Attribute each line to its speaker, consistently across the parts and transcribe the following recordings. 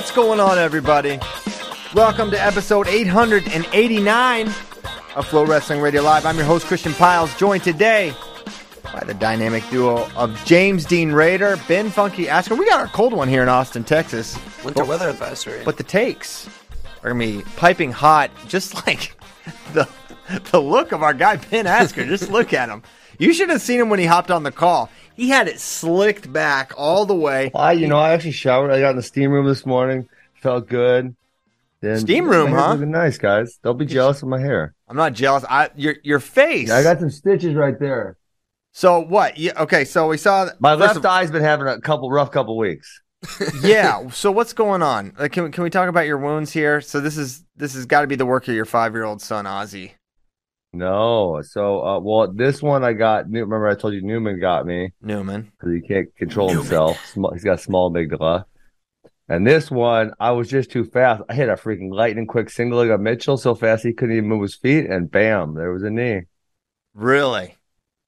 Speaker 1: What's going on, everybody? Welcome to episode 889 of FloWrestling Radio Live. I'm your host, Christian Pyles, joined today by the dynamic duo of James Dean Raider, Ben Funky Askren. We got our cold one here in Austin, Texas.
Speaker 2: Winter oh. weather advisory.
Speaker 1: But the takes are going to be piping hot, just like the, the look of our guy, Ben Askren. just look at him. You should have seen him when he hopped on the call. He had it slicked back all the way.
Speaker 3: I, you know, I actually showered. I got in the steam room this morning. Felt good. Then,
Speaker 1: Steam room, huh?
Speaker 3: Nice, guys. Don't be jealous of my hair.
Speaker 1: I'm not jealous. I your your face.
Speaker 3: Yeah, I got some stitches right there.
Speaker 1: so what? Yeah, okay, so we saw
Speaker 3: My left
Speaker 1: of-
Speaker 3: eye's been having a couple rough couple weeks.
Speaker 1: yeah. So what's going on? Like, can we- can we talk about your wounds here? So this is this has got to be the work of your five year old son Ozzy.
Speaker 3: No, so uh, well, this one I got. Remember, I told you Newman got me
Speaker 1: Newman.
Speaker 3: because he can't control himself. He's got small amygdala. And this one, I was just too fast. I hit a freaking lightning quick single leg of Mitchell so fast he couldn't even move his feet, and bam, there was a knee.
Speaker 1: Really?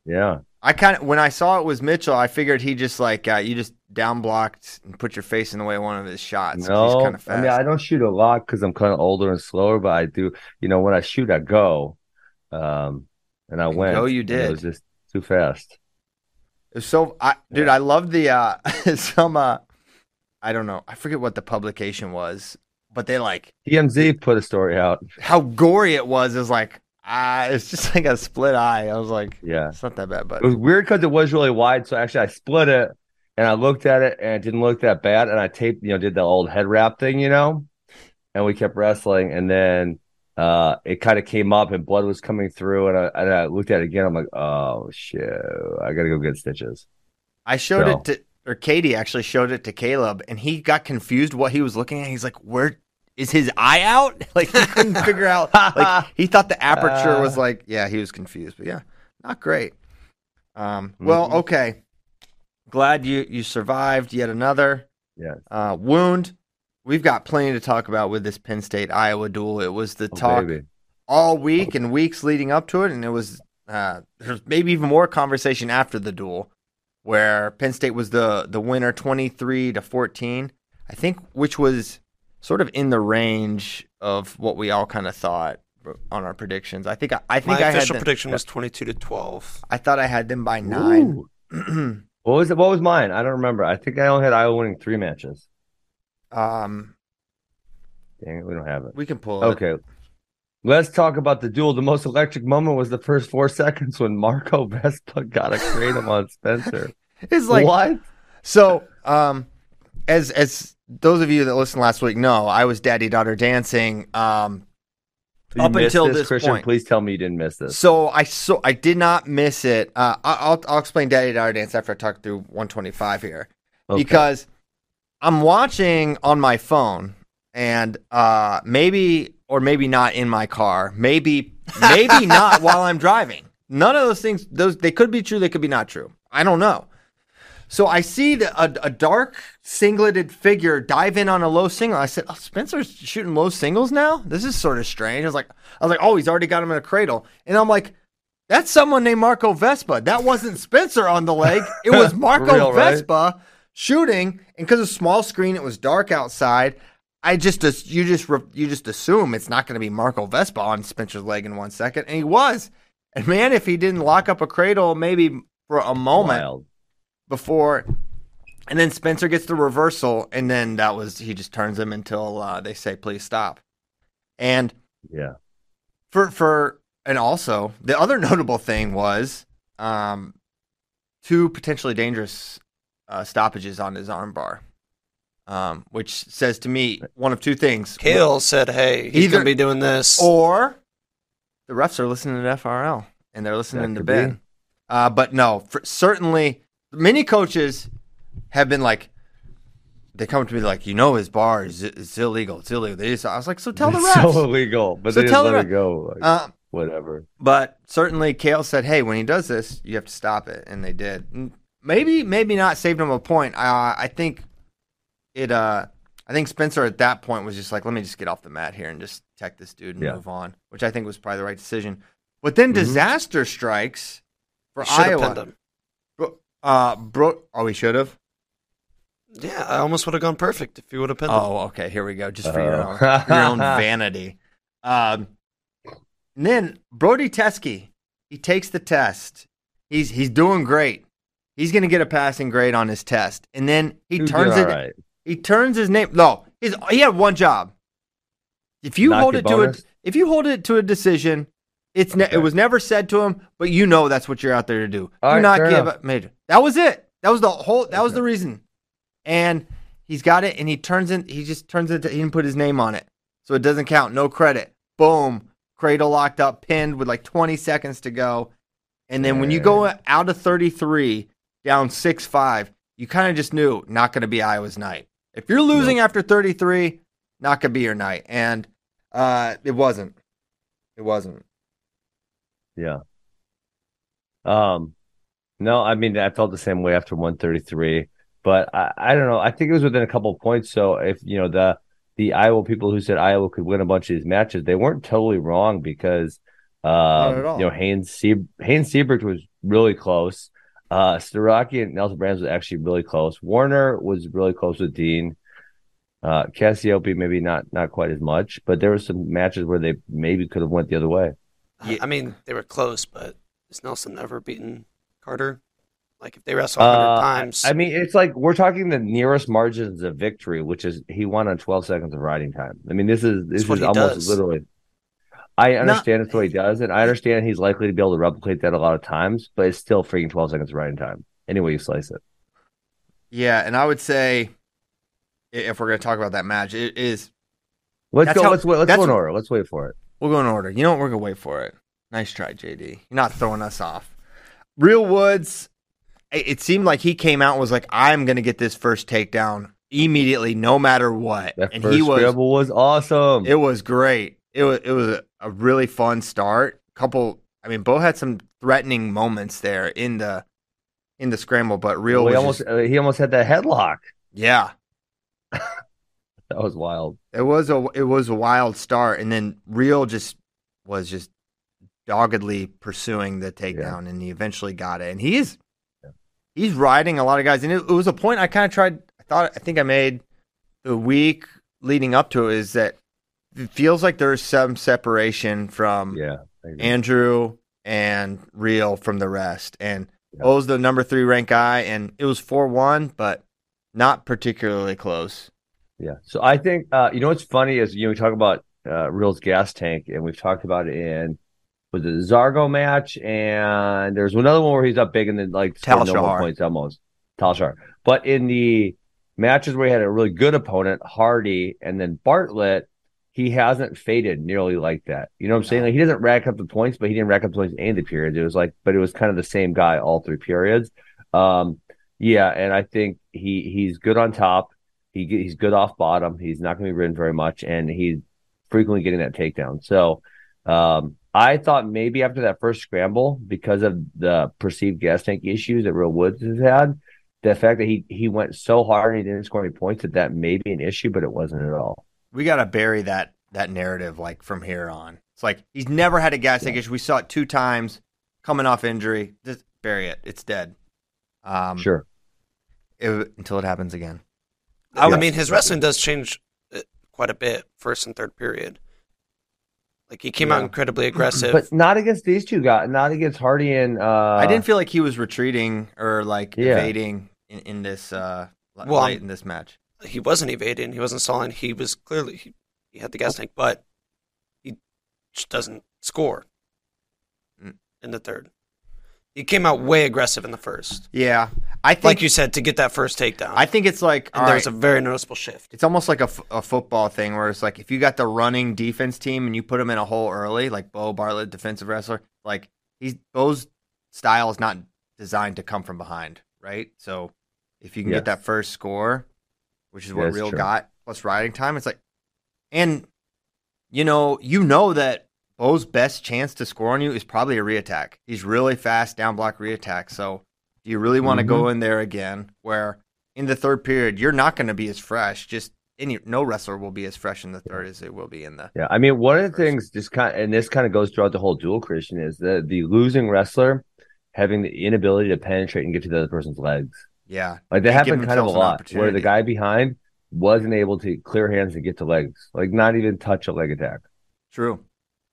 Speaker 3: Yeah.
Speaker 1: I kind of when I saw it was Mitchell, I figured he just like uh, you just down blocked and put your face in the way of one of his shots.
Speaker 3: No,
Speaker 1: he's kind of
Speaker 3: I mean. I don't shoot a lot because I'm kind of older and slower, but I do. You know, when I shoot, I go, um, and I went.
Speaker 1: go you did.
Speaker 3: It was just too fast.
Speaker 1: So, I, dude, I love the uh, some. Uh, I don't know, I forget what the publication was, but they like
Speaker 3: TMZ put a story out.
Speaker 1: how gory it was. Is like ah, it's just like a split eye. I was like,
Speaker 3: Yeah,
Speaker 1: it's not that bad, but
Speaker 3: it was weird because it was really wide. So actually, I split it and I looked at it and it didn't look that bad. And I taped, you know, did the old head wrap thing, you know, and we kept wrestling. And then uh, it kind of came up and blood was coming through. And I, and I looked at it again. I'm like, oh shit, I gotta go get stitches.
Speaker 1: I showed
Speaker 3: So-
Speaker 1: it to, or Katie actually showed it to Caleb, and he got confused what he was looking at. He's like, "Where is his eye out?" Like he couldn't figure out. Like he thought the aperture was
Speaker 3: Uh.
Speaker 1: like, yeah, he was confused. But yeah, not great. Um, well,
Speaker 3: Mhm.
Speaker 1: okay. Glad you you survived yet another
Speaker 3: Yeah.
Speaker 1: uh, wound. We've got plenty to talk about with this Penn State Iowa duel. It was the
Speaker 3: Oh,
Speaker 1: talk
Speaker 3: baby.
Speaker 1: all week and weeks leading up to it, and it was uh, there's maybe even more conversation after the duel, where Penn State was the the winner, twenty three to fourteen, I think, which was sort of in the range of what we all kind of thought on our predictions. I think I, I think
Speaker 2: My
Speaker 1: I had
Speaker 2: official
Speaker 1: them,
Speaker 2: prediction was 22 to 12.
Speaker 1: I thought I had them by nine.
Speaker 3: What was it? What was mine? I don't remember. I think I only had Iowa winning three matches.
Speaker 1: Um,
Speaker 3: Dang it, we don't have it.
Speaker 1: we can pull it.
Speaker 3: Okay. Let's talk about the duel. The most electric moment was the first four seconds when Marco Vespa got a kratom on Spencer.
Speaker 1: It's like
Speaker 3: what?
Speaker 1: So, um, as as those of you that listened last week know, I was daddy daughter dancing. Um,
Speaker 3: You
Speaker 1: Up until
Speaker 3: this,
Speaker 1: this
Speaker 3: Christian,
Speaker 1: point.
Speaker 3: please tell me you didn't miss this.
Speaker 1: so I so I did not miss it. Uh, I- I'll I'll explain daddy daughter dance after I talk through 125 here
Speaker 3: Okay.
Speaker 1: because I'm watching on my phone and uh maybe or maybe not in my car, maybe maybe not while I'm driving. None of those things those they could be true, they could be not true. I don't know. So I see the, a, a dark singleted figure dive in on a low single. I said, "Oh, Spencer's shooting low singles now. This is sort of strange." I was like, "I was like, oh, he's already got him in a cradle," and I'm like, "That's someone named Marco Vespa. That wasn't Spencer on the leg. It was Marco
Speaker 3: real, right?
Speaker 1: Shooting." And because of small screen, it was dark outside. I just you just you just assume it's not going to be Marco Vespa on Spencer's leg in one second, and he was. And man, if he didn't lock up a cradle, maybe for a moment
Speaker 3: Wild.
Speaker 1: before and then Spencer gets the reversal and then that was he just turns him until uh, they say please stop. And
Speaker 3: Yeah.
Speaker 1: for for and also the other notable thing was um two potentially dangerous uh, stoppages on his armbar. Um, which says to me one of two things.
Speaker 2: Cael said, hey, he's
Speaker 1: Either-
Speaker 2: going to be doing this.
Speaker 1: Or the refs are listening to FRL and they're listening to Ben. Uh, but no, for, certainly many coaches have been like, they come to me like, you know, his bar is, is illegal. It's illegal. They just, I was like, so tell the
Speaker 3: It's
Speaker 1: refs.
Speaker 3: so illegal, but
Speaker 1: So
Speaker 3: they just
Speaker 1: tell the
Speaker 3: let
Speaker 1: ref-
Speaker 3: it go. Like,
Speaker 1: uh,
Speaker 3: whatever.
Speaker 1: but certainly Cael said, hey, when he does this, you have to stop it. And they did. And Maybe, maybe not saved him a point. Uh, I think it, uh, I think Spencer at that point was just like, let me just get off the mat here and just tech this dude and
Speaker 3: Yeah.
Speaker 1: move on, which I think was probably the right decision. But then
Speaker 3: Mhm.
Speaker 1: disaster strikes for
Speaker 2: Should
Speaker 1: Iowa.
Speaker 2: him.
Speaker 1: Bro, uh, bro, oh, he should have.
Speaker 2: Yeah, I almost would have gone perfect if you would have pinned him.
Speaker 1: Oh, okay. Here we go. Just for your own,
Speaker 3: Oh.
Speaker 1: your own vanity. Um, and then Brody Teske, he takes the test. He's he's doing great. He's going to get a passing grade on his test, and then he
Speaker 3: did
Speaker 1: turns it.
Speaker 3: right?
Speaker 1: He turns his name. No, his, he had one job. If you hold it to a, if you hold it to a decision, it's ne- it was never said to him, but you know that's what you're out there to do.
Speaker 3: All
Speaker 1: do
Speaker 3: right,
Speaker 1: not give
Speaker 3: enough.
Speaker 1: up major. That was it. That was the whole. That was the reason. And he's got it, and he turns it. He just turns it. He didn't put his name on it, so it doesn't count. No credit. Boom. Cradle locked up, pinned with like 20 seconds to go. And then when you go out of 33, down 6 5, you kind of just knew not going to be Iowa's night. If you're losing after 33, not going to be your night. And uh, it wasn't. It wasn't.
Speaker 3: Yeah. Um, no, I mean I felt the same way after 133, but I, I don't know. I think it was within a couple of points. So if you know the the Iowa people who said Iowa could win a bunch of these matches, they weren't totally wrong because um, you know Haines Sie- Haines Siebert was really close. Uh, Starocci and Nelson Brands was actually really close. Warner was really close with Dean. Uh, Cassiope maybe not not quite as much, but there were some matches where they maybe could have went the other way.
Speaker 2: I- I mean, they were close, but has Nelson ever beaten Carter? Like if they wrestle a hundred
Speaker 3: Uh,
Speaker 2: times,
Speaker 3: I mean, it's like we're talking the nearest margins of victory, which is he won on 12 seconds of riding time. I mean, this is this
Speaker 2: It's what
Speaker 3: is
Speaker 2: he
Speaker 3: almost
Speaker 2: does.
Speaker 3: literally. I understand it's what he does, and I understand he's likely to be able to replicate that a lot of times, but it's still freaking 12 seconds of riding time. Anyway, you slice it.
Speaker 1: Yeah. And I would say, if we're going to talk about that match, it is
Speaker 3: Let's go.
Speaker 1: how-
Speaker 3: let's wait. Let's go in order. Let's wait for it.
Speaker 1: We'll go in order. You know what? We're gonna wait for it. Nice try, JD. You're not throwing us off. Real Woods. It it seemed like he came out and was like, "I'm gonna get this first takedown immediately, no matter what."
Speaker 3: That
Speaker 1: and he was.
Speaker 3: was awesome.
Speaker 1: It was great. It was. It was a, a really fun start. Couple. I mean, Beau had some threatening moments there in the in the scramble, but Real
Speaker 3: Well, he almost
Speaker 1: just-
Speaker 3: uh, he almost had that headlock.
Speaker 1: yeah.
Speaker 3: That was wild.
Speaker 1: It was a it was a wild start, and then Real just was just doggedly pursuing the takedown, and he eventually got it. And he's he's riding a lot of guys, and it, it was a point I kind of tried. I thought I think I made the week leading up to it is that it feels like there's some separation from
Speaker 3: Yeah.
Speaker 1: Andrew and Real from the rest, and
Speaker 3: Yeah.
Speaker 1: The number three ranked guy, and it was four one, but not particularly close.
Speaker 3: Yeah. So I think uh, you know what's funny is you know we talk about uh, Real's gas tank, and we've talked about it in was it the Zargo match, and there's another one where he's up big and then like scored no more points almost. Talshar. But in the matches where he had a really good opponent, Hardy, and then Bartlett, he hasn't faded nearly like that. You know what I'm saying? Like he doesn't rack up the points, but he didn't rack up the points in the periods. It was like, but it was kind of the same guy all three periods. Um, yeah, and I think he he's good on top. He he's good off bottom. He's not going to be ridden very much, and he's frequently getting that takedown. So um, I thought maybe after that first scramble, because of the perceived gas tank issues that Real Woods has had, the fact that he he went so hard and he didn't score any points that that may be an issue, but it wasn't at all.
Speaker 1: We got to bury that that narrative like from here on. It's like he's never had a gas tank issue. We saw it two times coming off injury. Just bury it. It's dead. Um,
Speaker 3: Sure.
Speaker 1: it- until it happens again.
Speaker 2: I
Speaker 3: Yeah.
Speaker 2: mean, his wrestling does change uh, quite a bit, first and third period. Like he came out incredibly aggressive.
Speaker 3: But not against these two guys. Not against Hardy and. Uh,
Speaker 1: I didn't feel like he was retreating or like
Speaker 3: Yeah.
Speaker 1: evading in, in this uh,
Speaker 2: Well,
Speaker 1: late in this match.
Speaker 2: He wasn't evading. He wasn't stalling. He was clearly he, he had the gas tank, but he just doesn't score
Speaker 1: Mm.
Speaker 2: in the third. He came out way aggressive in the first,
Speaker 1: Yeah, I think
Speaker 2: like you said, to get that first takedown.
Speaker 1: I think it's like
Speaker 2: and there's
Speaker 1: right,
Speaker 2: a very noticeable shift.
Speaker 1: it's almost like a, f- a football thing where it's like if you got the running defense team and you put them in a hole early, like Beau Bartlett, defensive wrestler, like he's Beau's style is not designed to come from behind, right? So if you can
Speaker 3: Yes.
Speaker 1: get that first score, which is what
Speaker 3: That's
Speaker 1: Real
Speaker 3: true.
Speaker 1: got plus riding time, it's like, and you know, you know that Beau's best chance to score on you is probably a reattack. He's really fast down block reattack. So do you really want to go mm-hmm. in there again where in the third period you're not going to be as fresh? Just any no wrestler will be as fresh in the third as they will be in the
Speaker 3: Yeah, I mean, one of the
Speaker 1: First.
Speaker 3: things just kind and this kind of goes throughout the whole dual Christian is the the losing wrestler having the inability to penetrate and get to the other person's legs.
Speaker 1: Yeah,
Speaker 3: Like that happened kind of a lot, where the guy behind wasn't able to clear hands and get to legs, like not even touch a leg attack.
Speaker 1: True.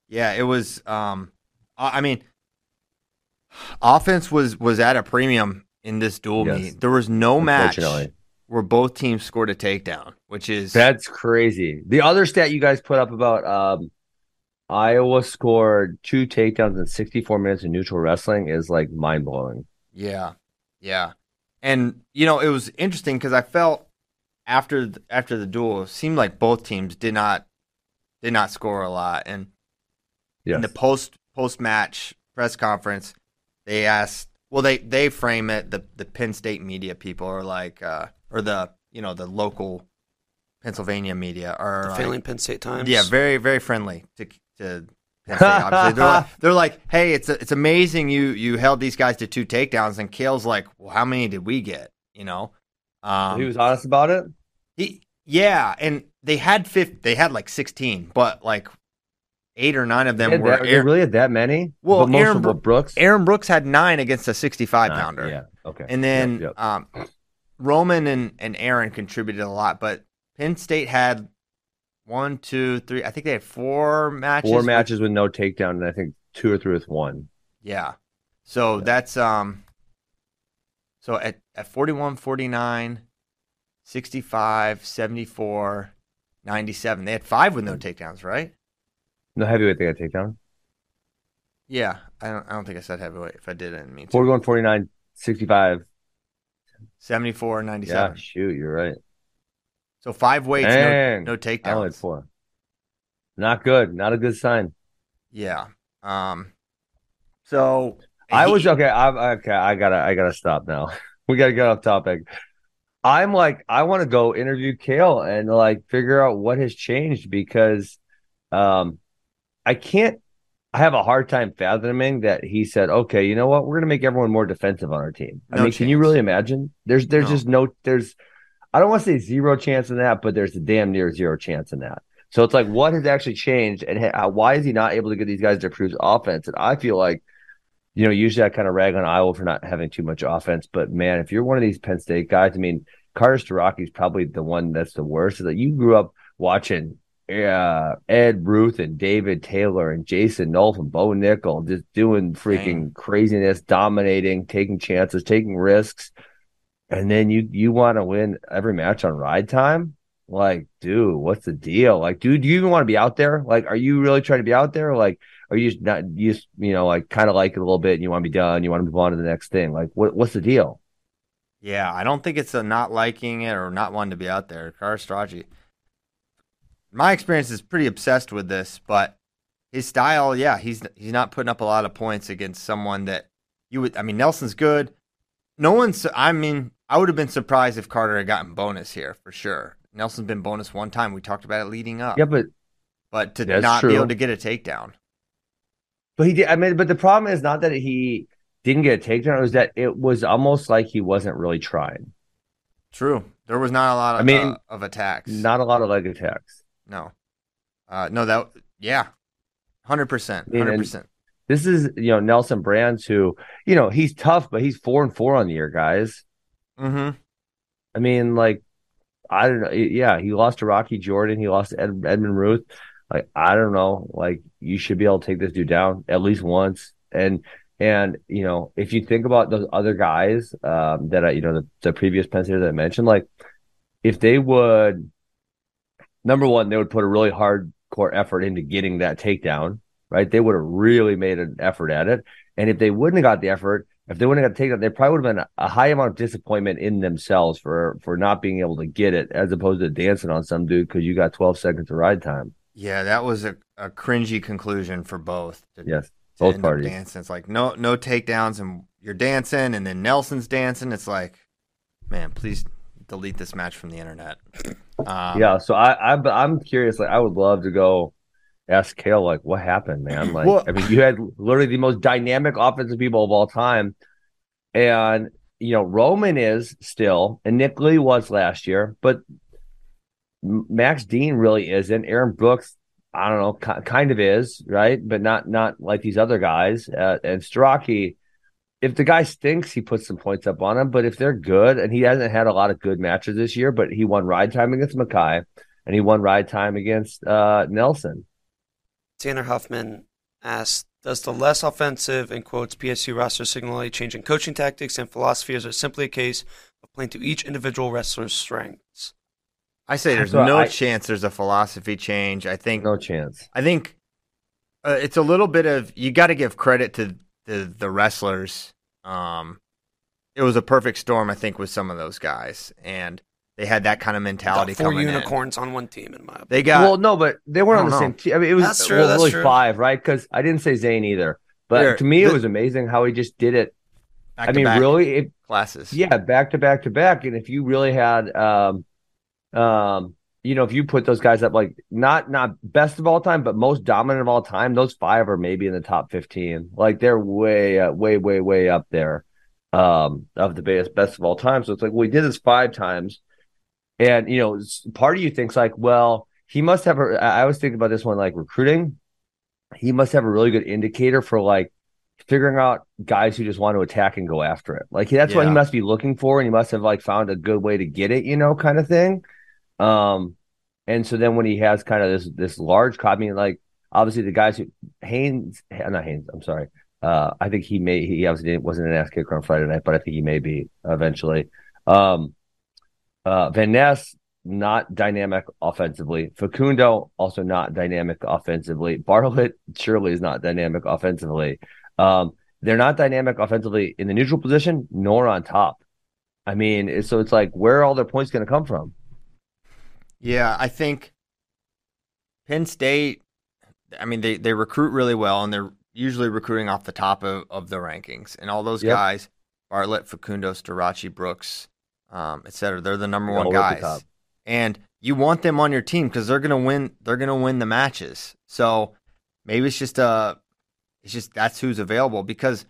Speaker 1: Yeah, it was. Um, I mean, offense was was at a premium in this dual
Speaker 3: Yes.
Speaker 1: meet. There was no match where both teams scored a takedown, which is
Speaker 3: That's crazy. The other stat you guys put up about um, Iowa scored two takedowns in 64 minutes in neutral wrestling is like mind blowing.
Speaker 1: yeah, yeah. And you know, it was interesting because I felt after th- after the duel, it seemed like both teams did not did not score a lot. And
Speaker 3: Yes.
Speaker 1: in the post post match press conference, they asked. Well, they they frame it. The the Penn State media people are like, uh, or the you know the local Pennsylvania media are
Speaker 2: The
Speaker 1: like-
Speaker 2: failing Penn State Times.
Speaker 1: yeah, very very friendly to to. Penn State, obviously. they're, like, they're like, hey, it's it's amazing you you held these guys to two takedowns, and Cael's like, well, how many did we get? You know, um,
Speaker 3: he was honest about it.
Speaker 1: he, yeah, and they had fifth, they had like sixteen, but like eight or nine of them were
Speaker 3: that-
Speaker 1: Aaron,
Speaker 3: really had that many?
Speaker 1: Well,
Speaker 3: But most
Speaker 1: Aaron Bro-
Speaker 3: Brooks.
Speaker 1: Aaron Brooks had nine against a sixty-five
Speaker 3: Nine,
Speaker 1: pounder,
Speaker 3: Yeah. Okay.
Speaker 1: and then
Speaker 3: Yep, yep.
Speaker 1: um, Roman and and Aaron contributed a lot, but Penn State had one, two, three. I think they had four matches.
Speaker 3: four matches with no takedown, and I think two or three with one.
Speaker 1: Yeah. So
Speaker 3: Yeah.
Speaker 1: that's um so at at 41 49 65 74 97 they had five with no takedowns, right?
Speaker 3: No heavyweight they got takedown.
Speaker 1: Yeah. I don't I don't think I said heavyweight. If I did I didn't mean to.
Speaker 3: 41, 49, 65.
Speaker 1: 74
Speaker 3: Yeah,
Speaker 1: 97.
Speaker 3: shoot, you're right.
Speaker 1: So five weights no, no
Speaker 3: I only four. Not good. Not a good sign.
Speaker 1: Yeah. Um so
Speaker 3: I
Speaker 1: he-
Speaker 3: was okay. I'm okay. I gotta. I gotta stop now. we gotta get off topic. I'm like, I want to go interview Cael and like figure out what has changed because, um, I can't. I have a hard time fathoming that he said, "Okay, you know what? We're gonna make everyone more defensive on our team." I
Speaker 1: No
Speaker 3: mean, can you really imagine? There's, there's
Speaker 1: No.
Speaker 3: just no. There's, I don't want to say zero chance in that, but there's a damn near zero chance in that. So it's like, what has actually changed, and ha- why is he not able to get these guys to improve offense? And I feel like you know, usually I kind of rag on Iowa for not having too much offense, but man, if you're one of these Penn State guys, I mean, Carter Starocci is probably the one that's the worst. Is that you grew up watching uh, Ed Ruth and David Taylor and Jason Nolf and Bo Nickal just doing freaking
Speaker 1: Dang.
Speaker 3: craziness, dominating, taking chances, taking risks, and then you you want to win every match on ride time. Like, dude, what's the deal? Like, dude, do you even want to be out there? Like, are you really trying to be out there? Like, are you just not you just you know like kind of like it a little bit and you want to be done you want to move on to the next thing like what what's the deal
Speaker 1: Yeah, I don't think it's a not liking it or not wanting to be out there. Karastraji. My experience is pretty obsessed with this, but his style, yeah, he's he's not putting up a lot of points against someone that you would. I mean, Nelson's good. No one's. I mean, I would have been surprised if Carter had gotten bonus here for sure. Nelson's been bonus one time. We talked about it leading up.
Speaker 3: yeah but
Speaker 1: but to not
Speaker 3: true.
Speaker 1: be able to get a takedown.
Speaker 3: but he did i mean but the problem is not that he didn't get a takedown it was that it was almost like he wasn't really trying
Speaker 1: True, there was not a lot of
Speaker 3: I mean,
Speaker 1: uh, of attacks.
Speaker 3: not a lot of leg attacks
Speaker 1: no, uh, no, that yeah, hundred percent,
Speaker 3: I mean, and-
Speaker 1: hundred percent.
Speaker 3: this is you know nelson brands who you know he's tough but he's four and four on the year guys
Speaker 1: Mm-hmm.
Speaker 3: i mean like i don't know. Yeah he lost to rocky jordan. He lost to Ed, edmund ruth. Like i don't know. Like you should be able to take this dude down at least once. And and you know if you think about those other guys um that i you know the, the previous Penn that i mentioned like if they would number one they would put a really hardcore effort into getting that takedown right? They would have really made an effort at it. And if they wouldn't have got the effort if they wouldn't have got takedown, there probably would have been a high amount of disappointment in themselves for for not being able to get it, as opposed to dancing on some dude because you got 12 seconds of ride time.
Speaker 1: Yeah, that was a, a cringy conclusion for both. To,
Speaker 3: Yes, both parties.
Speaker 1: dancing. It's like no no takedowns, and you're dancing, and then Nelson's dancing. It's like, man, please delete this match from the internet. Um,
Speaker 3: yeah. So I, I I'm curious. Like I would love to go ask Cael like what happened, man. Like
Speaker 1: Well-
Speaker 3: I mean, you had literally the most dynamic offensive people of all time, and you know Roman is still, and Nick Lee was last year, but Max Dean really isn't. Aaron Brooks, I don't know, ki- kind of is right, but not not like these other guys. Uh, and Starocci, if the guy stinks, he puts some points up on him. But if they're good, and he hasn't had a lot of good matches this year, but he won ride time against Mackay and he won ride time against uh, Nelson.
Speaker 2: Tanner Huffman asked, "Does the less offensive in quotes PSU roster signal a change in coaching tactics and philosophy, or is it simply a case of playing to each individual wrestler's strengths?"
Speaker 1: I say there's
Speaker 3: So
Speaker 1: no
Speaker 3: I-
Speaker 1: chance there's a philosophy change. I think
Speaker 3: No chance.
Speaker 1: I think uh, it's a little bit of you got to give credit to the the wrestlers. Um, it was a perfect storm, I think, with some of those guys, and they had that kind of mentality
Speaker 2: Got four
Speaker 1: coming in.
Speaker 2: unicorns on one team in my opinion.
Speaker 1: They got
Speaker 3: well, no, but they weren't on the
Speaker 1: don't
Speaker 3: same team. I mean, it was
Speaker 2: That's true,
Speaker 3: well,
Speaker 2: that's
Speaker 3: really
Speaker 2: true.
Speaker 3: five, right? Because I didn't say Zain either. But
Speaker 1: There,
Speaker 3: to me, it was amazing how he just did it. I mean,
Speaker 1: back-to-back
Speaker 3: really, it,
Speaker 1: classes.
Speaker 3: yeah, back to back to back. And if you really had, um, um, you know, if you put those guys up like not not best of all time, but most dominant of all time, those five are maybe in the top fifteen. Like they're way, uh, way, way, way up there um, of the best best of all time. So it's like well, we did this five times, and you know, part of you thinks like, well, he must have. A, I was thinking about this one like recruiting. He must have a really good indicator for like figuring out guys who just want to attack and go after it. Like that's what he must be looking for, and he must have like found a good way to get it, you know, kind of thing. Um, and so then when he has kind of this this large crowd, I mean, like obviously the guys who Haines, not Haines, I'm sorry. Uh, I think he may he obviously wasn't an ass kicker on Friday night, but I think he may be eventually. Um, uh, Van Ness not dynamic offensively. Facundo also not dynamic offensively. Bartlett surely is not dynamic offensively. Um, they're not dynamic offensively in the neutral position nor on top. I mean, so it's like where are all their points going to come from?
Speaker 1: Yeah, I think Penn State. I mean, they they recruit really well, and they're usually recruiting off the top of, of the rankings. And all those
Speaker 3: Yep.
Speaker 1: guys, Bartlett, Facundo, Starocci, Brooks, um, et cetera, they're the number one
Speaker 3: all at the
Speaker 1: guys. And you want them on your team because they're gonna win. They're gonna win the matches. So maybe it's just uh it's just that's who's available because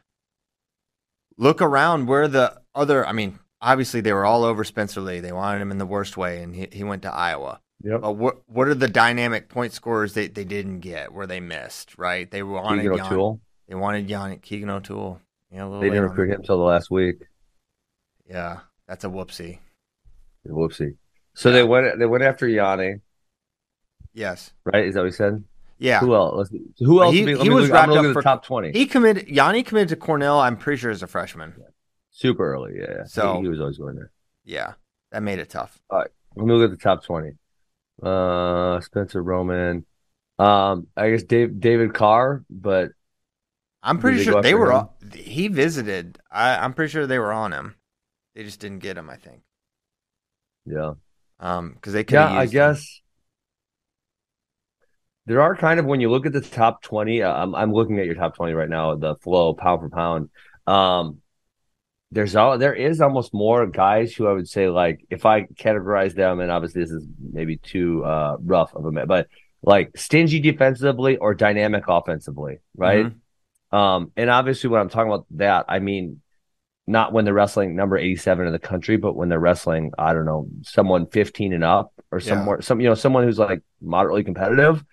Speaker 1: look around where the other. I mean, obviously they were all over Spencer Lee. They wanted him in the worst way, and he he went to Iowa.
Speaker 3: Yep.
Speaker 1: But what what are the dynamic point scorers that they didn't get where they missed? Right, they wanted
Speaker 3: Keegan O'Toole.
Speaker 1: They wanted Yannick Keegan O'Toole. Yeah, a little
Speaker 3: They didn't recruit him until the last week.
Speaker 1: Yeah, that's a whoopsie.
Speaker 3: Whoopsie. So
Speaker 1: Yeah.
Speaker 3: they went they went after Yianni,
Speaker 1: Yes.
Speaker 3: right? Is that what he said?
Speaker 1: Yeah.
Speaker 3: Who else? Who else?
Speaker 1: He-
Speaker 3: be,
Speaker 1: he was
Speaker 3: look,
Speaker 1: wrapped up for-
Speaker 3: the top twenty.
Speaker 1: He committed. Yianni committed to Cornell. I'm pretty sure as a freshman.
Speaker 3: Super early, yeah. yeah.
Speaker 1: So-
Speaker 3: he, he was always going there.
Speaker 1: Yeah, that made it tough. All right.
Speaker 3: Let me look at the top twenty. Uh, Spencer Roman. Um, I guess Dave, David Carr, but
Speaker 1: I'm pretty sure they were. all- He visited. I, I'm pretty sure they were on him. They just didn't get him. I think.
Speaker 3: yeah,
Speaker 1: Um, because they could.
Speaker 3: yeah. I guess there are kind of when you look at the top twenty. uh, I'm I'm looking at your top twenty right now. The flow pound for pound. Um, there's all there is almost more guys who I would say like if I categorize them, and obviously this is maybe too uh rough of a but like stingy defensively or dynamic offensively, right?
Speaker 1: Mm-hmm.
Speaker 3: Um, and obviously when I'm talking about that, I mean not when they're wrestling number 87 in the country, but when they're wrestling, I don't know, someone 15 and up or
Speaker 1: Yeah.
Speaker 3: some, you know, someone who's like moderately competitive.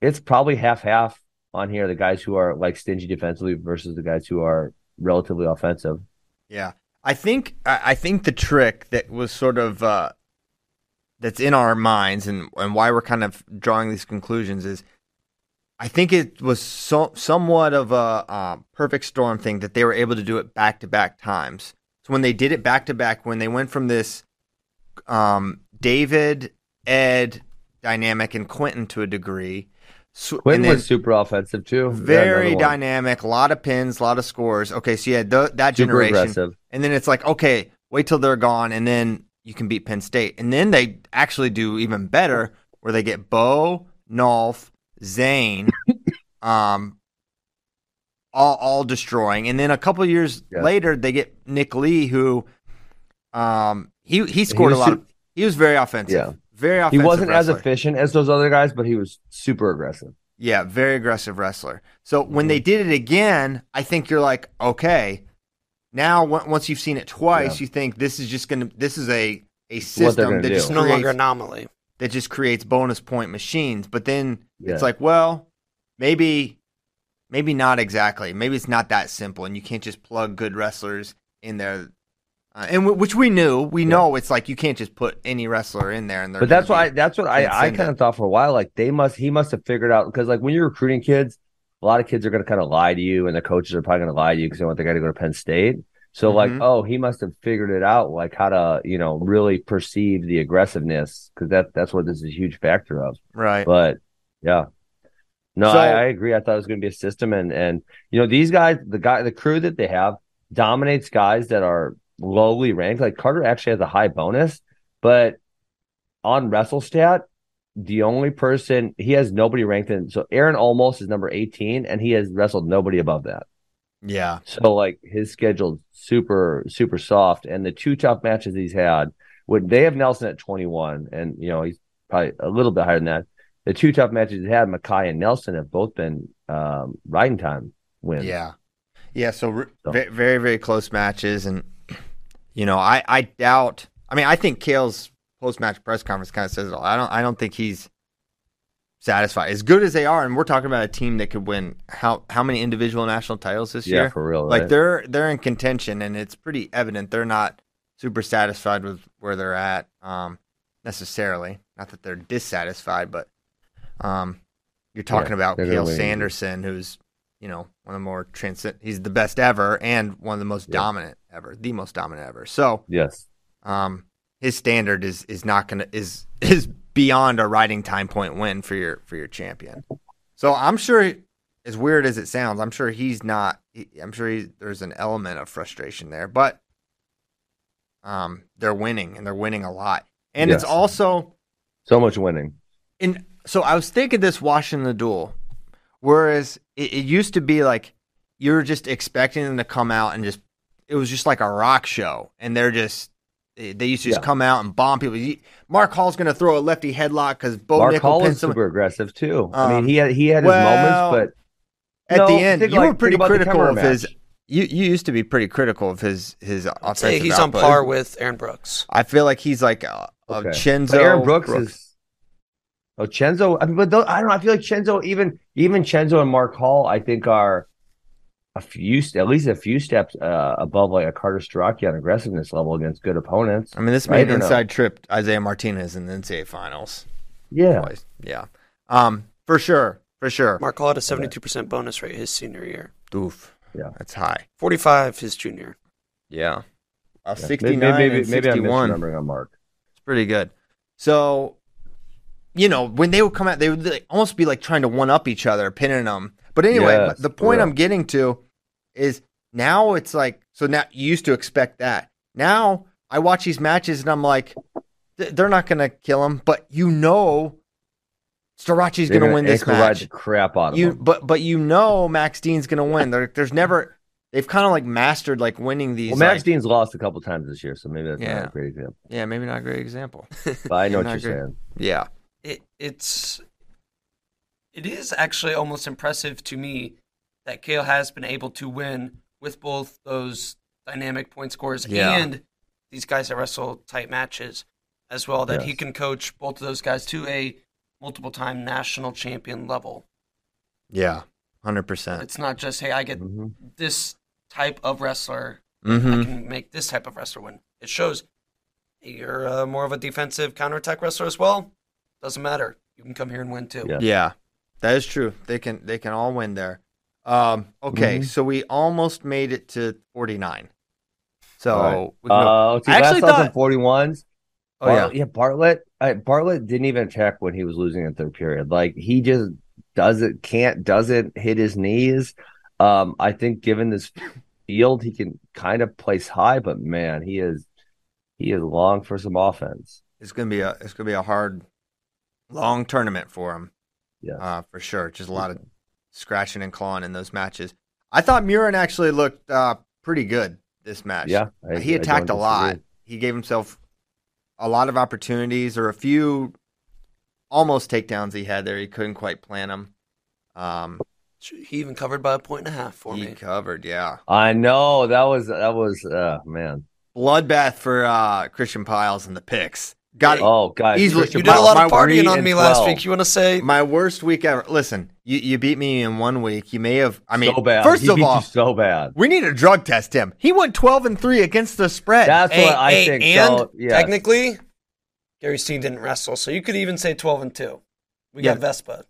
Speaker 3: It's probably half half on here. The guys who are like stingy defensively versus the guys who are relatively offensive.
Speaker 1: Yeah, I think I I think the trick that was sort of uh, that's in our minds and and why we're kind of drawing these conclusions is, I think it was so somewhat of a uh, perfect storm thing that they were able to do it back to back times. So when they did it back to back, when they went from this um, David Ed dynamic and Quentin to a degree, so, then-
Speaker 3: was super offensive too.
Speaker 1: Very
Speaker 3: one.
Speaker 1: dynamic, a lot of pins, a lot of scores. Okay, so yeah, th- that
Speaker 3: super
Speaker 1: generation,
Speaker 3: aggressive.
Speaker 1: and then it's like, okay, wait till they're gone, and then you can beat Penn State, and then they actually do even better, where they get Bo, Nolf, Zain, um, all all destroying, and then a couple years
Speaker 3: Yeah.
Speaker 1: later they get Nick Lee, who, um, he he scored a lot.
Speaker 3: su-
Speaker 1: of, he was very offensive.
Speaker 3: Yeah.
Speaker 1: Very
Speaker 3: He wasn't as efficient as those other guys, but he was super aggressive.
Speaker 1: Yeah, very aggressive wrestler. So when
Speaker 3: Mm-hmm.
Speaker 1: they did it again, I think you're like, okay, now on- once you've seen it twice,
Speaker 3: Yeah.
Speaker 1: you think this is just gonna, this is a a system
Speaker 3: gonna
Speaker 1: that
Speaker 3: do.
Speaker 1: just
Speaker 2: no longer
Speaker 1: creates,
Speaker 2: anomaly.
Speaker 1: That just creates bonus point machines. But then
Speaker 3: Yeah.
Speaker 1: it's like, well, maybe maybe not exactly. Maybe it's not that simple, and you can't just plug good wrestlers in there. Uh, and w- which we knew, we
Speaker 3: Yeah.
Speaker 1: know it's like you can't just put any wrestler in there. And they're
Speaker 3: But that's why that's what I, I kind of thought for a while. Like they must he must have figured out because like when you're recruiting kids, a lot of kids are going to kind of lie to you, and the coaches are probably going to lie to you because they want the guy to go to Penn State. So like,
Speaker 1: Mhm.
Speaker 3: oh, he must have figured it out, like how to you know really perceive the aggressiveness because that that's what this is a huge factor of.
Speaker 1: right.
Speaker 3: But yeah, no,
Speaker 1: So-
Speaker 3: I, I agree. I thought it was going to be a system, and and you know these guys, the guy, the crew that they have dominates guys that are lowly ranked. Like Carter actually has a high bonus, but on WrestleStat, the only person he has nobody ranked in. So Aaron almost is number eighteen, and he has wrestled nobody above that.
Speaker 1: Yeah.
Speaker 3: So like his schedule's super super soft, and the two tough matches he's had, would they have Nelson at twenty one, and you know he's probably a little bit higher than that. The two tough matches he had, Mackay and Nelson, have both been um, riding time wins.
Speaker 1: Yeah, yeah. So,
Speaker 3: So-
Speaker 1: ve- very, very close matches, and you know, I, I doubt. I mean, I think Cael's post match press conference kind of says it all. I don't, I don't think he's satisfied. As good as they are, and we're talking about a team that could win how how many individual national titles this year.
Speaker 3: yeah,
Speaker 1: year?
Speaker 3: for real.
Speaker 1: Like
Speaker 3: right?
Speaker 1: they're they're in contention, and it's pretty evident they're not super satisfied with where they're at um, necessarily. Not that they're dissatisfied, but um, you're talking
Speaker 3: Yeah,
Speaker 1: about
Speaker 3: they're gonna
Speaker 1: Cael
Speaker 3: win.
Speaker 1: Sanderson, who's you know one of the more transcend. He's the best ever, and one of the most
Speaker 3: Yeah.
Speaker 1: dominant ever, the most dominant ever. So
Speaker 3: yes,
Speaker 1: um, his standard is is not gonna is is beyond a riding time point win for your for your champion. So I'm sure, as weird as it sounds, I'm sure he's not. He, I'm sure he, there's an element of frustration there, but um, they're winning and they're winning a lot, and it's also
Speaker 3: so much winning.
Speaker 1: And So I was thinking this watching the duel, whereas it, it used to be like you were just expecting them to come out and just it was just like a rock show, and they're just they they used to just
Speaker 3: Yeah.
Speaker 1: come out and bomb people. Mark Hall's going to throw a lefty headlock because Bo
Speaker 3: Mark
Speaker 1: Nickal
Speaker 3: Hall is
Speaker 1: someone.
Speaker 3: super aggressive too. I
Speaker 1: Um,
Speaker 3: mean, he had he had his
Speaker 1: well,
Speaker 3: moments, but
Speaker 1: At
Speaker 3: No,
Speaker 1: the end,
Speaker 3: think
Speaker 1: you
Speaker 3: like-
Speaker 1: were pretty
Speaker 3: think about the
Speaker 1: critical
Speaker 3: Kemmerer
Speaker 1: of his. You you used to be pretty critical of his his
Speaker 2: I'd
Speaker 1: offensive
Speaker 2: say he's on par with Aaron Brooks.
Speaker 1: I feel like he's like a, a
Speaker 3: Okay.
Speaker 1: Cenzo.
Speaker 3: but Aaron Brooks, is. Oh, Cenzo. I mean, but those, I don't know. I feel like Cenzo, even even Cenzo and Mark Hall, I think are a few, at least a few steps uh, above like a Carter Starocci on aggressiveness level against good opponents.
Speaker 1: I mean, this
Speaker 3: Right
Speaker 1: made
Speaker 3: or no?
Speaker 1: inside trip Isaiah Martinez in the NCAA finals.
Speaker 3: Yeah,
Speaker 1: Twice. Yeah. Um, for sure, for sure.
Speaker 2: Mark Hall had a 72% bonus rate his senior year,
Speaker 1: Oof.
Speaker 3: Yeah.
Speaker 1: that's high.
Speaker 2: 45 his junior.
Speaker 1: Yeah. Uh,
Speaker 3: Yeah.
Speaker 1: 69
Speaker 3: Maybe maybe,
Speaker 1: and
Speaker 3: maybe I'm
Speaker 1: 61.
Speaker 3: misremembering on Mark.
Speaker 1: It's pretty good. So, you know, when they would come out, they would almost be like trying to one up each other, pinning them. But anyway,
Speaker 3: Yes,
Speaker 1: the point
Speaker 3: real.
Speaker 1: I'm getting to is now it's like, so now you used to expect that. Now I watch these matches and I'm like, they're not going to kill him, but you know, Starocci's
Speaker 3: They're
Speaker 1: going to win this
Speaker 3: ankle ride
Speaker 1: match.
Speaker 3: the crap out of
Speaker 1: You,
Speaker 3: him.
Speaker 1: but but you know, Max Dean's going to win. There, there's never. They've kind of like mastered like winning these.
Speaker 3: Well, Max
Speaker 1: like-
Speaker 3: Dean's lost a couple times this year, so maybe that's
Speaker 1: Yeah.
Speaker 3: not a great example.
Speaker 1: yeah, maybe not a great example.
Speaker 3: But I know what you're
Speaker 1: great.
Speaker 3: saying.
Speaker 1: Yeah,
Speaker 2: It, it's it is actually almost impressive to me that Cael has been able to win with both those dynamic point scores
Speaker 1: Yeah.
Speaker 2: and these guys that wrestle tight matches as well. That he can coach both of those guys to a multiple time national champion level.
Speaker 1: yeah, hundred percent.
Speaker 2: It's not just hey, I get
Speaker 3: Mhm.
Speaker 2: this type of wrestler I
Speaker 1: Mm-hmm.
Speaker 2: can make this type of wrestler win. It shows you're uh, more of a defensive counterattack wrestler as well. Doesn't matter. You can come here and win too.
Speaker 3: Yeah.
Speaker 1: Yeah, that is true. They can they can all win there. Um, okay,
Speaker 3: Mhm.
Speaker 1: so we almost made it to forty nine. So
Speaker 3: All right.
Speaker 1: we can go-
Speaker 3: Uh, see,
Speaker 1: I actually thought-
Speaker 3: 41s.
Speaker 1: oh yeah,
Speaker 3: Bartlett, yeah, Bartlett. Uh, Bartlett didn't even check when he was losing in third period. Like he just doesn't, can't, doesn't hit his knees. Um, I think given this field, he can kind of place high, but man, he is he is long for some offense.
Speaker 1: it's gonna be a it's gonna be a hard, long tournament for him.
Speaker 3: Yeah.
Speaker 1: uh, for sure. Just a lot of scratching and clawing in those matches. I thought Murin actually looked uh, pretty good this match.
Speaker 3: Yeah, I-
Speaker 1: he attacked a lot. He gave himself a lot of opportunities, or a few almost takedowns he had there. He couldn't quite plan them. Um,
Speaker 2: He even covered by a point and a half for
Speaker 1: he
Speaker 2: me.
Speaker 1: covered, yeah.
Speaker 3: I know that was that was uh man.
Speaker 1: Bloodbath for uh, Christian Pyles and the picks. Got
Speaker 3: Oh, god,
Speaker 1: Easily-
Speaker 2: You
Speaker 3: Christian
Speaker 2: did a lot of partying on
Speaker 3: and
Speaker 2: me last week. You want to say?
Speaker 1: my worst week ever. Listen, you, you beat me in one week. You may have. I mean,
Speaker 3: so bad.
Speaker 1: first
Speaker 3: He
Speaker 1: of
Speaker 3: beat you
Speaker 1: all,
Speaker 3: so bad.
Speaker 1: we need to drug test him. He went twelve and three against the spread.
Speaker 3: That's
Speaker 2: Hey,
Speaker 3: what I
Speaker 2: hey,
Speaker 3: think.
Speaker 2: And
Speaker 3: so, yes.
Speaker 2: technically, Gary Steen didn't wrestle, so you could even say twelve and two. We
Speaker 1: Yeah.
Speaker 2: got Vespa.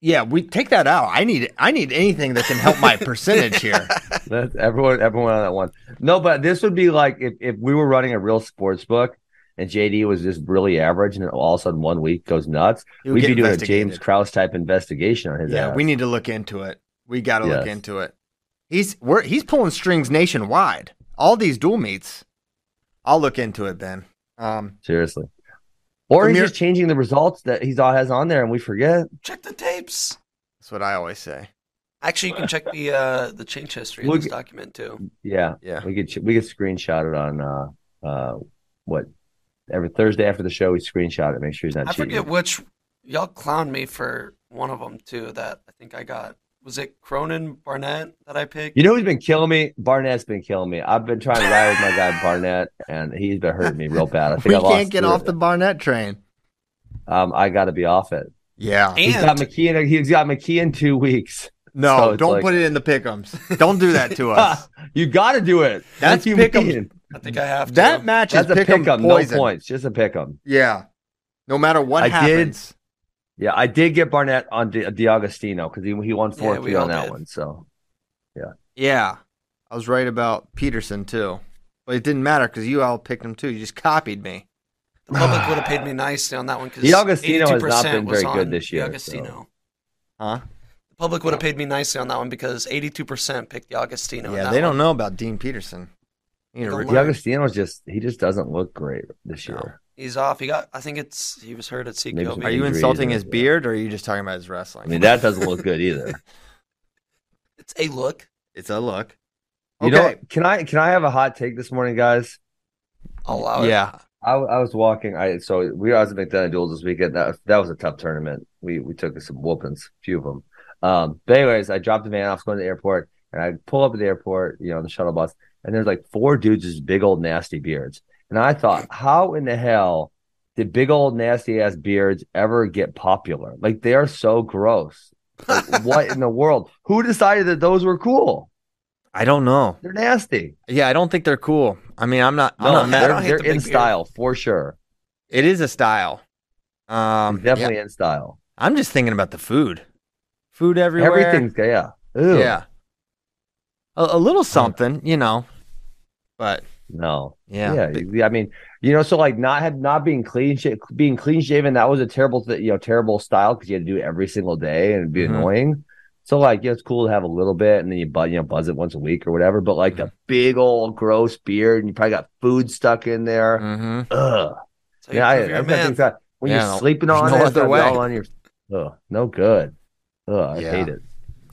Speaker 1: yeah, we take that out. I need I need anything that can help my percentage here.
Speaker 3: That's everyone, everyone on that one. No, but this would be like if, if we were running a real sports book and JD was just really average, and all of a sudden one week goes nuts.
Speaker 1: He would
Speaker 3: We'd be doing a. James Krause type investigation on his
Speaker 1: Yeah,
Speaker 3: ass.
Speaker 1: we need to look into it. We got to look into it. He's we're he's pulling strings nationwide. All these dual meets. I'll look into it, Ben. Um,
Speaker 3: seriously. Or he's
Speaker 1: Premier-
Speaker 3: just changing the results that he's all has on there, and we forget.
Speaker 2: Check the tapes.
Speaker 1: that's what I always say.
Speaker 2: Actually, you can check the uh, the change history
Speaker 3: Look-
Speaker 2: of this document too.
Speaker 3: Yeah,
Speaker 1: Yeah.
Speaker 3: we could we could screenshot it on uh uh what every Thursday after the show we screenshot it, make sure he's not cheating.
Speaker 2: I
Speaker 3: cheating.
Speaker 2: forget which y'all clowned me for one of them too. That I think I got. Was it Cronin Barnett that I picked?
Speaker 3: You know who's been killing me? Barnett's been killing me. I've been trying to ride with my guy Barnett, and he's been hurting me real bad. I think
Speaker 1: We
Speaker 3: I lost
Speaker 1: can't get off the Barnett train.
Speaker 3: Um, I got to be off it.
Speaker 1: Yeah.
Speaker 3: He's got
Speaker 2: and
Speaker 3: McKee. In, he's got McKee in two weeks.
Speaker 1: No,
Speaker 3: So
Speaker 1: don't
Speaker 3: like-
Speaker 1: put it in the pickums. Don't do that to us.
Speaker 3: you got to do it.
Speaker 1: That's
Speaker 3: you
Speaker 1: pick 'em.
Speaker 3: mean.
Speaker 2: I think I have to.
Speaker 1: that match is
Speaker 3: That's a
Speaker 1: pick'em
Speaker 3: pick 'em, no points, just a pick 'em.
Speaker 1: Yeah. No matter what
Speaker 3: I did-
Speaker 1: happens.
Speaker 3: Yeah, I did get Barnett on Di- D'Agostino because he he won four
Speaker 2: we
Speaker 3: three
Speaker 2: all
Speaker 3: on that
Speaker 2: did.
Speaker 3: one. So
Speaker 1: Yeah. Yeah, I was right about Peterson too. But it didn't matter because you all picked him too. You just copied me.
Speaker 2: the public would have paid me nicely on that one because
Speaker 3: D'Agostino has not been very good this year,
Speaker 2: D'Agostino.
Speaker 1: Huh?
Speaker 2: The public would have paid me nicely on that one because eighty-two percent picked D'Agostino. in
Speaker 1: yeah,
Speaker 2: that
Speaker 1: they don't know about Dean Peterson. You need to
Speaker 2: Don't
Speaker 1: re-
Speaker 2: learn.
Speaker 3: D'Agostino's just he just doesn't look great this
Speaker 1: No.
Speaker 3: year.
Speaker 2: He's off. He got. I think it's. He was hurt at
Speaker 3: Maybe
Speaker 2: Seacobe.
Speaker 3: some
Speaker 1: Are you insulting
Speaker 3: or-
Speaker 1: his beard or are you just talking about his wrestling?
Speaker 3: I mean that doesn't look good either.
Speaker 2: It's a look.
Speaker 1: it's a look.
Speaker 3: You
Speaker 1: Okay.
Speaker 3: know, can I can I have a hot take this morning, guys?
Speaker 2: I'll allow it.
Speaker 1: yeah.
Speaker 3: I, I was walking. I so we I was at McDonough Duels this weekend. That that was a tough tournament. We we took some whoopings, a few of them. Um, but anyways, I dropped the van off going to the airport, and I pull up at the airport, you know, the shuttle bus, and there's like four dudes with big old nasty beards, and I thought, how in the hell did big old nasty ass beards ever get popular? Like they are so gross. Like, what in the world? Who decided that those were cool?
Speaker 1: I don't know.
Speaker 3: They're nasty.
Speaker 1: Yeah, I don't think they're cool. I mean, I'm not. I'm
Speaker 3: No,
Speaker 1: not
Speaker 2: I
Speaker 1: mad.
Speaker 3: they're, they're in
Speaker 2: beard.
Speaker 3: style for sure.
Speaker 1: It is a style. Um,
Speaker 3: Definitely
Speaker 1: yeah,
Speaker 3: in style.
Speaker 1: I'm just thinking about the food. Food everywhere.
Speaker 3: Everything's yeah. Ew.
Speaker 1: Yeah. A, a little something, you know. But
Speaker 3: No.
Speaker 1: yeah,
Speaker 3: Yeah. you- I mean, you know, so like not had not being clean, sh- being clean shaven, that was a terrible, th- you know, terrible style because you had to do it every single day and it'd be
Speaker 1: Mhm.
Speaker 3: annoying. So like, yeah, it's cool to have a little bit and then you buzz, you know, buzz it once a week or whatever. But like
Speaker 1: Mm-hmm.
Speaker 3: the big old gross beard and you probably got food stuck in there.
Speaker 1: Mm-hmm.
Speaker 3: Ugh.
Speaker 2: So
Speaker 3: Yeah, I,
Speaker 2: you're
Speaker 3: got that when
Speaker 1: Yeah,
Speaker 3: you're sleeping on
Speaker 1: no
Speaker 3: it,
Speaker 1: other way.
Speaker 3: all on your. Ugh, no good. Ugh, I
Speaker 1: Yeah.
Speaker 3: hate it.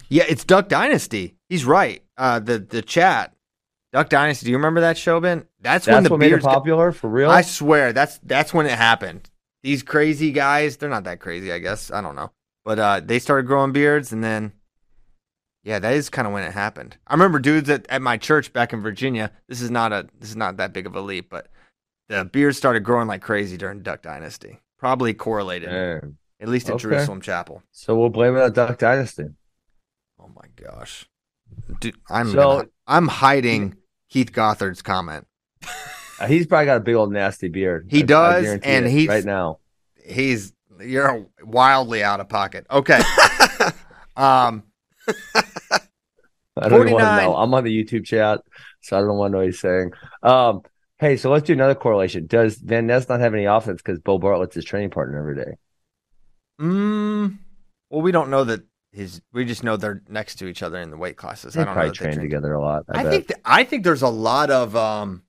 Speaker 1: Yeah, it's Duck Dynasty. He's right. Uh, the the chat, Duck Dynasty. Do you remember that show, Ben? That's, when
Speaker 3: That's
Speaker 1: the
Speaker 3: what made it
Speaker 1: beards. got-
Speaker 3: popular for real.
Speaker 1: I swear, that's that's when it happened. These crazy guys, they're not that crazy, I guess. I don't know, but uh, they started growing beards, and then yeah, that is kind of when it happened. I remember dudes at, at my church back in Virginia. This is not a this is not that big of a leap, but the beards started growing like crazy during Duck Dynasty. Probably correlated,
Speaker 3: Man.
Speaker 1: at least at
Speaker 3: Okay.
Speaker 1: Jerusalem Chapel.
Speaker 3: So we'll blame it on Duck Dynasty.
Speaker 1: Oh my gosh, Dude, I'm
Speaker 3: So-
Speaker 1: gonna- I'm hiding Keith Gothard's comment.
Speaker 3: Uh, He's probably got a big old nasty beard.
Speaker 1: He
Speaker 3: I- I
Speaker 1: does,
Speaker 3: guarantee
Speaker 1: and he's-
Speaker 3: right now.
Speaker 1: He's you're wildly out of pocket. Okay. um.
Speaker 3: I don't even want to know. I'm on the YouTube chat, so I don't want to know what he's saying. Um, hey, so let's do another correlation. Does Van Ness not have any offense because Beau Bartlett's his training partner every day?
Speaker 1: Mm, well, we don't know that his. We just know they're next to each other in the weight classes.
Speaker 3: They
Speaker 1: I don't know
Speaker 3: probably
Speaker 1: they
Speaker 3: train
Speaker 1: train
Speaker 3: together a lot. I,
Speaker 1: I think. Th- I think there's a lot of um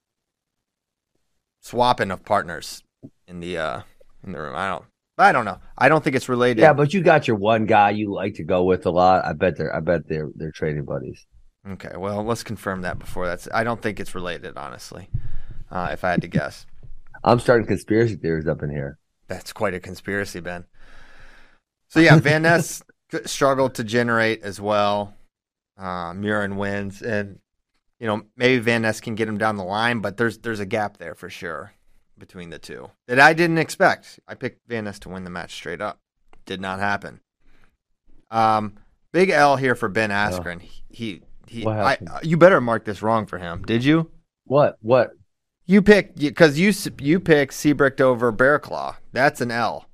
Speaker 1: swapping of partners in the uh in the room. I don't. I don't know. I don't think it's related.
Speaker 3: yeah, but you got your one guy you like to go with a lot. I bet they're. I bet they're they're training buddies.
Speaker 1: Okay. Well, let's confirm that before that's. I don't think it's related, honestly. Uh, if I had to guess.
Speaker 3: I'm starting conspiracy theories up in here.
Speaker 1: That's quite a conspiracy, Ben. So yeah, Van Ness struggled to generate as well. Uh, Murin wins, and you know maybe Van Ness can get him down the line, but there's there's a gap there for sure. between the two that I didn't expect. I picked Van Ness to win the match straight up. Did not happen. Um, big L here for Ben Askren. He he. he I, you better mark this wrong for him. Did you?
Speaker 3: What? What?
Speaker 1: You picked because you you picked Seabrick over Bearclaw. That's an L.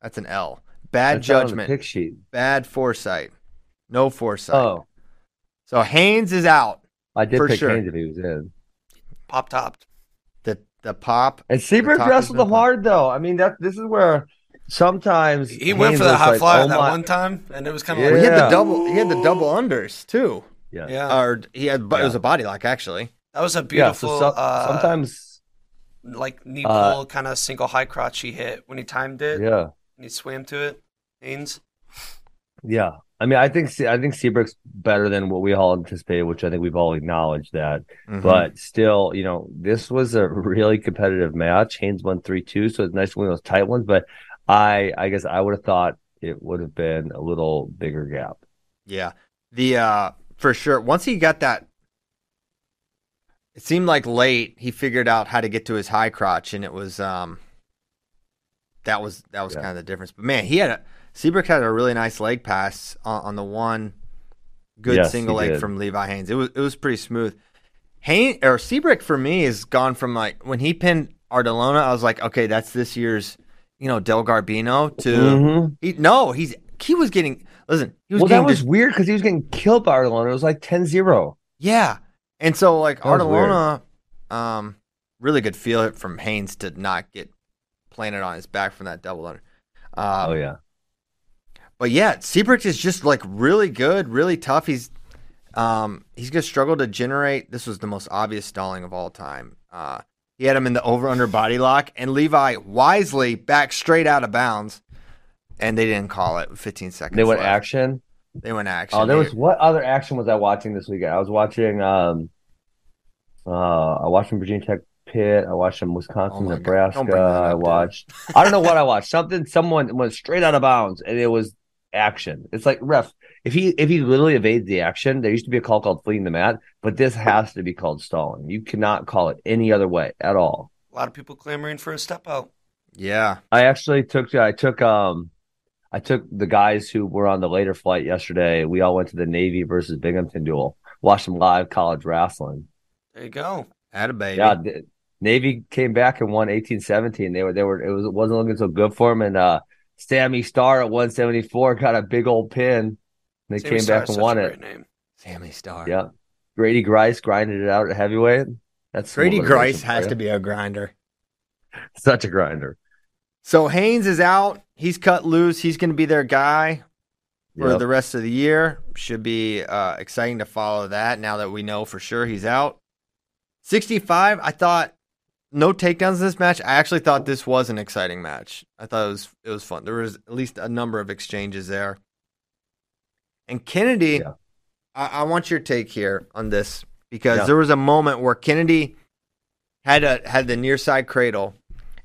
Speaker 1: That's an L. Bad
Speaker 3: That's not on the
Speaker 1: judgment.
Speaker 3: Pick sheet.
Speaker 1: Bad foresight. No foresight.
Speaker 3: Oh,
Speaker 1: So Haines is out.
Speaker 3: I did
Speaker 1: For
Speaker 3: pick
Speaker 1: sure.
Speaker 3: Haines if he was in.
Speaker 2: Pop topped.
Speaker 1: The the pop.
Speaker 3: And Seabrook wrestled
Speaker 1: has been
Speaker 3: hard though. I mean, that this is where sometimes
Speaker 2: He went for the
Speaker 3: was
Speaker 2: high
Speaker 3: like,
Speaker 2: flyer
Speaker 3: oh
Speaker 2: that
Speaker 3: my-
Speaker 2: one time, and it was kind of
Speaker 3: Yeah.
Speaker 1: He
Speaker 2: like,
Speaker 1: had the double. He had the double unders too.
Speaker 3: Yeah,
Speaker 2: yeah,
Speaker 1: Or he had. But it was a body lock actually.
Speaker 2: that was a
Speaker 3: yeah.
Speaker 2: beautiful.
Speaker 3: So
Speaker 2: uh,
Speaker 3: sometimes,
Speaker 2: like knee
Speaker 3: uh,
Speaker 2: pull, kind of single high crotch he hit when he timed it.
Speaker 3: yeah,
Speaker 2: and he swam to it. Haines.
Speaker 3: yeah. I mean, I think I think Seabrook's better than what we all anticipated, which I think we've all acknowledged that.
Speaker 1: Mhm.
Speaker 3: But still, you know, this was a really competitive match. Haines won three two, so it's nice to win those tight ones. But I, I guess I would have thought it would have been a little bigger gap.
Speaker 1: yeah, the uh for sure. Once he got that, it seemed like late. He figured out how to get to his high crotch, and it was um. That was that was
Speaker 3: Yeah.
Speaker 1: kind of the difference. But man, he had a Seabrook had a really nice leg pass on, on the one good
Speaker 3: Yes,
Speaker 1: single leg
Speaker 3: did.
Speaker 1: from Levi Haines. It was it was pretty smooth. Haines or Seabrook for me has gone from like when he pinned Ardalona, I was like, okay, that's this year's you know Del Garbino to
Speaker 3: Mhm.
Speaker 1: he, no, he's he was getting listen, he was
Speaker 3: Well, that was
Speaker 1: dis-
Speaker 3: weird because he was getting killed by Arlona. It was like 10-0.
Speaker 1: yeah, and so like
Speaker 3: That.
Speaker 1: Ardalona, um, really good feel from Haines to not get planted on his back from that double under. Um,
Speaker 3: oh yeah.
Speaker 1: But yeah, Seabrook is just like really good, really tough. He's um he's gonna struggle to generate. This was the most obvious stalling of all time. Uh, he had him in the over under body lock, and Levi wisely back straight out of bounds, and they didn't call it. 15 seconds.
Speaker 3: They went
Speaker 1: left.
Speaker 3: action.
Speaker 1: They went action.
Speaker 3: Oh, there
Speaker 1: They-
Speaker 3: was what other action was I watching this weekend? I was watching um uh I watched Virginia Tech Pitt, I watched some Wisconsin,
Speaker 1: Oh.
Speaker 3: Nebraska,
Speaker 1: Don't bring that up,
Speaker 3: I watched I don't know what I watched. Something someone went straight out of bounds and it was action. It's like ref, if he if he literally evades the action, there used to be a call called fleeing the mat, but this has to be called stalling. You cannot call it any other way at all.
Speaker 2: A lot of people clamoring for a step out.
Speaker 1: yeah.
Speaker 3: I actually took I took um I took the guys who were on the later flight yesterday. We all went to the Navy versus Binghamton duel. Watched some live college wrestling.
Speaker 2: There you go.
Speaker 1: Had a baby.
Speaker 3: Yeah, the, Navy came back and won 18-17. They were they were it was it wasn't looking so good for them and uh Sammy Starr at 174 got a big old pin. They
Speaker 2: Sammy
Speaker 3: came
Speaker 2: Starr
Speaker 3: back and
Speaker 2: such
Speaker 3: won
Speaker 2: a
Speaker 3: it.
Speaker 2: Great name.
Speaker 1: Sammy Starr.
Speaker 3: Yeah. Grady Grice grinded it out at heavyweight. That's
Speaker 1: Grady Grice has to be a grinder.
Speaker 3: such a grinder.
Speaker 1: So Haines is out. He's cut loose. He's going to be their guy for
Speaker 3: Yep.
Speaker 1: the rest of the year. Should be uh, exciting to follow that now that we know for sure he's out. 65, I thought no takedowns in this match. I actually thought this was an exciting match. I thought it was it was fun. There was at least a number of exchanges there. And Kennedy,
Speaker 3: Yeah.
Speaker 1: I, I want your take here on this because
Speaker 3: Yeah.
Speaker 1: there was a moment where Kennedy had a had the near side cradle,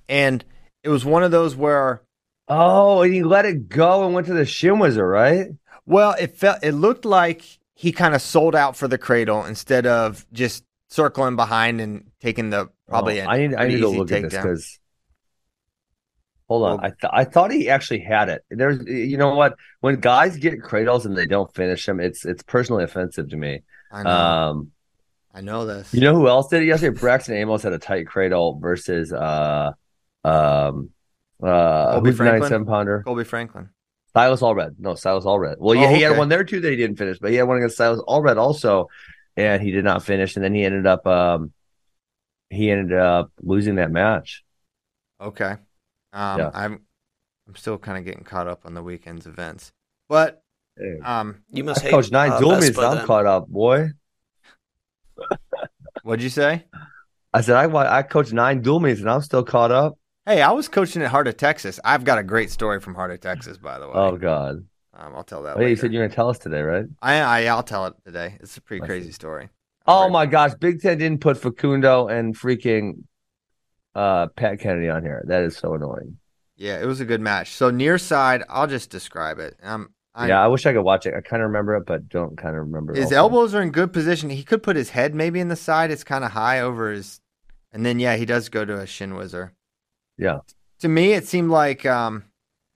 Speaker 1: and it was one of those where
Speaker 3: Oh, and he let it go and went to the shin wizard, right?
Speaker 1: Well, it felt it looked like he kind of sold out for the cradle instead of just circling behind and taking the probably.
Speaker 3: Oh, I need I need to look at this because hold on,
Speaker 1: Well-
Speaker 3: I th- I thought he actually had it. There's you know what when guys get cradles and they don't finish them, it's it's personally offensive to me.
Speaker 1: I know,
Speaker 3: Um,
Speaker 1: I know this.
Speaker 3: you know who else did it yesterday? Braxton Amos had a tight cradle versus uh um uh
Speaker 1: Colby
Speaker 3: the nine
Speaker 1: Franklin?
Speaker 3: seven pounder
Speaker 1: Colby Franklin.
Speaker 3: Silas Allred. No, Silas Allred. Well,
Speaker 1: Oh,
Speaker 3: yeah, he had one there too that he didn't finish, but he had one against Silas Allred also, and he did not finish, and then he ended up um he ended up losing that match.
Speaker 1: Okay, um,
Speaker 3: Yeah.
Speaker 1: I'm I'm still kind of getting caught up on the weekend's events, but um,
Speaker 2: You must hate
Speaker 3: Coach nine
Speaker 2: uh,
Speaker 3: dual I'm
Speaker 2: then.
Speaker 3: caught up, boy.
Speaker 1: what'd you say?
Speaker 3: I said I I coached nine dual meets and I'm still caught up.
Speaker 1: Hey, I was coaching at Heart of Texas. I've got a great story from Heart of Texas, by the way.
Speaker 3: Oh God!
Speaker 1: Um, I'll tell that.
Speaker 3: Oh, yeah, you said you're gonna tell us today, right?
Speaker 1: I, I I'll tell it today. It's a pretty crazy story.
Speaker 3: Oh my gosh! Big Ten didn't put Facundo and freaking uh Pat Kennedy on here. That is so annoying.
Speaker 1: Yeah, it was a good match. So near side, I'll just describe it. Um, I,
Speaker 3: yeah, I wish I could watch it. I kind of remember it, but don't kind of remember.
Speaker 1: his elbows are in good position. He could put his head maybe in the side. It's kind of high over his And then yeah, he does go to a shin whizzer.
Speaker 3: Yeah.
Speaker 1: To me, it seemed like um,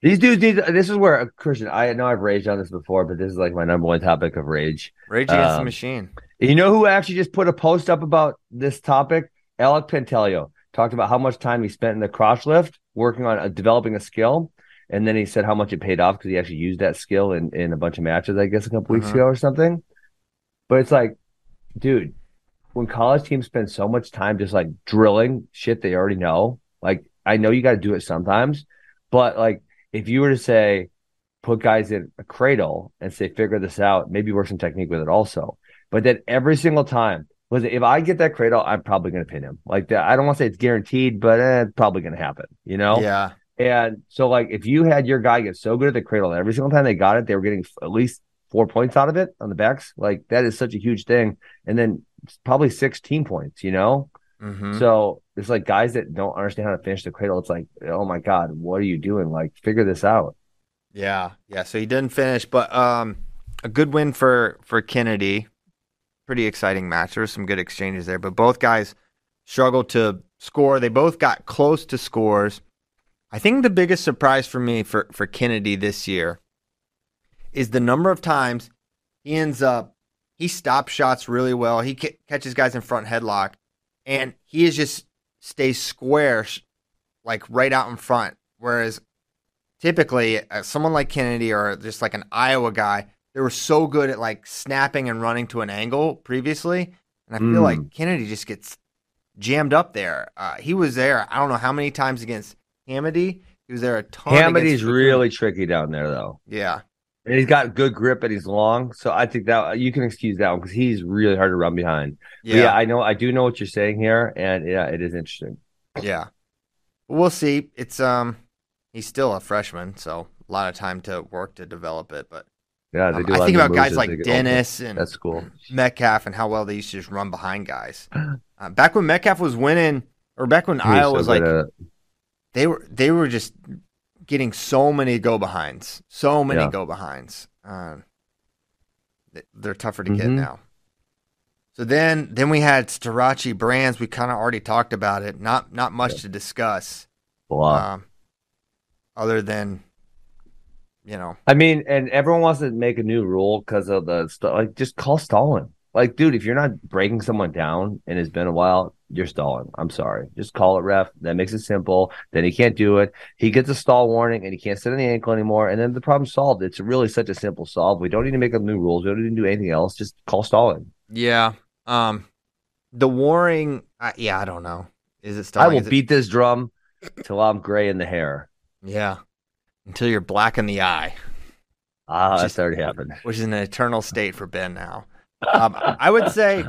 Speaker 3: These dudes need. This is where a Christian. I know I've raged on this before, but this is like my number one topic of rage.
Speaker 1: Rage Against the
Speaker 3: Um,
Speaker 1: Machine.
Speaker 3: You know who actually just put a post up about this topic? Alec Pantaleo talked about how much time he spent in the crotch lift working on uh, developing a skill, and then he said how much it paid off because he actually used that skill in in a bunch of matches, I guess, a couple weeks
Speaker 1: Uh-huh.
Speaker 3: ago or something. But it's like, dude, when college teams spend so much time just like drilling shit they already know, like I know you got to do it sometimes, but like if you were to say put guys in a cradle and say figure this out, maybe work some technique with it also. But then every single time, was if I get that cradle, I'm probably going to pin him. Like that, I don't want to say it's guaranteed, but eh, it's probably going to happen. You know?
Speaker 1: Yeah.
Speaker 3: And so, like, if you had your guy get so good at the cradle every single time they got it, they were getting at least four points out of it on the backs, like that is such a huge thing. And then probably 16 points, you know?
Speaker 1: hmm
Speaker 3: So it's like guys that don't understand how to finish the cradle. It's like, oh my God, what are you doing? Like, figure this out.
Speaker 1: Yeah, yeah. So he didn't finish, but um, a good win for for Kennedy. Pretty exciting match. There were some good exchanges there, but both guys struggled to score. They both got close to scores. I think the biggest surprise for me for for Kennedy this year is the number of times he ends up he stops shots really well. He ca- catches guys in front headlock, and he is just stays square, like right out in front. Whereas typically uh, someone like Kennedy or just like an Iowa guy, they were so good at like snapping and running to an angle previously, and I feel
Speaker 3: Mm.
Speaker 1: like Kennedy just gets jammed up there. Uh, he was there. I don't know how many times against Hamady. He was there a ton. Against-
Speaker 3: really tricky down there, though.
Speaker 1: yeah.
Speaker 3: And he's got good grip and he's long. So I think that you can excuse that one because he's really hard to run behind.
Speaker 1: Yeah,
Speaker 3: yeah, I know. I do know what you're saying here. And yeah, it is interesting.
Speaker 1: yeah. We'll see. It's um, he's still a freshman, so a lot of time to work to develop it. But
Speaker 3: Yeah, they
Speaker 1: um,
Speaker 3: do. a
Speaker 1: I think about guys like
Speaker 3: they get older.
Speaker 1: Dennis and
Speaker 3: That's cool.
Speaker 1: Metcalf and how well they used to just run behind guys. Uh, back when Metcalf was winning, or back when Iowa
Speaker 3: so
Speaker 1: was like they were they were just getting so many go behinds, so many
Speaker 3: Yeah.
Speaker 1: go behinds. Um, th- they're tougher to get
Speaker 3: Mhm.
Speaker 1: now. So then then we had Starocci Brands. We kind of already talked about it. Not not much to discuss, um, other than you know
Speaker 3: I mean, and everyone wants to make a new rule because of the st- like. Just call stalling. Like, dude, if you're not breaking someone down and it's been a while, you're stalling. I'm sorry. Just call it ref. That makes it simple. Then he can't do it. He gets a stall warning and he can't sit on the ankle anymore. And then the problem's solved. It's really such a simple solve. We don't need to make up new rules. We don't need to do anything else. Just call stalling.
Speaker 1: yeah. Um, the warring. Uh, yeah, I don't know. Is it stalling?
Speaker 3: I
Speaker 1: will it-
Speaker 3: beat this drum till I'm gray in the hair.
Speaker 1: Yeah, until you're black in the eye.
Speaker 3: Ah,
Speaker 1: Just-
Speaker 3: that's already happened.
Speaker 1: which is an eternal state for Ben now. Um, I would say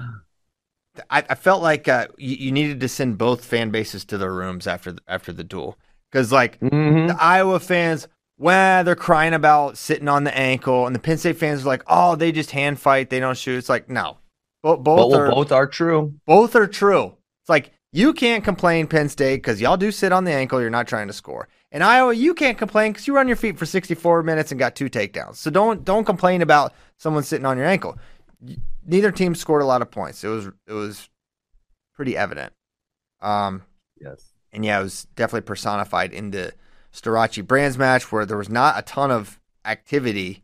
Speaker 1: I, I felt like uh, you, you needed to send both fan bases to their rooms after the, after the duel because like
Speaker 3: Mhm.
Speaker 1: the Iowa fans, well, they're crying about sitting on the ankle, and the Penn State fans are like, oh, they just hand fight, they don't shoot. It's like no, Bo-
Speaker 3: But
Speaker 1: both
Speaker 3: well,
Speaker 1: are
Speaker 3: both are true.
Speaker 1: both are true. It's like you can't complain Penn State because y'all do sit on the ankle. You're not trying to score. And Iowa, you can't complain because you run your feet for 64 minutes and got two takedowns. So don't don't complain about someone sitting on your ankle. Neither team scored a lot of points. It was it was pretty evident. Um,
Speaker 3: Yes.
Speaker 1: and yeah, it was definitely personified in the Starocci Brands match where there was not a ton of activity.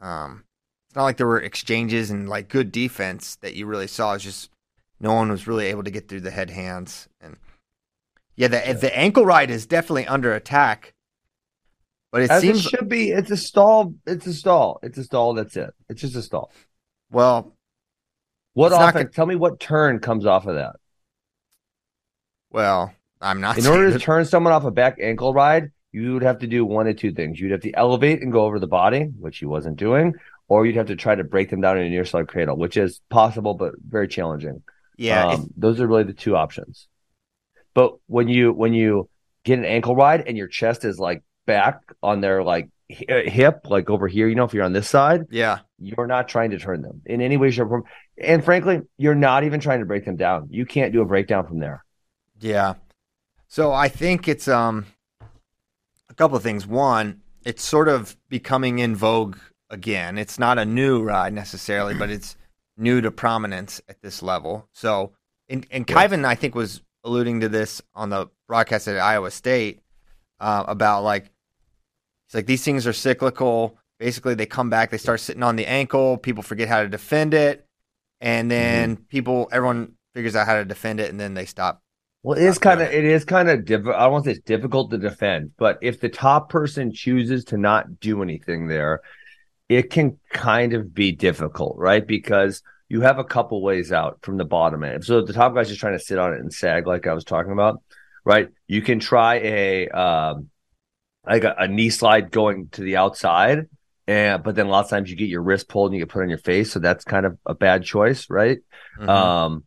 Speaker 1: Um, it's not like there were exchanges and like good defense that you really saw. It's just no one was really able to get through the head hands and yeah, the the ankle ride is definitely under attack. But it
Speaker 3: As
Speaker 1: seems
Speaker 3: it should be. It's a stall. It's a stall. It's a stall. That's it. It's just a stall.
Speaker 1: Well,
Speaker 3: What
Speaker 1: not gonna-
Speaker 3: Tell me what turn comes off of that.
Speaker 1: well, I'm not
Speaker 3: In order to
Speaker 1: that-
Speaker 3: turn someone off a back ankle ride, you would have to do one of two things. You'd have to elevate and go over the body, which he wasn't doing, or you'd have to try to break them down in a near side cradle, which is possible but very challenging.
Speaker 1: yeah,
Speaker 3: Um, those are really the two options. But when you when you get an ankle ride and your chest is like back on their like hip, like over here, you know, if you're on this side,
Speaker 1: yeah,
Speaker 3: you're not trying to turn them in any way, shape, or form. And frankly, you're not even trying to break them down. You can't do a breakdown from there.
Speaker 1: Yeah. So I think it's um a couple of things. One, it's sort of becoming in vogue again. It's not a new ride necessarily, but it's new to prominence at this level. So and and. Kyven I think was alluding to this on the broadcast at Iowa State uh, about like it's like these things are cyclical. Basically, they come back, they start sitting on the ankle. People forget how to defend it, and then people, everyone figures out how to defend it, and then they stop.
Speaker 3: Well, it is kind of it is kind of difficult. I don't want to say it's difficult to defend, but if the top person chooses to not do anything there, it can kind of be difficult, right? Because you have a couple ways out from the bottom end. So if the top guy's just trying to sit on it and sag, like I was talking about, right? You can try a um, like a, a knee slide going to the outside, and but then a lot of times you get your wrist pulled and you get put on your face, so that's kind of a bad choice, right?
Speaker 1: Mhm.
Speaker 3: Um,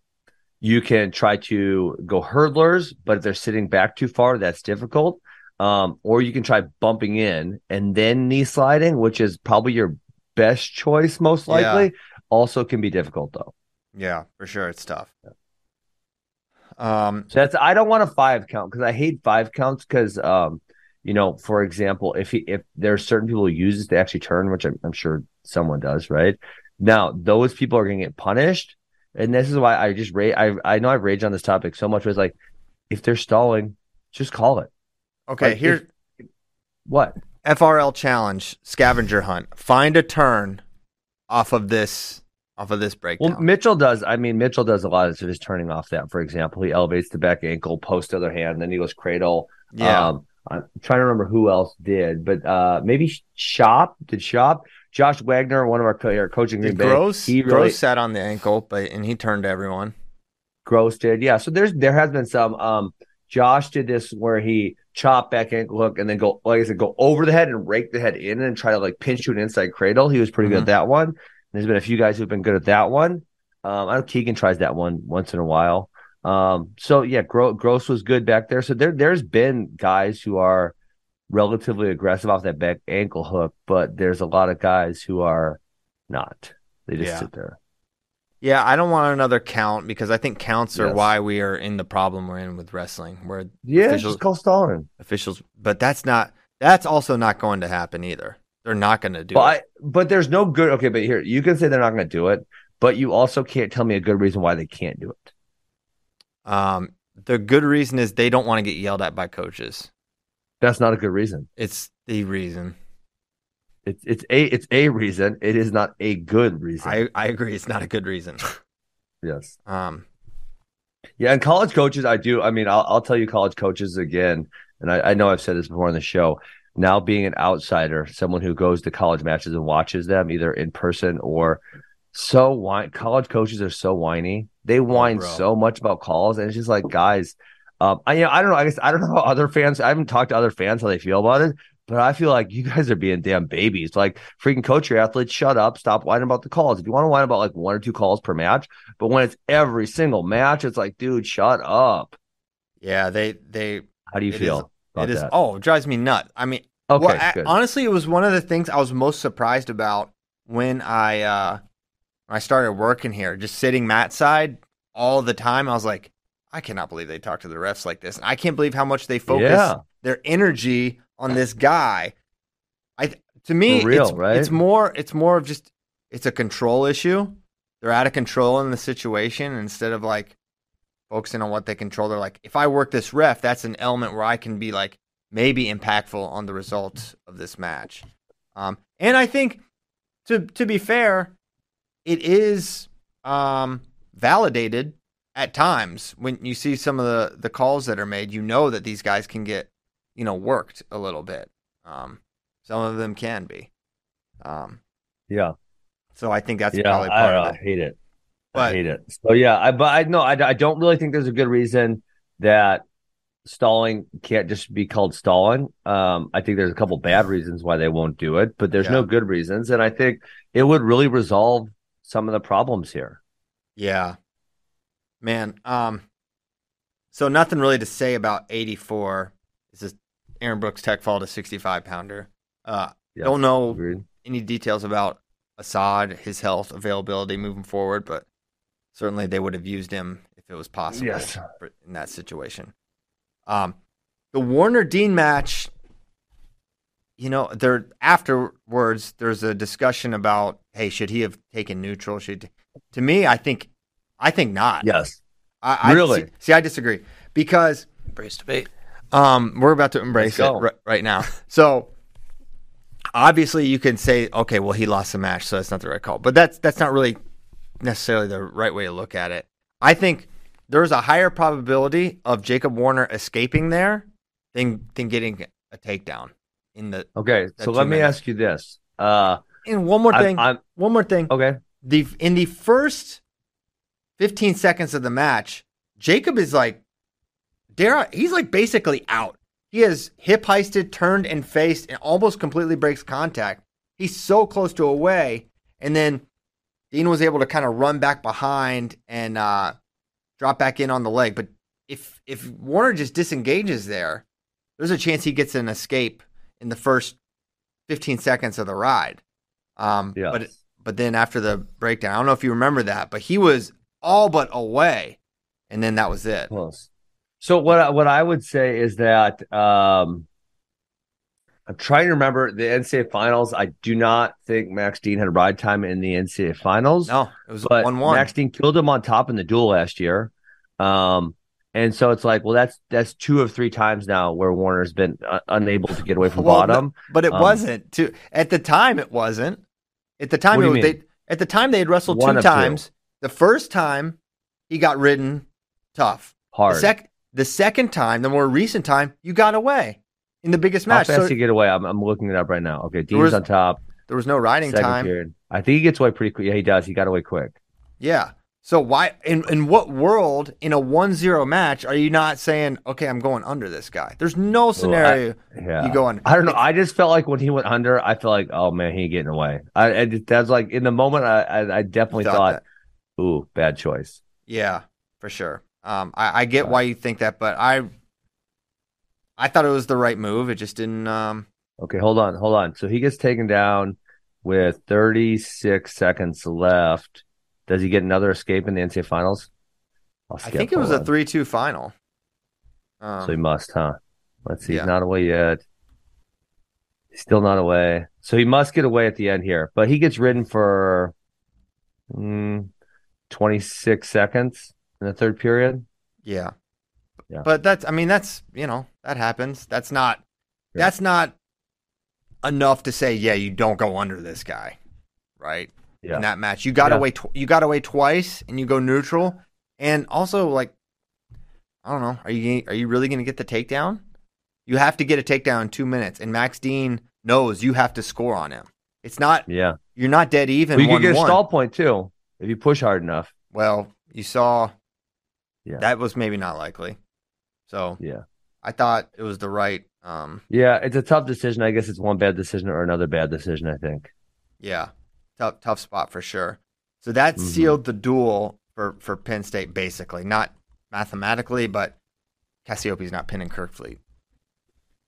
Speaker 3: you can try to go hurdlers, but if they're sitting back too far, that's difficult. Um, or you can try bumping in and then knee sliding, which is probably your best choice, most
Speaker 1: Yeah.
Speaker 3: likely. Also, can be difficult though.
Speaker 1: yeah, for sure, it's tough. Um,
Speaker 3: So that's I don't want a five count because I hate five counts because um, you know, for example, if he, if there's certain people who use this to actually turn, which I'm, I'm sure someone does, right? Now those people are going to get punished, and this is why I just rage. I I know I've raged on this topic so much. Was like, if they're stalling, just call it.
Speaker 1: okay,
Speaker 3: Like,
Speaker 1: here
Speaker 3: What?
Speaker 1: FRL challenge scavenger hunt. Find a turn off of this off of this breakdown.
Speaker 3: Well, Mitchell does. I mean, Mitchell does a lot of his turning off that. For example, he elevates the back ankle, post other hand, then he goes cradle.
Speaker 1: yeah,
Speaker 3: Um, I'm trying to remember who else did, but uh, maybe Shop did Shop. Josh Wagner, one of our, co- our coaching Green
Speaker 1: Did
Speaker 3: Bay, he really
Speaker 1: Gross sat on the ankle, but and he turned to everyone.
Speaker 3: Gross did. Yeah, so there's there has been some. Um, Josh did this where he chopped back ankle hook and then go like I said, go over the head and rake the head in and try to like pinch to an inside cradle. He was pretty good
Speaker 1: Mhm.
Speaker 3: at that one. There's been a few guys who've been good at that one. Um, I know Keegan tries that one once in a while. Um, so yeah, Gro- Gross was good back there. So there there's been guys who are relatively aggressive off that back ankle hook, but there's a lot of guys who are not. They just
Speaker 1: Yeah.
Speaker 3: sit there.
Speaker 1: Yeah, I don't want another count because I think counts are
Speaker 3: Yes.
Speaker 1: why we are in the problem we're in with wrestling, where
Speaker 3: Yeah,
Speaker 1: Officials-
Speaker 3: just call stalling.
Speaker 1: officials. But that's not. That's also not going to happen either. They're not going to do
Speaker 3: But
Speaker 1: it.
Speaker 3: I, but there's no good. Okay, but here you can say they're not going to do it, but you also can't tell me a good reason why they can't do it.
Speaker 1: Um, the good reason is they don't want to get yelled at by coaches.
Speaker 3: That's not a good reason.
Speaker 1: It's the reason.
Speaker 3: It's it's a it's a reason. It is not a good reason.
Speaker 1: I I agree. It's not a good reason.
Speaker 3: yes.
Speaker 1: Um,
Speaker 3: Yeah, and college coaches, I do. I mean, I'll I'll tell you, college coaches again, and I, I know I've said this before on the show. Now, being an outsider, someone who goes to college matches and watches them either in person or so whine. College coaches are so whiny. They whine
Speaker 1: bro.
Speaker 3: so much about calls, and it's just like, guys, um, I you know, I don't know. I guess I don't know how other fans. I haven't talked to other fans how they feel about it, but I feel like you guys are being damn babies. Like freaking coach your athletes, shut up, stop whining about the calls. If you want to whine about like one or two calls per match, but when it's every single match, it's like, dude, shut up.
Speaker 1: yeah, they they
Speaker 3: How do you feel
Speaker 1: is- it is.
Speaker 3: that?
Speaker 1: Oh, it drives me nuts. I mean,
Speaker 3: okay,
Speaker 1: well, I- honestly, it was one of the things I was most surprised about when I uh when I started working here, just sitting mat side all the time. I was like, I cannot believe they talk to the refs like this. And I can't believe how much they focus
Speaker 3: Yeah.
Speaker 1: their energy on this guy. I to me,
Speaker 3: real,
Speaker 1: it's,
Speaker 3: right?
Speaker 1: it's more it's more of just it's a control issue. They're out of control in the situation instead of like focusing on what they control. They're like, if I work this ref, that's an element where I can be like maybe impactful on the results of this match. Um, and I think to to be fair, it is um, validated at times when you see some of the the calls that are made. You know that these guys can get you know worked a little bit. Um, some of them can be. Um,
Speaker 3: yeah,
Speaker 1: so I think that's
Speaker 3: yeah.
Speaker 1: probably part
Speaker 3: know.
Speaker 1: of
Speaker 3: I hate it. I hate it. So yeah, I but I no, I, I don't really think there's a good reason that stalling can't just be called stalling. Um, I think there's a couple bad reasons why they won't do it, but there's
Speaker 1: Yeah.
Speaker 3: no good reasons, and I think it would really resolve some of the problems here.
Speaker 1: Yeah. Man, um so nothing really to say about 84. It's just Aaron Brooks tech fall to 65 pounder. Uh
Speaker 3: Yeah.
Speaker 1: don't know
Speaker 3: Agreed.
Speaker 1: any details about Assad, his health, availability moving forward, but certainly they would have used him if it was possible
Speaker 3: Yes.
Speaker 1: in that situation. Um the Warner Dean match you know, there afterwards there's a discussion about hey, should he have taken neutral? Should to me, I think I think not.
Speaker 3: Yes.
Speaker 1: I, I-
Speaker 3: Really?
Speaker 1: see, see, I disagree because
Speaker 2: Embrace debate.
Speaker 1: um, we're about to embrace it
Speaker 3: Let's go.
Speaker 1: ri- right now. So obviously, you can say, okay, well, he lost the match, so that's not the right call. But that's that's not really necessarily the right way to look at it. I think there's a higher probability of Jacob Warner escaping there than than getting a takedown in the.
Speaker 3: Okay,
Speaker 1: That
Speaker 3: so let me ask you this. Uh,
Speaker 1: And one more
Speaker 3: I'm-
Speaker 1: thing.
Speaker 3: I'm,
Speaker 1: one more thing.
Speaker 3: okay.
Speaker 1: the in the first 15 seconds of the match, Jacob is like dare he's like basically out. He has hip heisted, turned and faced and almost completely breaks contact. He's so close to away and then Dean was able to kind of run back behind and uh drop back in on the leg, but if if Warner just disengages there, there's a chance he gets an escape in the first 15 seconds of the ride. Um
Speaker 3: Yeah.
Speaker 1: but but then after the breakdown, I don't know if you remember that, but he was all but away, and then that was it.
Speaker 3: Close. So what I- what I would say is that um, I'm trying to remember the NCAA finals. I do not think Max Dean had ride time in the NCAA finals.
Speaker 1: No, it was one one.
Speaker 3: Max Dean killed him on top in the duel last year. Um, and so it's like, well, that's that's two of three times now where Warner's been uh, unable to get away from
Speaker 1: Well,
Speaker 3: bottom.
Speaker 1: but it
Speaker 3: um,
Speaker 1: wasn't. To at the time, it wasn't. At the time, it was, they, at the time they had wrestled
Speaker 3: One
Speaker 1: two
Speaker 3: of two.
Speaker 1: times. The first time he got ridden tough.
Speaker 3: Hard.
Speaker 1: The, sec- the second time, the more recent time, you got away in the biggest
Speaker 3: How
Speaker 1: match.
Speaker 3: fast
Speaker 1: So
Speaker 3: he get away? I'm, I'm looking it up right now. Okay, Dean's
Speaker 1: was-
Speaker 3: on top.
Speaker 1: there was no riding
Speaker 3: Second
Speaker 1: time.
Speaker 3: period. I think he gets away pretty quick. Yeah, he does. He got away quick.
Speaker 1: Yeah. So why in in what world in a 1-0 match are you not saying, "Okay, I'm going under this guy"? There's no scenario
Speaker 3: Yeah.
Speaker 1: you go under.
Speaker 3: I don't know. I just felt like when he went under, I felt like, oh man, he ain't getting away. I, I that's like in the moment, I, I, I definitely
Speaker 1: Thought
Speaker 3: thought, ooh, bad choice.
Speaker 1: Yeah, for sure. Um, I, I get why you think that, but I, I thought it was the right move. It just didn't. Um,
Speaker 3: Okay, hold on, hold on. So he gets taken down with 36 seconds left. Does he get another escape in the NCAA finals?
Speaker 1: I think it was a three-two final. Um,
Speaker 3: So he must, huh? Let's see.
Speaker 1: yeah.
Speaker 3: He's not away yet. He's still not away. So he must get away at the end here. But he gets ridden for mm, 26 seconds in the third period.
Speaker 1: yeah.
Speaker 3: Yeah.
Speaker 1: But that's. I mean, that's you know that happens. That's not.
Speaker 3: Yeah.
Speaker 1: That's not enough to say, yeah, you don't go under this guy, right?
Speaker 3: Yeah.
Speaker 1: in that match. You got
Speaker 3: Yeah.
Speaker 1: away. Tw- you got away twice, and you go neutral. And also, like, I don't know. Are you are you really going to get the takedown? You have to get a takedown in two minutes, and Max Dean knows you have to score on him. It's not
Speaker 3: Yeah.
Speaker 1: you're not dead even.
Speaker 3: Well, you could get a stall point too if you push hard enough.
Speaker 1: Well, you saw.
Speaker 3: Yeah.
Speaker 1: That was maybe not likely. So
Speaker 3: Yeah.
Speaker 1: I thought it was the right. Um,
Speaker 3: Yeah, it's a tough decision. I guess it's one bad decision or another bad decision, I think.
Speaker 1: Yeah, tough tough spot for sure. So that
Speaker 3: Mhm.
Speaker 1: sealed the duel for for Penn State, basically, not mathematically, but Cassioppi's not pinning Kerkvliet.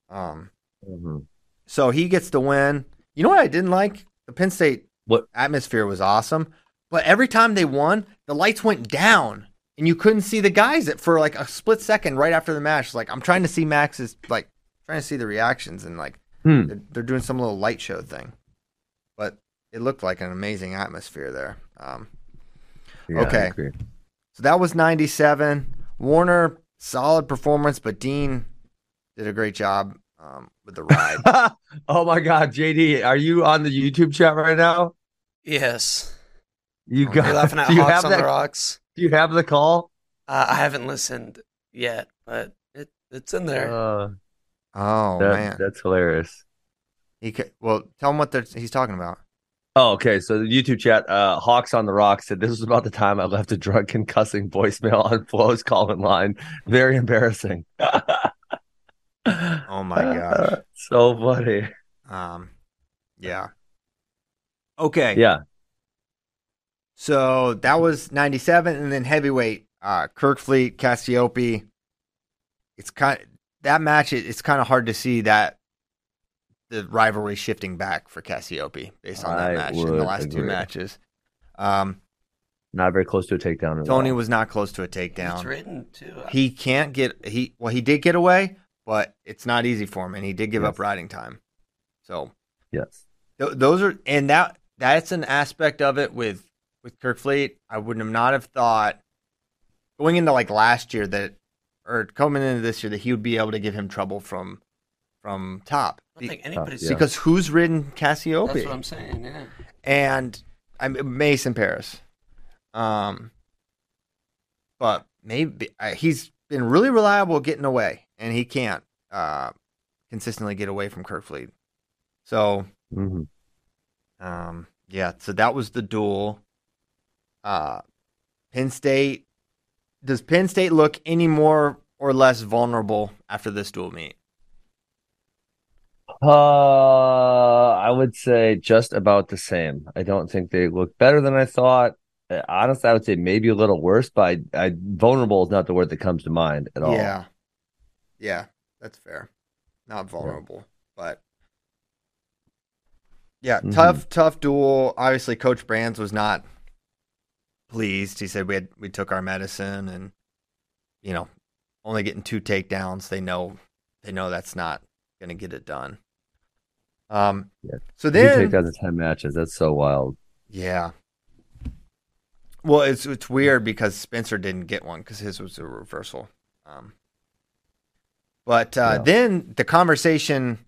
Speaker 1: Um,
Speaker 3: Mhm.
Speaker 1: so he gets the win. You know what I didn't like? The Penn State
Speaker 3: What?
Speaker 1: atmosphere was awesome, but every time they won, the lights went down. And you couldn't see the guys for like a split second right after the match. Like I'm trying to see Max's like trying to see the reactions and like
Speaker 3: Hmm.
Speaker 1: they're, they're doing some little light show thing, but it looked like an amazing atmosphere there. Um,
Speaker 3: Yeah,
Speaker 1: Okay. so that was '97. Warner solid performance, but Dean did a great job um, with the ride.
Speaker 3: oh my God, JD, are you on the YouTube chat right now?
Speaker 2: Yes.
Speaker 3: You got?
Speaker 2: You're laughing at
Speaker 3: do you
Speaker 2: Hawks
Speaker 3: have
Speaker 2: on
Speaker 3: that?
Speaker 2: the Rocks.
Speaker 3: Do you have the call?
Speaker 2: Uh, I haven't listened yet, but it it's in there.
Speaker 3: Uh,
Speaker 1: oh
Speaker 3: that-
Speaker 1: man,
Speaker 3: that's hilarious.
Speaker 1: he could, well tell him what they're, he's talking about.
Speaker 3: Oh, okay. So the YouTube chat, uh, Hawks on the Rocks said this was about the time I left a drunken cussing voicemail on Flo's calling line. Very embarrassing.
Speaker 1: Oh my gosh.
Speaker 3: so funny.
Speaker 1: Um, yeah. Okay.
Speaker 3: Yeah.
Speaker 1: So that was 97 and then heavyweight uh Kerkvliet, Cassioppi. It's kind that match it, it's kind of hard to see that the rivalry shifting back for Cassioppi based on that
Speaker 3: I
Speaker 1: match in the
Speaker 3: would
Speaker 1: last two matches. Um
Speaker 3: Not very close to a takedown. At
Speaker 1: Tony
Speaker 3: all.
Speaker 1: was not close to a
Speaker 2: It's
Speaker 1: takedown.
Speaker 2: written too.
Speaker 1: He can't get he well he did get away, but it's not easy for him and he did give
Speaker 3: Yes.
Speaker 1: up riding time. So
Speaker 3: Yes.
Speaker 1: Th- those are and that that's an aspect of it with with Kerkvliet. I would have not have thought going into like last year that or coming into this year that he would be able to give him trouble from from top
Speaker 2: I don't think
Speaker 3: Uh,
Speaker 2: anybody's
Speaker 3: yeah.
Speaker 1: because who's ridden Cassioppi
Speaker 2: That's what I'm saying. Yeah.
Speaker 1: and I'm Mason Parris, um, but maybe uh, he's been really reliable getting away, and he can't uh, consistently get away from Kerkvliet. So
Speaker 3: Mhm.
Speaker 1: um, yeah, so that was the duel. Uh, Penn State. Does Penn State look any more or less vulnerable after this dual meet?
Speaker 3: Uh, I would say just about the same. I don't think they look better than I thought. Uh, Honestly, I would say maybe a little worse, but I, I, vulnerable is not the word that comes to mind at all.
Speaker 1: Yeah, yeah, that's fair. Not vulnerable, but yeah,
Speaker 3: Mhm.
Speaker 1: tough, tough duel. Obviously, Coach Brands was not pleased. He said we had we took our medicine, and you know, only getting two takedowns. They know, they know that's not going to get it done. Um,
Speaker 3: Yeah.
Speaker 1: so
Speaker 3: You
Speaker 1: then
Speaker 3: take down to 10 matches. That's so wild.
Speaker 1: yeah. Well, it's it's weird because Spencer didn't get one because his was a reversal. Um, but uh,
Speaker 3: Yeah.
Speaker 1: then the conversation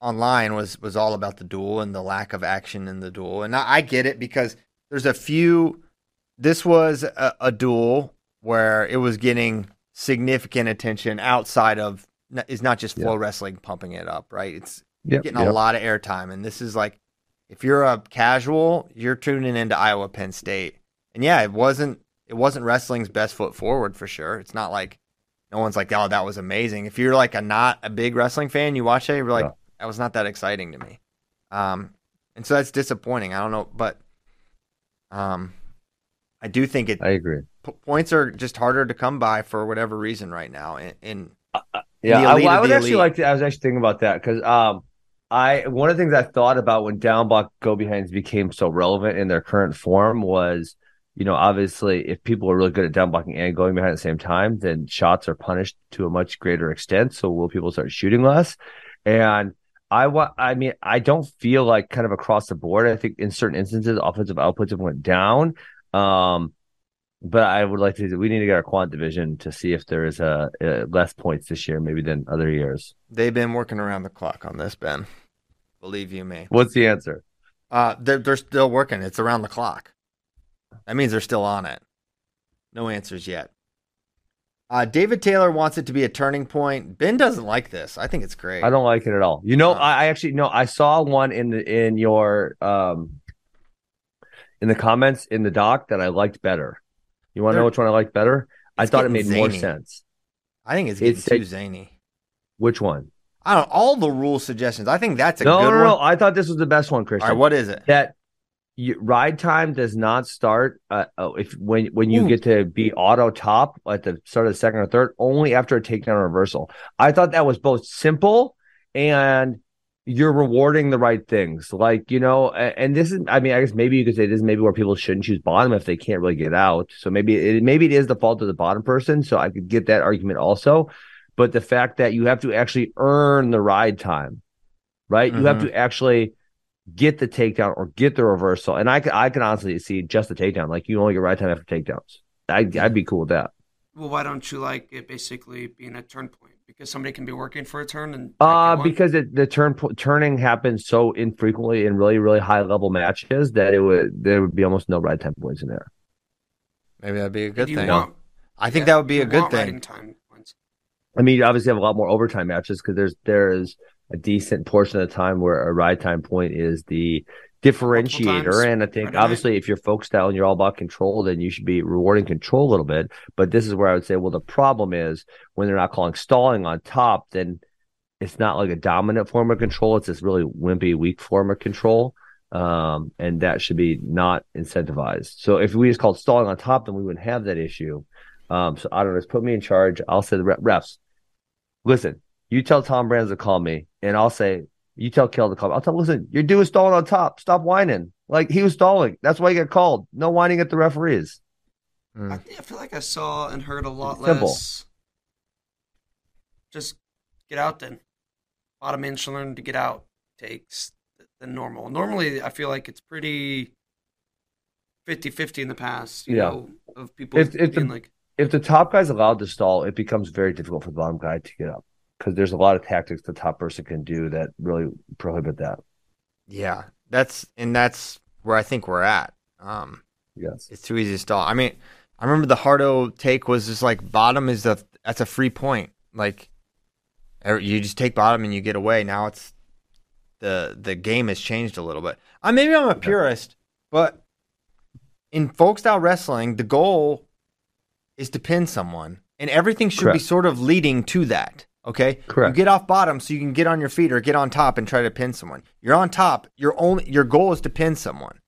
Speaker 1: online was was all about the duel and the lack of action in the duel, and I, I get it because there's a few. This was a, a duel where it was getting significant attention outside of is not just flow wrestling pumping it up, right? It's
Speaker 3: Yep.
Speaker 1: getting a lot of airtime. And this is like, if you're a casual, you're tuning into Iowa Penn State. And yeah, it wasn't it wasn't wrestling's best foot forward for sure. It's not like no one's like, oh, that was amazing. If you're like a not a big wrestling fan, you watch it, you're like,
Speaker 3: Yeah.
Speaker 1: that was not that exciting to me. Um, and so that's disappointing. I don't know, but um, I do think it
Speaker 3: I agree.
Speaker 1: p- points are just harder to come by for whatever reason right now. In, in
Speaker 3: Yeah, I, I would actually
Speaker 1: elite.
Speaker 3: like to. I was actually thinking about that because um, I one of the things I thought about when down block go behinds became so relevant in their current form was, you know, obviously if people are really good at down blocking and going behind at the same time, then shots are punished to a much greater extent. So will people start shooting less? And I want. I mean, I don't feel like kind of across the board. I think in certain instances, offensive outputs have went down. Um, but I would like to. We need to get our quant division to see if there is a, a less points this year, maybe than other years.
Speaker 1: they've been working around the clock on this, Ben. Believe you me.
Speaker 3: What's the answer?
Speaker 1: Uh, they're they're still working. It's around the clock. That means they're still on it. No answers yet. Uh, David Taylor wants it to be a turning point. Ben doesn't like this. I think it's great.
Speaker 3: I don't like it at all. You know,
Speaker 1: Uh.
Speaker 3: I, I actually no. I saw one in the in your um in the comments in the doc that I liked better. You want to know which one I like better? I thought it made
Speaker 1: getting
Speaker 3: more sense.
Speaker 1: I think it's
Speaker 3: It
Speaker 1: getting
Speaker 3: said-
Speaker 1: too zany.
Speaker 3: Which one?
Speaker 1: I don't. All the rule suggestions. I think that's a
Speaker 3: No,
Speaker 1: good
Speaker 3: no,
Speaker 1: one.
Speaker 3: no. I thought this was the best one, Christian.
Speaker 1: right, what is it?
Speaker 3: that you, ride time does not start uh, oh, if when when you
Speaker 1: Ooh.
Speaker 3: get to be auto top at the start of the second or third only after a takedown reversal. I thought that was both simple and you're rewarding the right things. Like, you know, and this is I mean, I guess maybe you could say this is maybe where people shouldn't choose bottom if they can't really get out. So maybe it maybe it is the fault of the bottom person. So I could get that argument also. But the fact that you have to actually earn the ride time, right? You have
Speaker 1: Mhm.
Speaker 3: to actually get the takedown or get the reversal. And I can I can honestly see just the takedown. Like you only get ride time after takedowns. I'd, I'd be cool with that.
Speaker 2: Well, why don't you like it basically being a turn point? Because somebody can be working for a turn and
Speaker 3: Uh,
Speaker 2: not get one?
Speaker 3: because it, the turn turning happens so infrequently in really really high level matches that it would there would be almost no ride time points in there.
Speaker 1: Maybe that'd be a good thing.
Speaker 2: want-
Speaker 1: I think
Speaker 2: yeah,
Speaker 1: that would be a good thing.
Speaker 2: time points.
Speaker 3: I mean, you obviously have a lot more overtime matches because there's there is a decent portion of the time where a ride time point is the differentiator. And I think
Speaker 2: night.
Speaker 3: obviously if you're folk style and you're all about control, then you should be rewarding control a little bit. But this is where I would say, well, the problem is when they're not calling stalling on top, then it's not like a dominant form of control. It's this really wimpy, weak form of control. Um, and that should be not incentivized. So if we just called stalling on top, then we wouldn't have that issue. Um, so I don't know, just put me in charge. I'll say the re- refs. Listen, you tell Tom Brands to call me, and I'll say, you tell Cael to call me. I'll tell, listen, your dude was stalling on top. Stop whining. Like he was stalling. That's why he got called. No whining at the referees.
Speaker 1: Mm.
Speaker 2: I, I feel like I saw and heard a lot
Speaker 3: Simple.
Speaker 2: less. Just get out then. Bottom man should learn to get out takes th- than normal. Normally, I feel like it's pretty 50 50 in the past, you
Speaker 3: Yeah.
Speaker 2: know, of people
Speaker 3: If- if the-
Speaker 2: being like,
Speaker 3: if the top guy's allowed to stall, it becomes very difficult for the bottom guy to get up because there's a lot of tactics the top person can do that really prohibit that.
Speaker 1: Yeah, that's and that's where I think we're at. Um,
Speaker 3: Yes.
Speaker 1: it's too easy to stall. I mean, I remember the Hardo take was just like bottom is a that's a free point. Like er, you just take bottom and you get away. Now it's the the game has changed a little bit. I maybe I'm a purist, but in folk style wrestling, the goal is to pin someone, and everything should be sort of leading to that. Okay,
Speaker 3: Correct.
Speaker 1: You get off bottom so you can get on your feet or get on top and try to pin someone. You're on top. Your only your goal is to pin someone.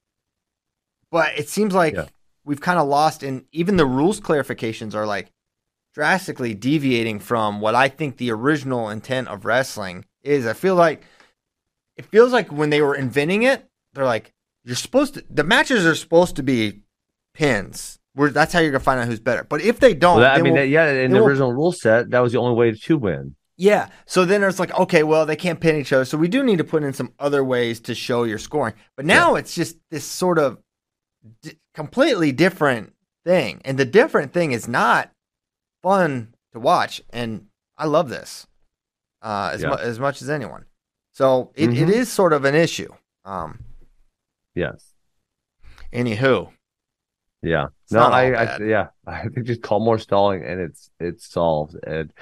Speaker 1: But it seems like
Speaker 3: Yeah.
Speaker 1: we've kind of lost, and even the rules clarifications are like drastically deviating from what I think the original intent of wrestling is. I feel like it feels like when they were inventing it, they're like, you're supposed to, the matches are supposed to be pins. That's how you're gonna find out who's better. But if they don't,
Speaker 3: Well, that, I mean,
Speaker 1: will-
Speaker 3: that, yeah, in the
Speaker 1: will-
Speaker 3: original rule set, that was the only way to win.
Speaker 1: yeah. So then it's like, okay, well, they can't pin each other. So we do need to put in some other ways to show your scoring. But now it's just this sort of d- completely different thing. And the different thing is not fun to watch. And I love this uh, as,
Speaker 3: Yeah.
Speaker 1: mu- as much as anyone. So it, it
Speaker 3: Mhm.
Speaker 1: is sort of an issue. Um,
Speaker 3: Yes.
Speaker 1: anywho,
Speaker 3: Yeah.
Speaker 1: It's
Speaker 3: no, I, I, yeah, I think just call more stalling and it's it's solved. And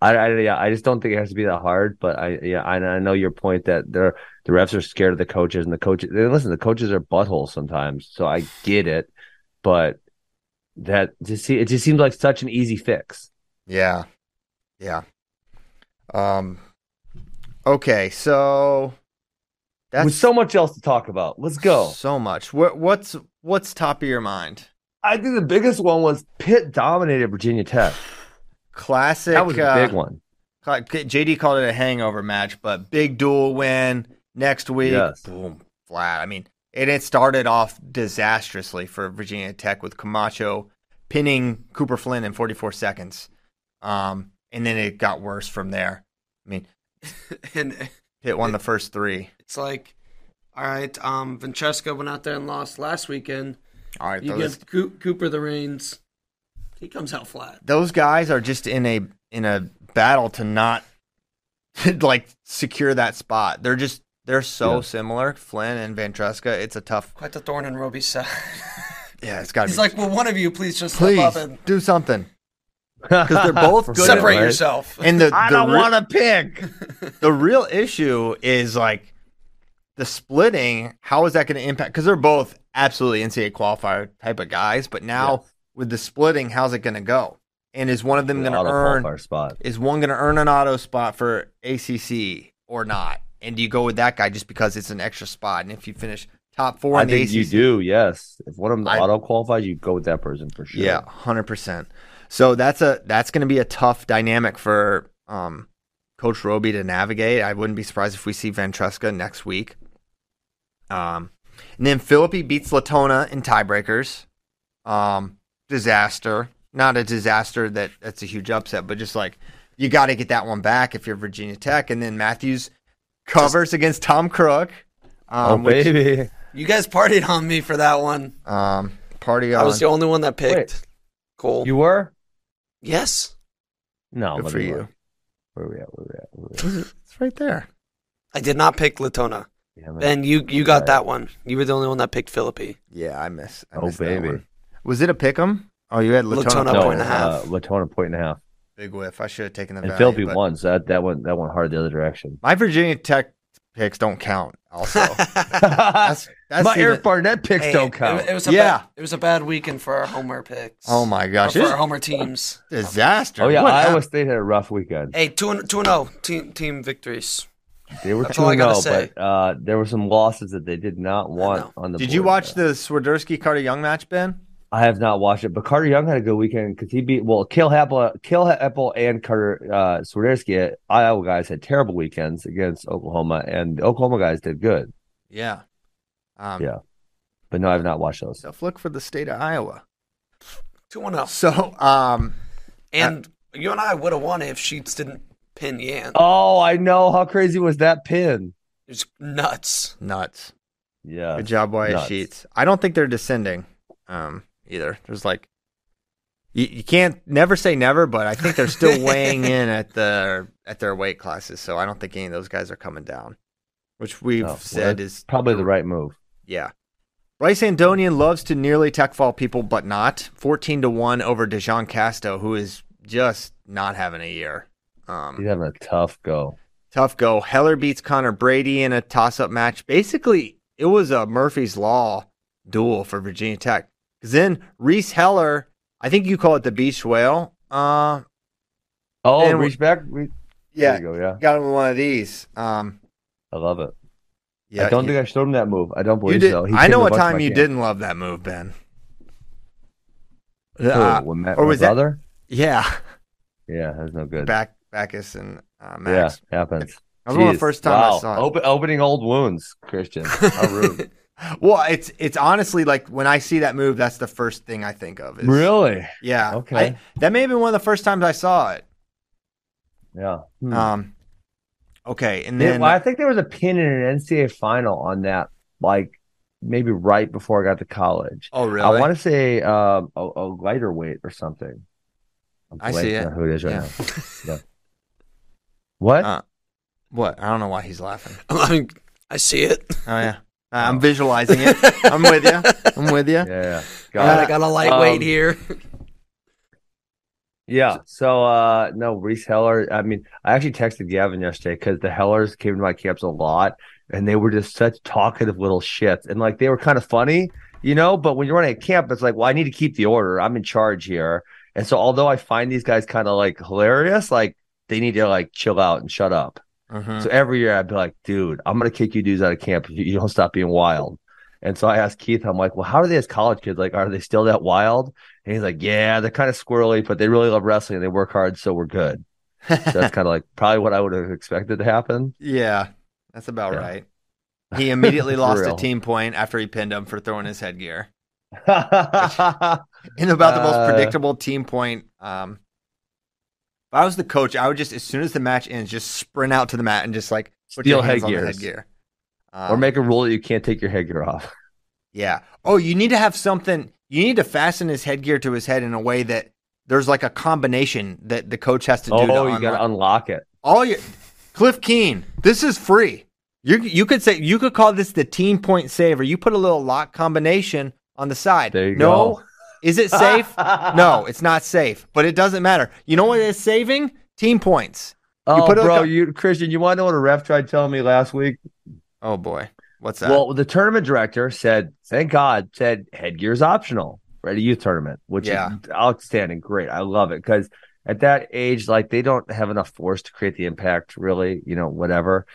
Speaker 3: I, I, yeah, I just don't think it has to be that hard. But I, yeah, I, I know your point that they're the refs are scared of the coaches and the coaches. And listen, the coaches are buttholes sometimes, so I get it. But that just see, it just seems like such an easy fix.
Speaker 1: yeah, yeah. Um, okay, so that's
Speaker 3: With so much else to talk about, let's go.
Speaker 1: So much. What, what's what's top of your mind?
Speaker 3: I think the biggest one was Pitt dominated Virginia Tech.
Speaker 1: Classic.
Speaker 3: That was a
Speaker 1: uh,
Speaker 3: big one.
Speaker 1: JD called it a hangover match, but big duel win next week.
Speaker 3: Yes.
Speaker 1: Boom, flat. I mean, and it started off disastrously for Virginia Tech with Camacho pinning Cooper Flynn in 44 seconds, um, and then it got worse from there. I mean,
Speaker 2: and
Speaker 1: Pitt won the first three.
Speaker 2: it's like, all right, um, Francesca went out there and lost last weekend.
Speaker 1: All right,
Speaker 2: You
Speaker 1: those,
Speaker 2: give Coo- Cooper the reins. He comes out flat.
Speaker 1: those guys are just in a in a battle to not like secure that spot. They're just they're so
Speaker 3: Yeah.
Speaker 1: similar, Flynn and Ventresca. It's a tough.
Speaker 2: Quite the thorn in Robie's side.
Speaker 1: Yeah, it's got to be.
Speaker 2: He's like, well, one of you please just
Speaker 1: please
Speaker 2: step up and
Speaker 1: do something. Because they're both good
Speaker 2: separate
Speaker 1: right?
Speaker 2: yourself.
Speaker 1: And the
Speaker 3: I
Speaker 1: the,
Speaker 3: don't
Speaker 1: re-
Speaker 3: want to pick.
Speaker 1: the real issue is like the splitting. How is that going to impact? Because they're both absolutely NCAA qualifier type of guys, but now
Speaker 3: Yes.
Speaker 1: with the splitting, how's it going to go? And is one of them going to
Speaker 3: Auto
Speaker 1: earn?
Speaker 3: qualifier spot.
Speaker 1: Is one going to earn an auto spot for ACC or not? And do you go with that guy just because it's an extra spot? And if you finish top four
Speaker 3: I
Speaker 1: the
Speaker 3: think
Speaker 1: ACC,
Speaker 3: you do. Yes, if one of them
Speaker 1: I-
Speaker 3: auto qualifies, you go with that person for sure.
Speaker 1: Yeah, hundred percent. So that's a that's going to be a tough dynamic for um, Coach Robie to navigate. I wouldn't be surprised if we see Ventresca next week. Um, and then Philippi beats Latona in tiebreakers. Um, disaster. Not a disaster that that's a huge upset, but just like you got to get that one back if you're Virginia Tech. And then Matthews covers against Tom Crook.
Speaker 3: Oh
Speaker 1: Um, which,
Speaker 3: baby.
Speaker 2: you guys partied on me for that one.
Speaker 1: um, party
Speaker 2: I was the only one that picked
Speaker 3: Wait.
Speaker 2: Cole.
Speaker 3: You were?
Speaker 2: Yes,
Speaker 3: No.
Speaker 1: Good
Speaker 3: let
Speaker 1: for
Speaker 3: me
Speaker 1: you.
Speaker 3: look. Where we at? Where we at? Where we at?
Speaker 1: It's right there.
Speaker 2: I did not pick Latona,
Speaker 3: Damn
Speaker 2: and you you got
Speaker 3: Right.
Speaker 2: that one. You were the only one that picked Philippi.
Speaker 1: Yeah, I miss. I
Speaker 3: Oh,
Speaker 1: missed
Speaker 3: baby.
Speaker 1: Was it a pick 'em? Oh, you had Latona,
Speaker 2: Latona
Speaker 3: no,
Speaker 2: point and a half.
Speaker 3: Uh, Latona point and a half.
Speaker 1: Big whiff. I should have taken the
Speaker 3: And
Speaker 1: value,
Speaker 3: Philippi
Speaker 1: but
Speaker 3: won, so that, that went that went hard the other direction.
Speaker 1: My Virginia Tech picks don't count. Also, that's that's
Speaker 3: My
Speaker 1: even-
Speaker 3: Eric Barnett picks
Speaker 2: Hey,
Speaker 3: don't count.
Speaker 2: It, was a
Speaker 1: Yeah.
Speaker 2: bad, it was a bad weekend for our homer picks.
Speaker 1: Oh my gosh,
Speaker 2: for our homer teams.
Speaker 1: disaster.
Speaker 3: oh yeah,
Speaker 1: What
Speaker 3: Iowa
Speaker 1: happened?
Speaker 3: State had a rough weekend.
Speaker 2: Hey, two and two and zero team team victories.
Speaker 3: They were
Speaker 2: That's
Speaker 3: two
Speaker 2: all
Speaker 3: and zero, but uh, there were some losses that they did not want on the.
Speaker 1: Did you watch
Speaker 3: there.
Speaker 1: the Swiderski Carter Young match, Ben?
Speaker 3: I have not watched it, but Carter Young had a good weekend because he beat well, Kill Apple, Kill Apple, and Carter uh, Swiderski. Iowa guys had terrible weekends against Oklahoma, and the Oklahoma guys did good.
Speaker 1: Yeah. Um,
Speaker 3: Yeah. But no, I've not watched those.
Speaker 1: So look for the state of Iowa.
Speaker 2: Two and zero.
Speaker 1: So, um,
Speaker 2: And you and I would have won if Sheets didn't pin Yan.
Speaker 3: Oh, I know how crazy was that pin.
Speaker 2: It was nuts.
Speaker 1: nuts.
Speaker 3: Yeah,
Speaker 1: Good job, Wyatt
Speaker 3: nuts.
Speaker 1: Sheets. I don't think they're descending, um, either. There's like You, you can't never say never, but I think they're still weighing in at the at their weight classes. So I don't think any of those guys are coming down, which we've
Speaker 3: Oh, well,
Speaker 1: said is
Speaker 3: Probably the right move.
Speaker 1: Yeah. Bryce Andonian loves to nearly tech fall people, but not. 14 to 1 over Dejan Casto, who is just not having a year.
Speaker 3: He's
Speaker 1: Um,
Speaker 3: having a tough go.
Speaker 1: tough go. Heller beats Connor Brady in a toss up match. Basically, it was a Murphy's Law duel for Virginia Tech. Because then Reese Heller, I think you call it the Beach Whale. Uh,
Speaker 3: Oh,
Speaker 1: And-
Speaker 3: reach back. Re-
Speaker 1: yeah,
Speaker 3: you go. Yeah,
Speaker 1: got him with one of these. Um,
Speaker 3: I love it.
Speaker 1: yeah,
Speaker 3: I don't
Speaker 1: he-
Speaker 3: think I showed him that move. I don't
Speaker 1: you
Speaker 3: believe
Speaker 1: did.
Speaker 3: so. He
Speaker 1: I know what time you
Speaker 3: camp.
Speaker 1: didn't love that move, Ben.
Speaker 3: Who,
Speaker 1: Uh,
Speaker 3: when Matt,
Speaker 1: or was that- yeah,
Speaker 3: Yeah, that's no good.
Speaker 1: back Bacchus and uh, Max.
Speaker 3: Yeah, happens.
Speaker 1: Was one the first time
Speaker 3: wow.
Speaker 1: I saw it.
Speaker 3: Open, opening old wounds, Christian. How rude.
Speaker 1: well, it's it's honestly like when I see that move, that's the first thing I think of. Is,
Speaker 3: really?
Speaker 1: Yeah.
Speaker 3: Okay.
Speaker 1: I- that may have been one of the first times I saw it.
Speaker 3: Yeah. Hmm.
Speaker 1: Um. Okay, and
Speaker 3: Yeah,
Speaker 1: then
Speaker 3: well, I think there was a pin in an NCAA final on that, like maybe right before I got to college.
Speaker 1: oh really?
Speaker 3: I want to say um, a, a lighter weight or something. I'm
Speaker 1: I see
Speaker 3: blanking
Speaker 1: it.
Speaker 3: Who it is right
Speaker 1: Yeah.
Speaker 3: now? What?
Speaker 1: Uh, what? I don't know why he's laughing.
Speaker 2: I mean, I see it.
Speaker 1: Oh yeah, Uh, I'm visualizing it. I'm with you. I'm with you.
Speaker 3: yeah, yeah.
Speaker 2: God,
Speaker 3: Got
Speaker 2: I
Speaker 3: it.
Speaker 2: got a lightweight
Speaker 3: Um,
Speaker 2: here.
Speaker 3: Yeah. So uh no, Reese Heller. I mean, I actually texted Gavin yesterday because the Hellers came to my camps a lot and they were just such talkative little shits. And like they were kind of funny, you know, but when you're running a camp, it's like, well, I need to keep the order. I'm in charge here. And so although I find these guys kind of like hilarious, like they need to like chill out and shut up.
Speaker 1: Mhm.
Speaker 3: So every year I'd be like, dude, I'm gonna kick you dudes out of camp if you, don't stop being wild. And so I asked Keith, I'm like, well, how are they as college kids? Like, are they still that wild? And he's like, yeah, they're kind of squirrely, but they really love wrestling and they work hard, so we're good. So that's kind of like probably what I would have expected to happen.
Speaker 1: yeah, that's about
Speaker 3: Yeah.
Speaker 1: right. He immediately lost a team point after he pinned him for throwing his headgear. in about the most
Speaker 3: Uh,
Speaker 1: predictable team point. Um, if I was the coach, I would just as soon as the match ends, just sprint out to the mat and just like put
Speaker 3: Steal
Speaker 1: your hands on the
Speaker 3: headgears.
Speaker 1: headgear. Um,
Speaker 3: or make a rule that you can't take your headgear off.
Speaker 1: yeah. Oh, you need to have something. You need to fasten his headgear to his head in a way that there's like a combination that the coach has to do.
Speaker 3: Oh,
Speaker 1: to
Speaker 3: you got to unlock it.
Speaker 1: all your Cliff Keen. This is free. You you could say you could call this the team point saver. You put a little lock combination on the side.
Speaker 3: There you
Speaker 1: no,
Speaker 3: go.
Speaker 1: Is it safe? no, it's not safe, but it doesn't matter. You know what it's saving? Team points.
Speaker 3: Oh,
Speaker 1: put a
Speaker 3: bro,
Speaker 1: co-
Speaker 3: you Christian, you want to know what a ref tried telling me last week?
Speaker 1: Oh boy, what's that?
Speaker 3: Well, the tournament director said, thank God, said headgear's optional at a youth tournament, which
Speaker 1: Yeah.
Speaker 3: is outstanding. Great. I love it because at that age, like they don't have enough force to create the impact, really, you know, whatever.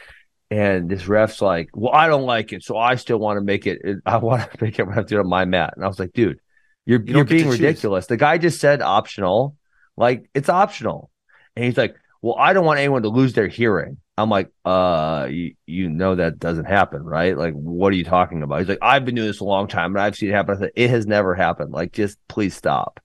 Speaker 3: And this ref's like, well, I don't like it, so I still want to make it. I want to make it have to do it on my mat. And I was like, dude, you're
Speaker 1: You
Speaker 3: you are being
Speaker 1: choose.
Speaker 3: ridiculous. The guy just said optional, like it's optional, and he's like, well, I don't want anyone to lose their hearing. I'm like, uh, you, you know that doesn't happen, right? Like, what are you talking about? He's like, I've been doing this a long time and I've seen it happen. I said, it has never happened. Like, just please stop.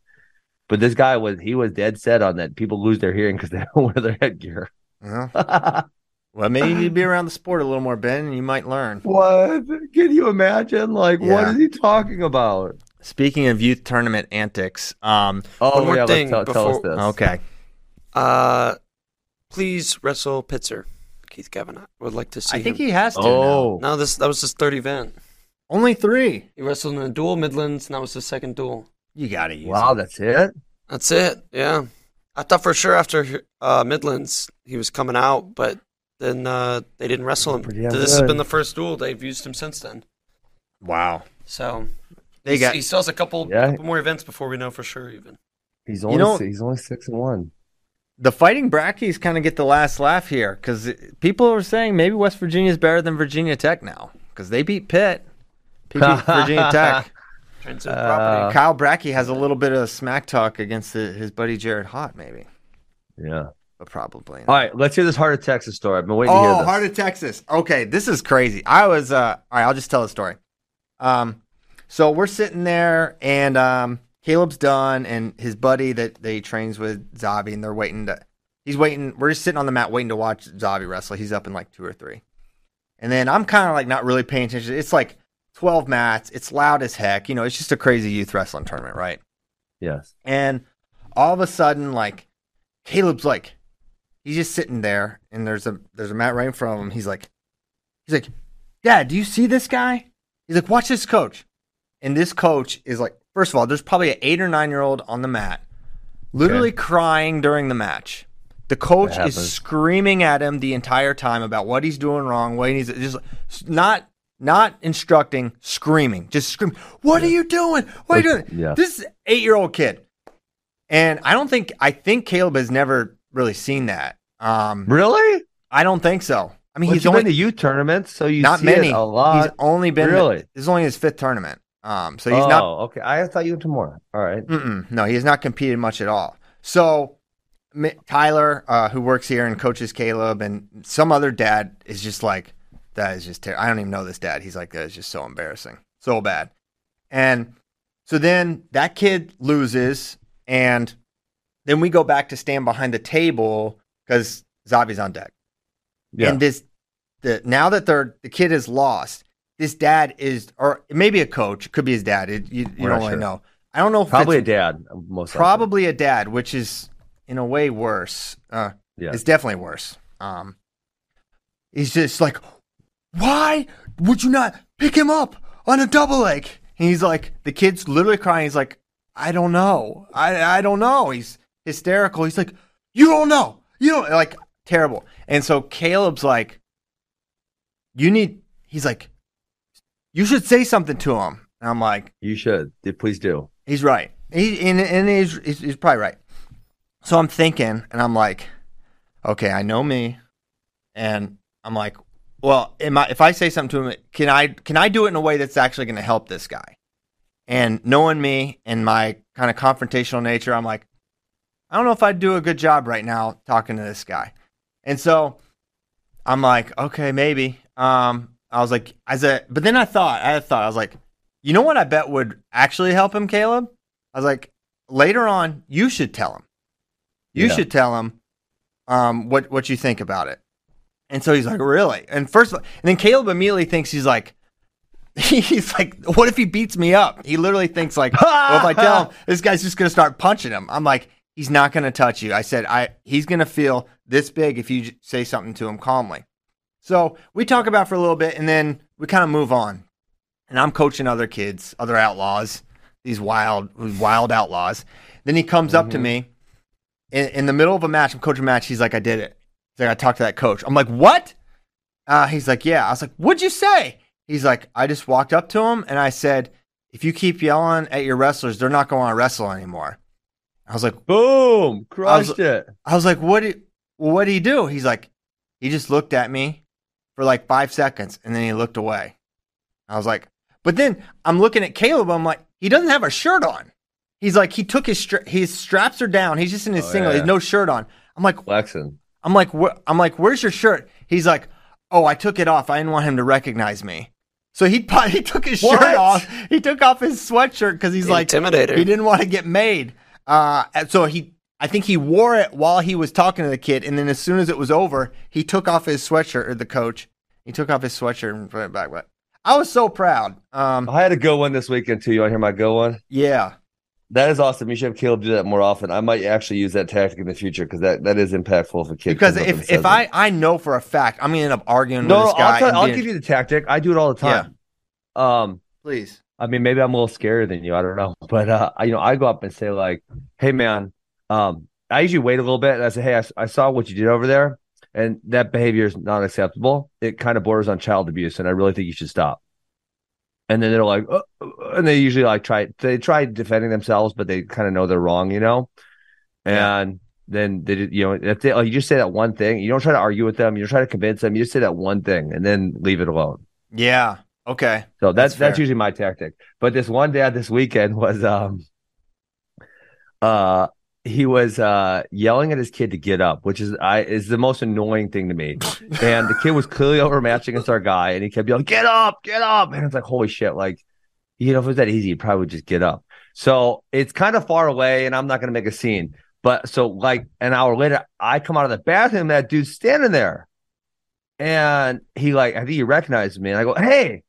Speaker 3: But this guy was, he was dead set on that. People lose their hearing because they don't wear their headgear.
Speaker 1: Well, well, maybe you need to be around the sport a little more, Ben, and you might learn.
Speaker 3: what? Can you imagine? Like, what
Speaker 1: Yeah.
Speaker 3: is he talking about?
Speaker 1: Speaking of youth tournament antics, um,
Speaker 3: Oh,
Speaker 2: One more
Speaker 3: yeah,
Speaker 2: thing
Speaker 3: let's tell, tell us
Speaker 2: before-
Speaker 3: this.
Speaker 1: okay,
Speaker 2: Uh, please wrestle Pitzer. Keith Gavin would like to see.
Speaker 1: I think
Speaker 2: him.
Speaker 1: he has to. now.
Speaker 3: Oh,
Speaker 2: No, this that was his third event.
Speaker 1: only three.
Speaker 2: He wrestled in a duel Midlands, and that was his second duel.
Speaker 1: You got to use.
Speaker 3: wow,
Speaker 1: it.
Speaker 3: that's it?
Speaker 2: That's it. Yeah, I thought for sure after uh, Midlands he was coming out, but then uh, they didn't wrestle him.
Speaker 3: Pretty damn
Speaker 2: This has been the first duel they've used him since then.
Speaker 1: Wow.
Speaker 2: So
Speaker 1: They
Speaker 2: he's-
Speaker 1: got.
Speaker 2: he still has a couple,
Speaker 3: Yeah.
Speaker 2: couple more events before we know for sure. Even
Speaker 3: He's only,
Speaker 1: know-
Speaker 3: he's only six and one.
Speaker 1: the fighting brackies kind of get the last laugh here because people are saying maybe West Virginia is better than Virginia Tech now because they beat Pitt. Pitt beat Virginia Tech.
Speaker 3: Uh.
Speaker 1: Kyle Brackey has a little bit of a smack talk against the, his buddy Jared Hott, maybe,
Speaker 3: Yeah.
Speaker 1: but probably.
Speaker 3: All right, let's hear this Heart of Texas story. I've been waiting to hear
Speaker 1: Oh,
Speaker 3: this.
Speaker 1: Heart of Texas. Okay, this is crazy. I was uh all right, I'll just tell the story. Um so we're sitting there and um Caleb's done and his buddy that, they he trains with Zavi and they're waiting to he's waiting we're just sitting on the mat waiting to watch Zavi wrestle. He's up in like two or three. And then I'm kind of like not really paying attention. It's like 12 mats. It's loud as heck. You know, it's just a crazy youth wrestling tournament, right?
Speaker 3: yes.
Speaker 1: And all of a sudden, like Caleb's like, he's just sitting there, and there's a there's a mat right in front of him. He's like, he's like, Dad, do you see this guy? He's like, watch this coach, and this coach is like, first of all, there's probably an eight or nine year old on the mat, literally crying during the match. The coach is screaming at him the entire time about what he's doing wrong, what he's just not not instructing, screaming, just screaming. What are you doing? What are you doing?
Speaker 3: Yeah.
Speaker 1: This is eight year old kid, and I don't think I think Caleb has never really seen that. Um,
Speaker 3: Really?
Speaker 1: I don't think so. I mean,
Speaker 3: Well,
Speaker 1: he's only
Speaker 3: been to youth tournaments, so you
Speaker 1: not
Speaker 3: see
Speaker 1: many.
Speaker 3: a lot.
Speaker 1: He's only been
Speaker 3: Really?
Speaker 1: This is only his fifth tournament. Um, so he's
Speaker 3: oh,
Speaker 1: not
Speaker 3: okay. I thought you went to more. All right.
Speaker 1: No, he has not competed much at all. So Tyler, uh, who works here and coaches Caleb, and some other dad is just like, that is just terrible. I don't even know this dad. He's like, that is just so embarrassing, so bad. And so then that kid loses, and then we go back to stand behind the table because Zavi's on deck.
Speaker 3: Yeah.
Speaker 1: And this, the now that they're the kid is lost, this dad is, or maybe a coach, could be his dad. It, you you don't really
Speaker 3: sure.
Speaker 1: know. I don't know if
Speaker 3: Probably a dad. Most likely.
Speaker 1: probably a dad, which is in a way worse. Uh,
Speaker 3: Yeah.
Speaker 1: it's definitely worse. Um, he's just like, why would you not pick him up on a double leg? And he's like, the kid's literally crying. He's like, I don't know. I I don't know. He's hysterical. He's like, you don't know. You don't like terrible. And so Caleb's like, you need. He's like, you should say something to him. And I'm like,
Speaker 3: You should. Please do.
Speaker 1: He's right. He and, and he's, he's he's probably right. So I'm thinking, and I'm like, okay, I know me, and I'm like, well, am I, if I say something to him, can I can I do it in a way that's actually going to help this guy? And knowing me and my kind of confrontational nature, I'm like, I don't know if I'd do a good job right now talking to this guy. And so I'm like, okay, maybe. Um, I was like, as a, but then I thought, I thought, I was like, you know what I bet would actually help him, Caleb? I was like, later on, you should tell him. You
Speaker 3: Yeah.
Speaker 1: should tell him um, what what you think about it. And so he's like, really? And first, of all, and then Caleb immediately thinks he's like, he's like, what if he beats me up? He literally thinks like, well, if I tell him, this guy's just gonna start punching him. I'm like, he's not gonna touch you. I said, I he's gonna feel this big if you say something to him calmly. So we talk about for a little bit, and then we kind of move on. And I'm coaching other kids, other outlaws, these wild, wild outlaws. Then he comes up to me in, in the middle of a match. I'm coaching a match. He's like, I did it. He's like, I talked to that coach. I'm like, what? Uh, he's like, yeah. I was like, what'd you say? He's like, I just walked up to him and I said, if you keep yelling at your wrestlers, they're not going to wrestle anymore. I was like,
Speaker 3: Boom. Crushed it.
Speaker 1: I was like, what? Did, what did he do? He's like, he just looked at me for like five seconds and then he looked away. I was like, but then I'm looking at Caleb. I'm like, he doesn't have a shirt on. He's like, he took his stra- his straps are down. He's just in his
Speaker 3: Oh,
Speaker 1: single.
Speaker 3: Yeah.
Speaker 1: has no shirt on. I'm like,
Speaker 3: Flexing.
Speaker 1: I'm like, wh- I'm like, where's your shirt? He's like, oh, I took it off. I didn't want him to recognize me. So he he took his
Speaker 3: What?
Speaker 1: shirt off. He took off his sweatshirt because he's like,
Speaker 2: Intimidator.
Speaker 1: he didn't want to get made. Uh, and so he, I think he wore it while he was talking to the kid, and then as soon as it was over, he took off his sweatshirt. Or the coach, he took off his sweatshirt and put it back. But I was so proud. Um,
Speaker 3: I had a good one this weekend too. You want to hear my good one?
Speaker 1: yeah,
Speaker 3: That is awesome. You should have Caleb do that more often. I might actually use that tactic in the future because that, that is impactful for kids.
Speaker 1: because
Speaker 3: comes up and
Speaker 1: if if I I know for a fact I'm gonna end up arguing
Speaker 3: no,
Speaker 1: with this guy.
Speaker 3: I'll, tell, I'll give you the tactic. I do it all the time. Um,
Speaker 1: please.
Speaker 3: I mean, maybe I'm a little scarier than you. I don't know, but uh, I- you know, I go up and say like, "Hey, man," um, I usually wait a little bit and I say, "Hey, I saw what you did over there, and that behavior is not acceptable. It kind of borders on child abuse, and I really think you should stop." And then they're like, "Uh, uh," and they usually like try they try defending themselves, but they kind of know they're wrong, you know.
Speaker 1: Yeah.
Speaker 3: And then they, you know, if they, like, you just say that one thing, you don't try to argue with them, you don't try to convince them, you just say that one thing, and then leave it alone.
Speaker 1: Yeah. Okay.
Speaker 3: So that's
Speaker 1: That's
Speaker 3: that's, usually my tactic. But this one dad this weekend was um uh he was uh yelling at his kid to get up, which is I is the most annoying thing to me. And the kid was clearly overmatched against our guy, and he kept yelling, "Get up, get up!" And it's like, holy shit! Like, you know, if it was that easy, he probably would just get up. So it's kind of far away, and I'm not going to make a scene. But so like an hour later, I come out of the bathroom, that dude's standing there, and he like I think he recognized me, and I go, "Hey,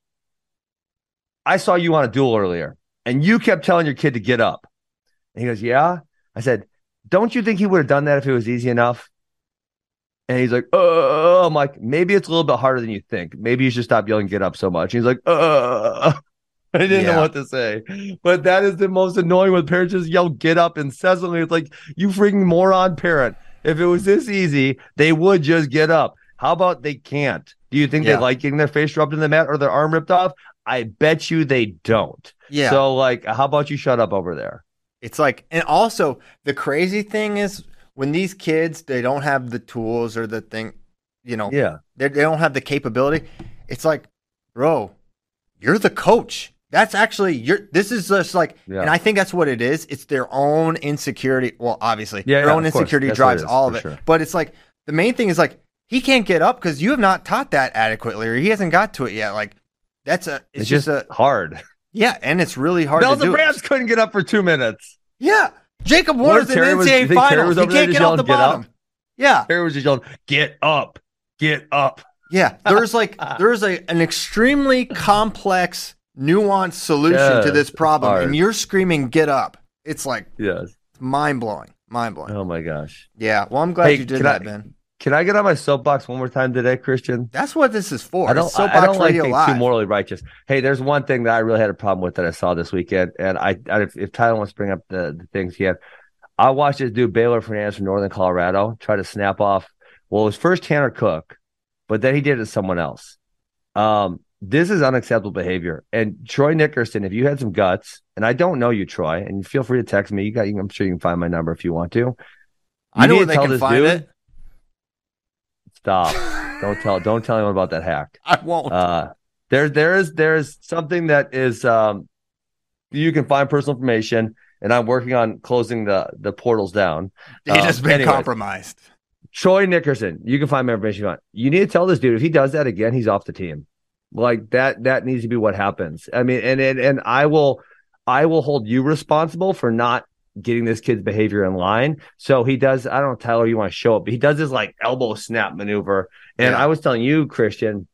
Speaker 3: I saw you on a duel earlier, and you kept telling your kid to get up." And he goes, "Yeah." I said, don't you think he would have done that if it was easy enough? And he's like, oh, I'm like, maybe it's a little bit harder than you think. Maybe you should stop yelling, get up so much. he's like, uh, I didn't
Speaker 1: Yeah.
Speaker 3: know what to say. But that is the most annoying when parents just yell, get up incessantly. It's like, you freaking moron parent. If it was this easy, they would just get up. How about they can't? Do you think
Speaker 1: Yeah.
Speaker 3: they like getting their face rubbed in the mat or their arm ripped off? I bet you they don't.
Speaker 1: Yeah.
Speaker 3: So, like, how about you shut up over there?
Speaker 1: It's like, and also the crazy thing is when these kids they don't have the tools or the thing, you know,
Speaker 3: Yeah.
Speaker 1: they they don't have the capability. It's like, bro, you're the coach. That's actually you're. This is just like,
Speaker 3: Yeah.
Speaker 1: and I think that's what it is. It's their own insecurity. Well, obviously,
Speaker 3: Yeah,
Speaker 1: their
Speaker 3: yeah,
Speaker 1: own
Speaker 3: of course.
Speaker 1: insecurity drives
Speaker 3: is,
Speaker 1: all of it.
Speaker 3: sure.
Speaker 1: But it's like the main thing is like he can't get up because you have not taught that adequately, or he hasn't got to it yet. Like that's a. It's,
Speaker 3: It's,
Speaker 1: just,
Speaker 3: just,
Speaker 1: a.
Speaker 3: hard.
Speaker 1: Yeah, and it's really hard
Speaker 3: Bell
Speaker 1: to do.
Speaker 3: the Rams couldn't get up for two minutes.
Speaker 1: Yeah, Jacob Warner's in
Speaker 3: was- you
Speaker 1: NCAA
Speaker 3: Terry
Speaker 1: finals.
Speaker 3: was
Speaker 1: He can't get off the
Speaker 3: "Get up"?
Speaker 1: Yeah,
Speaker 3: Terry was just yelling, get up, get up.
Speaker 1: yeah. There's like there's a an extremely complex, nuanced solution to this problem,
Speaker 3: hard.
Speaker 1: and you're screaming, "Get up!" It's like
Speaker 3: Yes.
Speaker 1: mind blowing, mind blowing.
Speaker 3: Oh my gosh.
Speaker 1: Yeah. Well, I'm glad
Speaker 3: Hey,
Speaker 1: you did that,
Speaker 3: I-
Speaker 1: Ben.
Speaker 3: Can I get on my soapbox one more time today, Christian?
Speaker 1: That's what this is for.
Speaker 3: I don't,
Speaker 1: It's
Speaker 3: I don't like being
Speaker 1: Live.
Speaker 3: too morally righteous. Hey, there's one thing that I really had a problem with that I saw this weekend, and I, I if, if Tyler wants to bring up the, the things he had, I watched this dude Baylor Fernandez from Northern Colorado try to snap off. Well, it was first Tanner Cook, but then he did it to someone else. Um, this is unacceptable behavior. And Troy Nickerson, if you had some guts, and I don't know you, Troy, and feel free to text me. You got, I'm sure you can find my number if you want to.
Speaker 1: I know where
Speaker 3: need to
Speaker 1: they
Speaker 3: tell
Speaker 1: can
Speaker 3: this
Speaker 1: find
Speaker 3: dude,
Speaker 1: it.
Speaker 3: Stop. don't tell. Don't tell anyone about that hack.
Speaker 1: I won't.
Speaker 3: Uh, there, there is, there is something that is, um, you can find personal information, and I'm working on closing the the portals down.
Speaker 1: Data's
Speaker 3: um,
Speaker 1: been
Speaker 3: anyways.
Speaker 1: compromised.
Speaker 3: Troy Nickerson, you can find my information. On. You need to tell this dude if he does that again, he's off the team. Like that, that needs to be what happens. I mean, and and and I will, I will hold you responsible for not getting this kid's behavior in line. So he does. I don't know, Tyler, you want to show it, but he does this like elbow snap maneuver. And
Speaker 1: Yeah.
Speaker 3: I was telling you, Christian,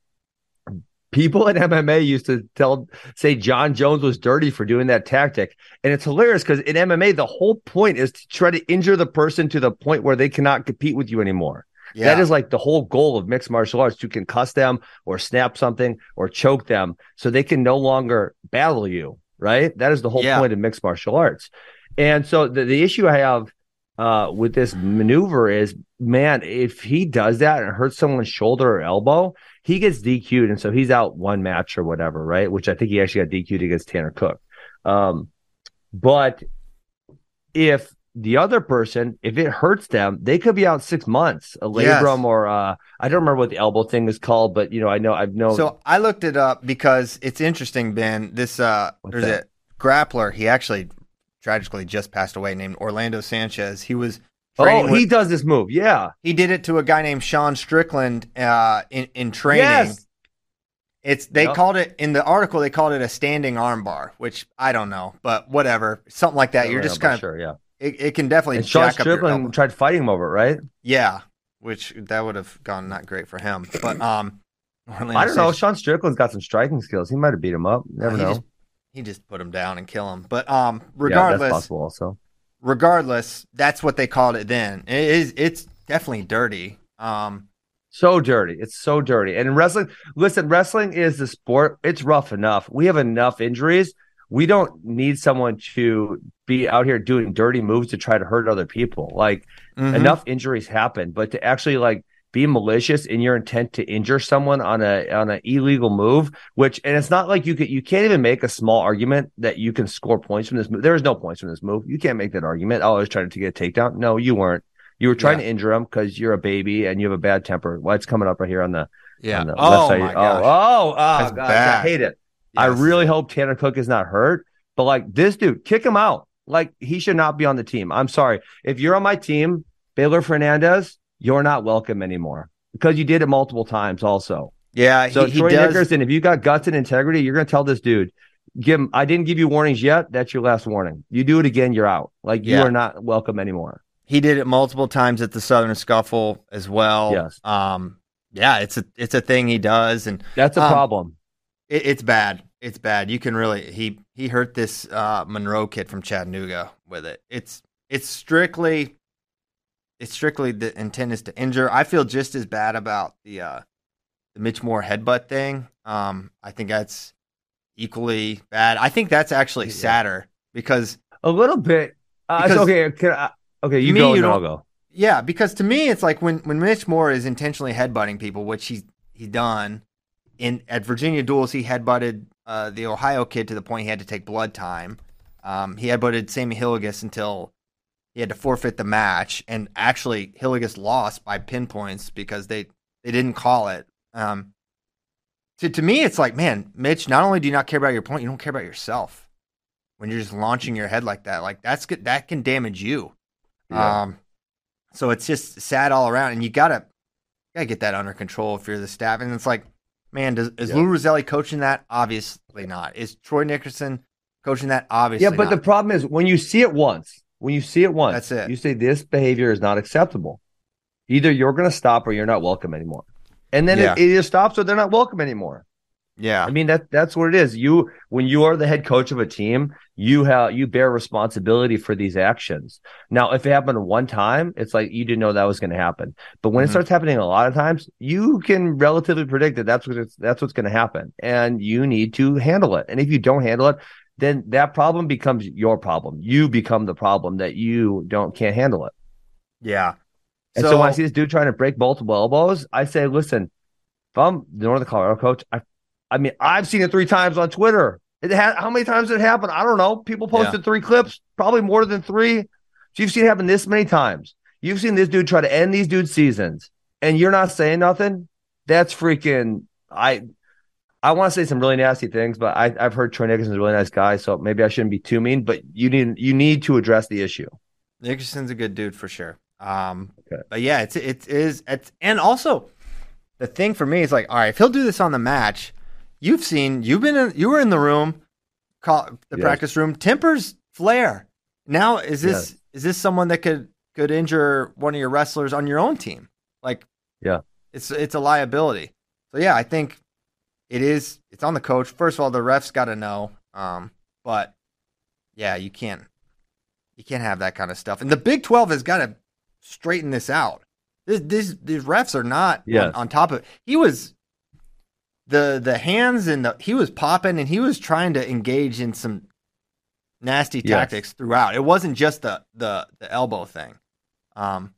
Speaker 3: people in MMA used to tell say Jon Jones was dirty for doing that tactic. And it's hilarious because in MMA, the whole point is to try to injure the person to the point where they cannot compete with you anymore.
Speaker 1: Yeah.
Speaker 3: That is like the whole goal of mixed martial arts to concuss them or snap something or choke them so they can no longer battle you, right? That is the whole
Speaker 1: Yeah.
Speaker 3: point of mixed martial arts. And so the, the issue I have uh, with this maneuver is, man, if he does that and hurts someone's shoulder or elbow, he gets DQ'd. And so he's out one match or whatever, right? Which I think he actually got DQ'd against Tanner Cook. Um, but if the other person, if it hurts them, they could be out six months, a
Speaker 1: Yes.
Speaker 3: labrum or uh, I don't remember what the elbow thing is called, but you know, I know I've known.
Speaker 1: So I looked it up because it's interesting, Ben. This uh
Speaker 3: What's
Speaker 1: there's
Speaker 3: that?
Speaker 1: a grappler, he actually tragically just passed away named Orlando Sanchez. He was
Speaker 3: oh,
Speaker 1: training
Speaker 3: he
Speaker 1: with-
Speaker 3: does this move, yeah,
Speaker 1: he did it to a guy named Sean Strickland uh in, in training.
Speaker 3: yes,
Speaker 1: It's they
Speaker 3: Yep.
Speaker 1: called it in the article they called it a standing armbar, which I don't know, but whatever. Something like that. You're just kind of
Speaker 3: sure, yeah.
Speaker 1: it, it can definitely
Speaker 3: And Sean
Speaker 1: jack up your
Speaker 3: Strickland tried fighting him over it, right?
Speaker 1: Yeah. Which that would have gone not great for him. But um Orlando
Speaker 3: I don't know. Sean Strickland's got some striking skills. He might have beat him up. Never
Speaker 1: he
Speaker 3: know.
Speaker 1: Just, he just put him down and kill him. But um,
Speaker 3: yeah,
Speaker 1: regardless,
Speaker 3: that's possible. Also,
Speaker 1: regardless, that's what they called it then. It is. It's definitely dirty. Um,
Speaker 3: so dirty. It's so dirty. And wrestling, listen, wrestling is the sport. It's rough enough. We have enough injuries. We don't need someone to be out here doing dirty moves to try to hurt other people. Like
Speaker 1: mhm.
Speaker 3: enough injuries happen, but to actually like be malicious in your intent to injure someone on a on an illegal move, which and it's not like you could you can't even make a small argument that you can score points from this move. There is no points from this move. You can't make that argument. Oh, I was trying to get a takedown. No, you weren't. You were trying
Speaker 1: Yeah.
Speaker 3: to injure him because you're a baby and you have a bad temper. Well, it's coming up right here on the
Speaker 1: Yeah.
Speaker 3: on the
Speaker 1: Oh
Speaker 3: left side.
Speaker 1: my
Speaker 3: oh,
Speaker 1: gosh.
Speaker 3: oh, oh,
Speaker 1: That's
Speaker 3: gosh,
Speaker 1: bad.
Speaker 3: I hate it. I really hope Tanner Cook is not hurt, but like this dude, kick him out. Like he should not be on the team. I'm sorry. If you're on my team, Baylor Fernandez, you're not welcome anymore because you did it multiple times also.
Speaker 1: Yeah.
Speaker 3: So
Speaker 1: he, he
Speaker 3: Troy
Speaker 1: does.
Speaker 3: Nickerson, if you got guts and integrity, you're going to tell this dude, give him, I didn't give you warnings yet. That's your last warning. You do it again, you're out. Like you are not welcome anymore.
Speaker 1: He did it multiple times at the Southern Scuffle as well.
Speaker 3: Yes.
Speaker 1: Um. Yeah. It's a it's a thing he does, and
Speaker 3: That's a
Speaker 1: Um,
Speaker 3: problem.
Speaker 1: it, it's bad. It's bad. You can really he he hurt this uh, Monroe kid from Chattanooga with it. It's it's strictly it's strictly the intent is to injure. I feel just as bad about the uh, the Mitch Moore headbutt thing. Um, I think that's equally bad. I think that's actually
Speaker 3: Yeah.
Speaker 1: sadder because
Speaker 3: A little bit. Uh,
Speaker 1: Because-
Speaker 3: okay, I, okay, you
Speaker 1: Me,
Speaker 3: go
Speaker 1: you
Speaker 3: and I'll go.
Speaker 1: yeah, because to me it's like when when Mitch Moore is intentionally headbutting people, which he's he's done in at Virginia duels, he headbutted uh, the Ohio kid to the point he had to take blood time. Um, he headbutted Sammy Hilligus until he had to forfeit the match, and actually Hilligus lost by pinpoints because they they didn't call it. Um, to to me, it's like, man, Mitch. Not only do you not care about your point, you don't care about yourself when you're just launching your head like that. Like that's good. That can damage you.
Speaker 3: Yeah.
Speaker 1: Um, so it's just sad all around, and you gotta gotta get that under control if you're the staff. And it's like, man, does, is
Speaker 3: Yeah.
Speaker 1: Lou Rosselli coaching that? Obviously not. Is Troy Nickerson coaching that? Obviously,
Speaker 3: yeah, but the problem is when you see it once, when you see it once,
Speaker 1: That's it.
Speaker 3: You say this behavior is not acceptable. Either you're going to stop or you're not welcome anymore. And then
Speaker 1: Yeah.
Speaker 3: it, it either stops or they're not welcome anymore.
Speaker 1: yeah,
Speaker 3: I mean that that's what it is. You when you are the head coach of a team, you have you bear responsibility for these actions. Now, if it happened one time, it's like you didn't know that was going to happen. But when
Speaker 1: Mhm.
Speaker 3: it starts happening a lot of times, you can relatively predict that that's what it's, that's what's going to happen, and you need to handle it. And if you don't handle it, then that problem becomes your problem. You become the problem that you don't can't handle it.
Speaker 1: yeah.
Speaker 3: And so, when I see this dude trying to break multiple elbows, I say, listen, if I'm the Northern Colorado coach, I, I mean, I've seen it three times on Twitter. It had how many times did it happen? I don't know. People posted three clips, probably more than three. So you've seen it happen this many times. You've seen this dude try to end these dudes' seasons, and you're not saying nothing. That's freaking. I I want to say some really nasty things, but I, I've heard Troy Nickerson's a really nice guy, so maybe I shouldn't be too mean. But you need you need to address the issue.
Speaker 1: Nickerson's a good dude for sure. Um,
Speaker 3: Okay.
Speaker 1: but yeah, it's it is it's and also the thing for me is like, all right, if he'll do this on the match, you've seen you've been in, you were in the room, call the
Speaker 3: Yes.
Speaker 1: practice room. Tempers flare. Now is this
Speaker 3: Yes.
Speaker 1: is this someone that could could injure one of your wrestlers on your own team? Like,
Speaker 3: Yeah.
Speaker 1: it's it's a liability. So yeah, I think it is. It's on the coach. First of all, the refs got to know. Um, but yeah, you can't you can't have that kind of stuff. And the Big Twelve has got to straighten this out. This, this, these refs are not
Speaker 3: Yes.
Speaker 1: on, on top of. He was the the hands and the he was popping and he was trying to engage in some nasty
Speaker 3: Yes.
Speaker 1: tactics throughout. It wasn't just the the the elbow thing. Um,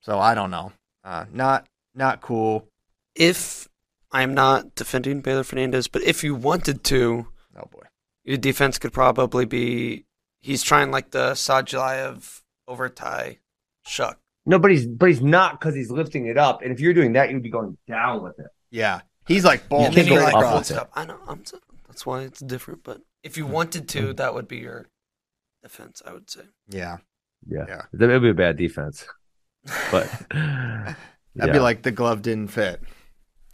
Speaker 1: so I don't know. Uh, not not cool.
Speaker 2: If I'm not defending Baylor Fernandez, but if you wanted to,
Speaker 1: Oh boy.
Speaker 2: your defense could probably be he's trying like the Sadulaev over tie shuck.
Speaker 3: No, but he's but he's not because he's lifting it up. And if you're doing that, you'd be going down with it.
Speaker 1: Yeah, he's like boom.
Speaker 2: and then like
Speaker 3: up
Speaker 2: holds it
Speaker 3: it.
Speaker 2: up. I know. I'm so, that's why it's different. But if you wanted to, mm-hmm. that would be your defense. I would say.
Speaker 1: Yeah,
Speaker 3: Yeah,
Speaker 1: Yeah.
Speaker 3: that would be a bad defense. But
Speaker 1: that'd
Speaker 3: yeah.
Speaker 1: be like the glove didn't fit.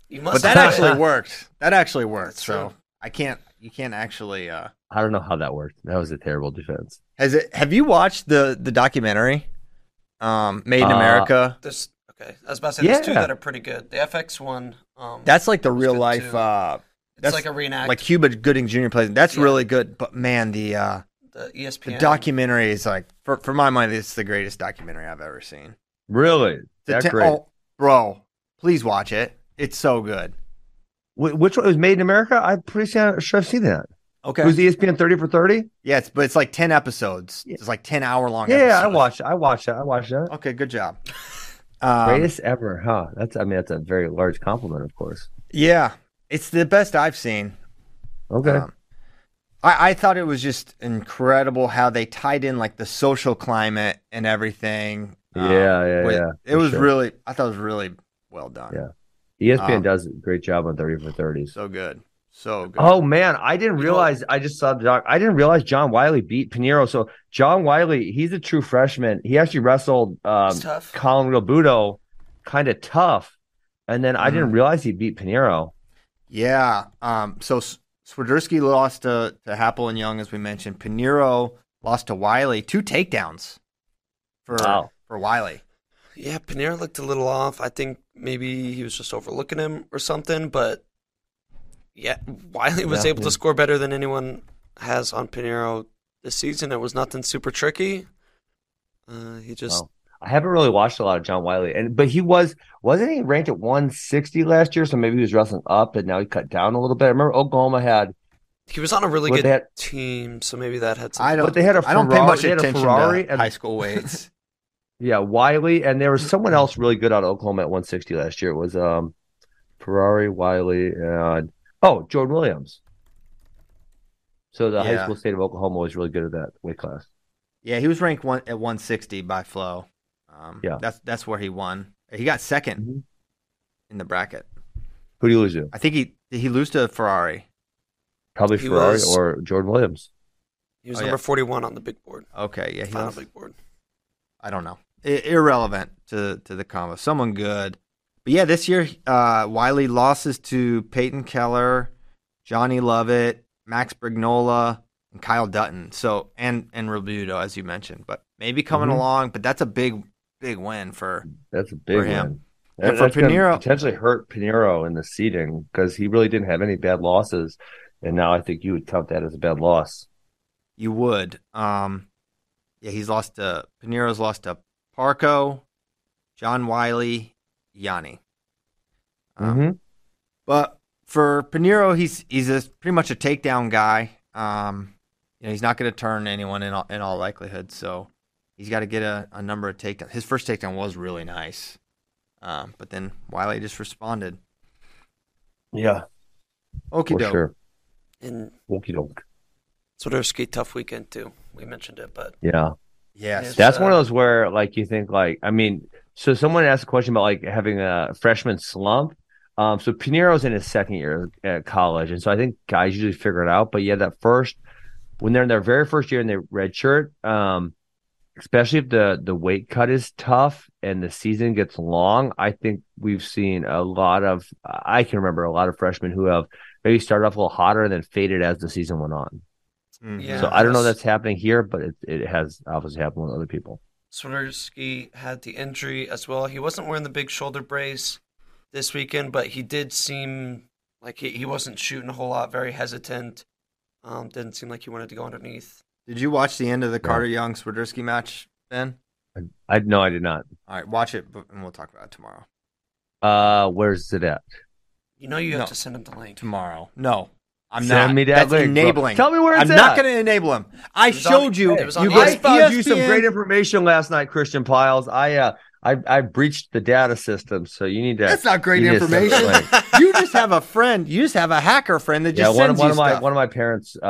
Speaker 2: You
Speaker 1: But that actually worked. That actually worked.
Speaker 2: That's
Speaker 1: So
Speaker 2: true.
Speaker 1: I can't. You can't actually. uh
Speaker 3: I don't know how that worked. That was a terrible defense.
Speaker 1: Has it? Have you watched the the documentary, um, Made in
Speaker 3: Uh,
Speaker 1: America?
Speaker 2: There's okay. I was about to say there's two that are pretty good. The FX one. Um,
Speaker 1: That's like the real life.
Speaker 2: too.
Speaker 1: uh
Speaker 2: it's
Speaker 1: that's
Speaker 2: like a reenact.
Speaker 1: Like Cuba Gooding Jr. plays. That's
Speaker 2: Yeah.
Speaker 1: really good. But man, the uh
Speaker 2: the E
Speaker 1: the
Speaker 2: ESPN
Speaker 1: documentary is like for for my mind, it's the greatest documentary I've ever seen.
Speaker 3: Really?
Speaker 1: The
Speaker 3: That
Speaker 1: ten-
Speaker 3: great?
Speaker 1: oh, bro, please watch it. It's so good.
Speaker 3: Wh- which one it was made in America? I'm pretty sure I've seen that.
Speaker 1: Okay.
Speaker 3: It was ESPN 30 for 30?
Speaker 1: yeah, it's but it's like ten episodes. It's like ten hour long.
Speaker 3: Yeah, I watched it. I watched that. I watched that.
Speaker 1: Okay, good job. Um,
Speaker 3: Greatest ever, huh? That's I mean that's a very large compliment, of course.
Speaker 1: Yeah, it's the best I've seen.
Speaker 3: Okay.
Speaker 1: Um, I, I thought it was just incredible how they tied in like the social climate and everything. um,
Speaker 3: Yeah, yeah,
Speaker 1: with-
Speaker 3: yeah,
Speaker 1: It was
Speaker 3: sure.
Speaker 1: really, I thought it was really well done.
Speaker 3: Yeah. ESPN
Speaker 1: um,
Speaker 3: does a great job on 30 for 30s.
Speaker 1: So good. So good.
Speaker 3: Oh man, I didn't realize. I just saw the doc. I didn't realize John Wiley beat Paniro. So John Wiley, he's a true freshman. He actually wrestled um. Colin Robuto, kind of tough, and then I
Speaker 1: Mm-hmm.
Speaker 3: didn't realize he beat Paniro.
Speaker 1: Yeah. Um. So Swiderski lost to to Happel and Young, as we mentioned. Paniro lost to Wiley. Two takedowns for
Speaker 3: Wow.
Speaker 1: for Wiley.
Speaker 2: Yeah, Paniro looked a little off. I think maybe he was just overlooking him or something. But yeah, Wiley was
Speaker 3: Yeah.
Speaker 2: able to score better than anyone has on Paniro this season. It was nothing super tricky. Uh, he just
Speaker 3: Wow. I haven't really watched a lot of John Wiley, and but he was wasn't he ranked at 160 last year? So maybe he was wrestling up, and now he cut down a little bit. I remember Oklahoma had,
Speaker 2: He was on a really good
Speaker 3: had-
Speaker 2: team, so maybe that had
Speaker 1: some.
Speaker 2: I
Speaker 1: don't.
Speaker 3: But they had a
Speaker 1: I don't pay much
Speaker 3: they had a
Speaker 1: attention
Speaker 3: Ferrari
Speaker 1: to
Speaker 3: and-
Speaker 1: high school weights.
Speaker 3: Yeah, Wiley, and there was someone else really good out of Oklahoma at 160 last year. It was um Ferrari, Wiley, and oh Jordan Williams. So the high school state of Oklahoma was really good at that weight class.
Speaker 1: yeah, he was ranked one at 160 by Flow. Um,
Speaker 3: Yeah.
Speaker 1: that's that's where he won. He got 2nd
Speaker 3: Mhm.
Speaker 1: in the bracket.
Speaker 3: Who do you lose to?
Speaker 1: I think he did he lose to Ferrari.
Speaker 3: Probably
Speaker 2: He
Speaker 3: Ferrari
Speaker 2: was-
Speaker 3: or Jordan Williams.
Speaker 2: he was
Speaker 1: Oh,
Speaker 2: number
Speaker 1: yeah.
Speaker 2: 41 on the big board.
Speaker 1: Okay, yeah, he
Speaker 2: Final
Speaker 1: lost.
Speaker 2: big board.
Speaker 1: I don't know. I- irrelevant to to the combo. Someone good. But yeah, this year uh, Wiley losses to Peyton Keller, Johnny Lovett, Max Brignola, and Kyle Dutton. So and and Robuto, as you mentioned. But maybe coming
Speaker 3: Mhm.
Speaker 1: along. But that's a big big win for.
Speaker 3: That's a big
Speaker 1: For him.
Speaker 3: win.
Speaker 1: And for
Speaker 3: gonna potentially hurt Paniro in the seeding because he really didn't have any bad losses, and now I think you would count that as a bad loss.
Speaker 1: You would. Um, yeah, he's lost to Paniro's lost to Parco, John Wiley, Yanni. Um,
Speaker 3: Mhm.
Speaker 1: But for Paniro, he's he's a, pretty much a takedown guy. Um, you know, he's not going to turn anyone in all, in all likelihood. So he's got to get a, a number of takedowns. His first takedown was really nice, um, but then Wiley just responded.
Speaker 3: Yeah,
Speaker 1: Okie
Speaker 3: for
Speaker 1: doke.
Speaker 3: sure.
Speaker 2: And
Speaker 3: Wokey doke.
Speaker 2: Swiderski, tough weekend too. We mentioned it, but
Speaker 3: Yeah.
Speaker 1: Yes.
Speaker 3: That's
Speaker 2: uh,
Speaker 3: one of those where like you think like I mean, so someone asked a question about like having a freshman slump. Um, so Paniro's in his second year at college, and so I think guys usually figure it out. But yeah, that first when they're in their very first year in their red shirt, um, especially if the the weight cut is tough and the season gets long, I think we've seen a lot of I can remember a lot of freshmen who have maybe started off a little hotter and then faded as the season went on.
Speaker 1: Mhm.
Speaker 2: Yeah.
Speaker 3: so I don't know
Speaker 2: that's-
Speaker 3: that's happening here, but it, it has obviously happened with other people.
Speaker 2: Swiderski had the injury as well. He wasn't wearing the big shoulder brace this weekend, but he did seem like he, he wasn't shooting a whole lot, very hesitant. Um, didn't seem like he wanted to go underneath.
Speaker 1: Did you watch the end of the Carter Young Swiderski match, Ben?
Speaker 3: I no, I did not.
Speaker 1: All right, watch it, and we'll talk about it tomorrow.
Speaker 3: Uh, where's it at?
Speaker 2: You know you have
Speaker 1: No.
Speaker 2: to send him the link.
Speaker 1: Tomorrow. No, I'm
Speaker 3: Send
Speaker 1: not.
Speaker 3: me that
Speaker 1: That's
Speaker 3: link, bro.
Speaker 1: enabling.
Speaker 3: Tell me where it's
Speaker 1: I'm not going to enable him. I
Speaker 2: It was on-
Speaker 1: showed you.
Speaker 2: it was on
Speaker 1: you
Speaker 2: the
Speaker 1: go
Speaker 3: I
Speaker 1: to
Speaker 3: found you some great information last night, Christian Pyles. I uh, I I breached the data system, so you need to.
Speaker 1: That's not great
Speaker 3: you need to send
Speaker 1: information. you just have a friend. You just have a hacker friend that
Speaker 3: yeah,
Speaker 1: just
Speaker 3: one of
Speaker 1: sends
Speaker 3: one
Speaker 1: you
Speaker 3: of my
Speaker 1: stuff.
Speaker 3: one of my parents, uh,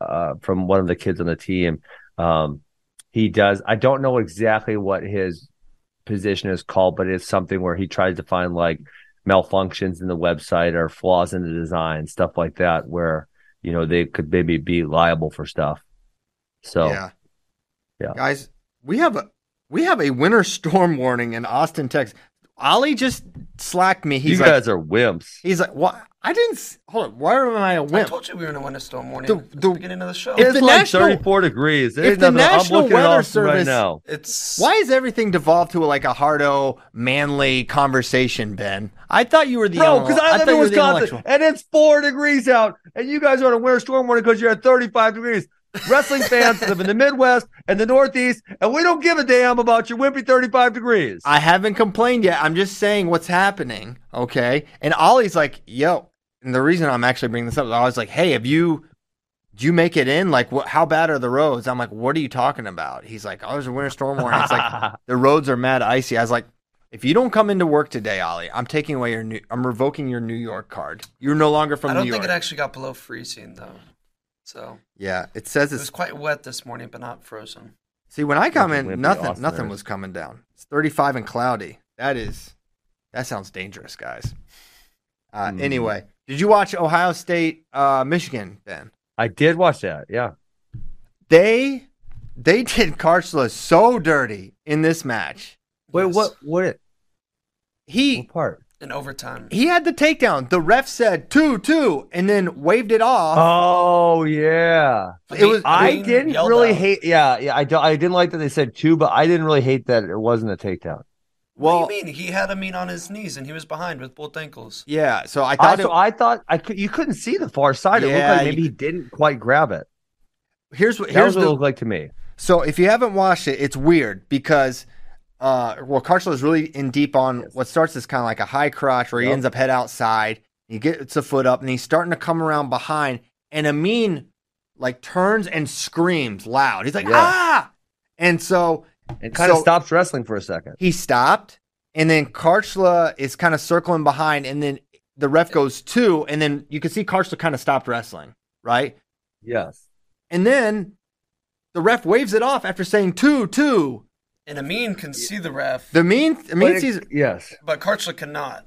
Speaker 3: uh, from one of the kids on the team, um, he does. I don't know exactly what his position is called, but it's something where he tries to find like malfunctions in the website or flaws in the design, stuff like that, where you know they could maybe be liable for stuff. So
Speaker 1: yeah.
Speaker 3: Yeah.
Speaker 1: Guys, we have a we have a winter storm warning in Austin, Texas. Ollie just slacked me.
Speaker 3: you
Speaker 1: He's like,
Speaker 3: guys are wimps.
Speaker 1: he's like, what? I didn't. Hold on. Why am I a
Speaker 2: I
Speaker 1: wimp?
Speaker 2: I told you we were in a winter storm warning
Speaker 1: The-
Speaker 2: at the,
Speaker 1: the-
Speaker 2: beginning of the show.
Speaker 1: If
Speaker 3: It's
Speaker 1: the
Speaker 3: like
Speaker 1: national-
Speaker 3: 34 degrees. There
Speaker 1: if
Speaker 3: ain't
Speaker 1: the
Speaker 3: nothing- I'm
Speaker 1: National
Speaker 3: looking at
Speaker 1: Weather
Speaker 3: Austin right now.
Speaker 2: it's
Speaker 1: Why is everything devolved to like a hardo, manly conversation, Ben? I thought you were the
Speaker 3: Bro, because I live in
Speaker 1: you were the
Speaker 3: Wisconsin and it's four degrees out, and you guys are on a winter storm warning because you're at 35 degrees. Wrestling fans live in the Midwest and the Northeast, and we don't give a damn about your wimpy 35 degrees.
Speaker 1: I haven't complained yet. I'm just saying what's happening. Okay. And Ollie's like, yo. And the reason I'm actually bringing this up, is I was like, hey, have you, do you make it in? Like, what, how bad are the roads? I'm like, what are you talking about? He's like, oh, there's a winter storm warning. It's like, the roads are mad icy. I was like, if you don't come into work today, Ollie, I'm taking away your new, I'm revoking your New York card. You're no longer from New York.
Speaker 2: I don't
Speaker 1: New
Speaker 2: think
Speaker 1: York.
Speaker 2: it actually got below freezing though. So
Speaker 1: yeah. It says
Speaker 2: it
Speaker 1: it's,
Speaker 2: was quite wet this morning, but not frozen.
Speaker 1: see, when I come in, nothing,
Speaker 3: Austin
Speaker 1: nothing
Speaker 3: there.
Speaker 1: was coming down. It's 35 and cloudy. That is, that sounds dangerous, guys. Uh,
Speaker 3: Hmm.
Speaker 1: Anyway, did you watch Ohio State, uh, Michigan, Then
Speaker 3: I did watch that. Yeah.
Speaker 1: They they did Kharchla so dirty in this match.
Speaker 3: Wait,
Speaker 2: Yes.
Speaker 3: what? What?
Speaker 1: He
Speaker 3: What part?
Speaker 2: in overtime?
Speaker 1: he had the takedown. The ref said two two, and then waved it off.
Speaker 3: Oh yeah.
Speaker 1: It was-
Speaker 3: I didn't really
Speaker 2: out.
Speaker 3: hate. Yeah, yeah. I. I didn't like that they said two, but I didn't really hate that it wasn't a takedown.
Speaker 1: Well,
Speaker 2: what do you mean? He had a mean on his knees and he was behind with both ankles.
Speaker 1: yeah. So I
Speaker 3: I,
Speaker 1: thought
Speaker 3: so
Speaker 1: it,
Speaker 3: I thought I could. You couldn't see the far side. It looked like maybe he didn't quite grab it.
Speaker 1: here's what here's
Speaker 3: was what it looked like to me.
Speaker 1: So if you haven't watched it, it's weird because uh, well, Kharchla is really in deep on what starts as kind of like a high crotch where he
Speaker 3: Yep.
Speaker 1: ends up head outside. He gets a foot up and he's starting to come around behind. And Amine like turns and screams loud. He's like,
Speaker 3: Yeah.
Speaker 1: ah! And so
Speaker 3: And kind of stops wrestling for a second.
Speaker 1: he stopped. And then Kharchla is kind of circling behind. And then the ref goes two. And then you can see Kharchla kind of stopped wrestling, right?
Speaker 3: Yes.
Speaker 1: And then the ref waves it off after saying two, two.
Speaker 2: And Amine can see the ref,
Speaker 1: The mean,
Speaker 3: But
Speaker 1: Amine
Speaker 3: it-
Speaker 1: sees
Speaker 3: yes.
Speaker 2: but Kharchla cannot.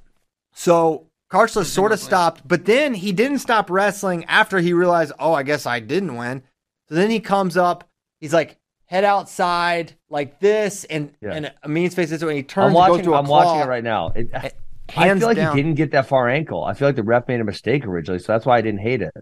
Speaker 1: So Kharchla sort of stopped, but then he didn't stop wrestling after he realized, oh, I guess I didn't win. So then he comes up, he's like head outside like this, and
Speaker 3: Yeah.
Speaker 1: and Amine's face this way, and he turns
Speaker 3: I'm
Speaker 1: and
Speaker 3: watching.
Speaker 1: goes to a
Speaker 3: I'm
Speaker 1: claw,
Speaker 3: watching it right now. It, I
Speaker 1: hands
Speaker 3: feel like
Speaker 1: down.
Speaker 3: he didn't get that far ankle. I feel like the ref made a mistake originally, so that's why I didn't hate it.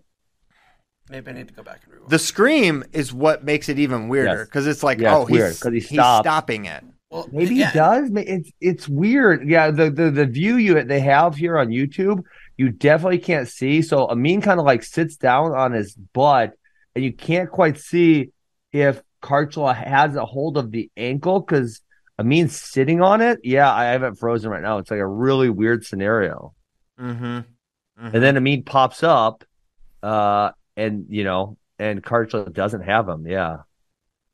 Speaker 2: Maybe I need to go back and rewind.
Speaker 1: The scream is what makes it even weirder
Speaker 3: Yes.
Speaker 1: because it's like,
Speaker 3: Yeah,
Speaker 1: oh,
Speaker 3: it's weird, he
Speaker 1: he's stopping it.
Speaker 2: well,
Speaker 3: Maybe
Speaker 2: yeah,
Speaker 3: he does. It's it's weird. Yeah, the, the the view you they have here on YouTube, you definitely can't see. So Amine kind of like sits down on his butt, and you can't quite see if Kharchla has a hold of the ankle because Amine's sitting on it. Yeah, I have it frozen right now. It's like a really weird scenario.
Speaker 1: Mm-hmm.
Speaker 3: And then Amine pops up, uh, and you know, and Kharchla doesn't have him. Yeah.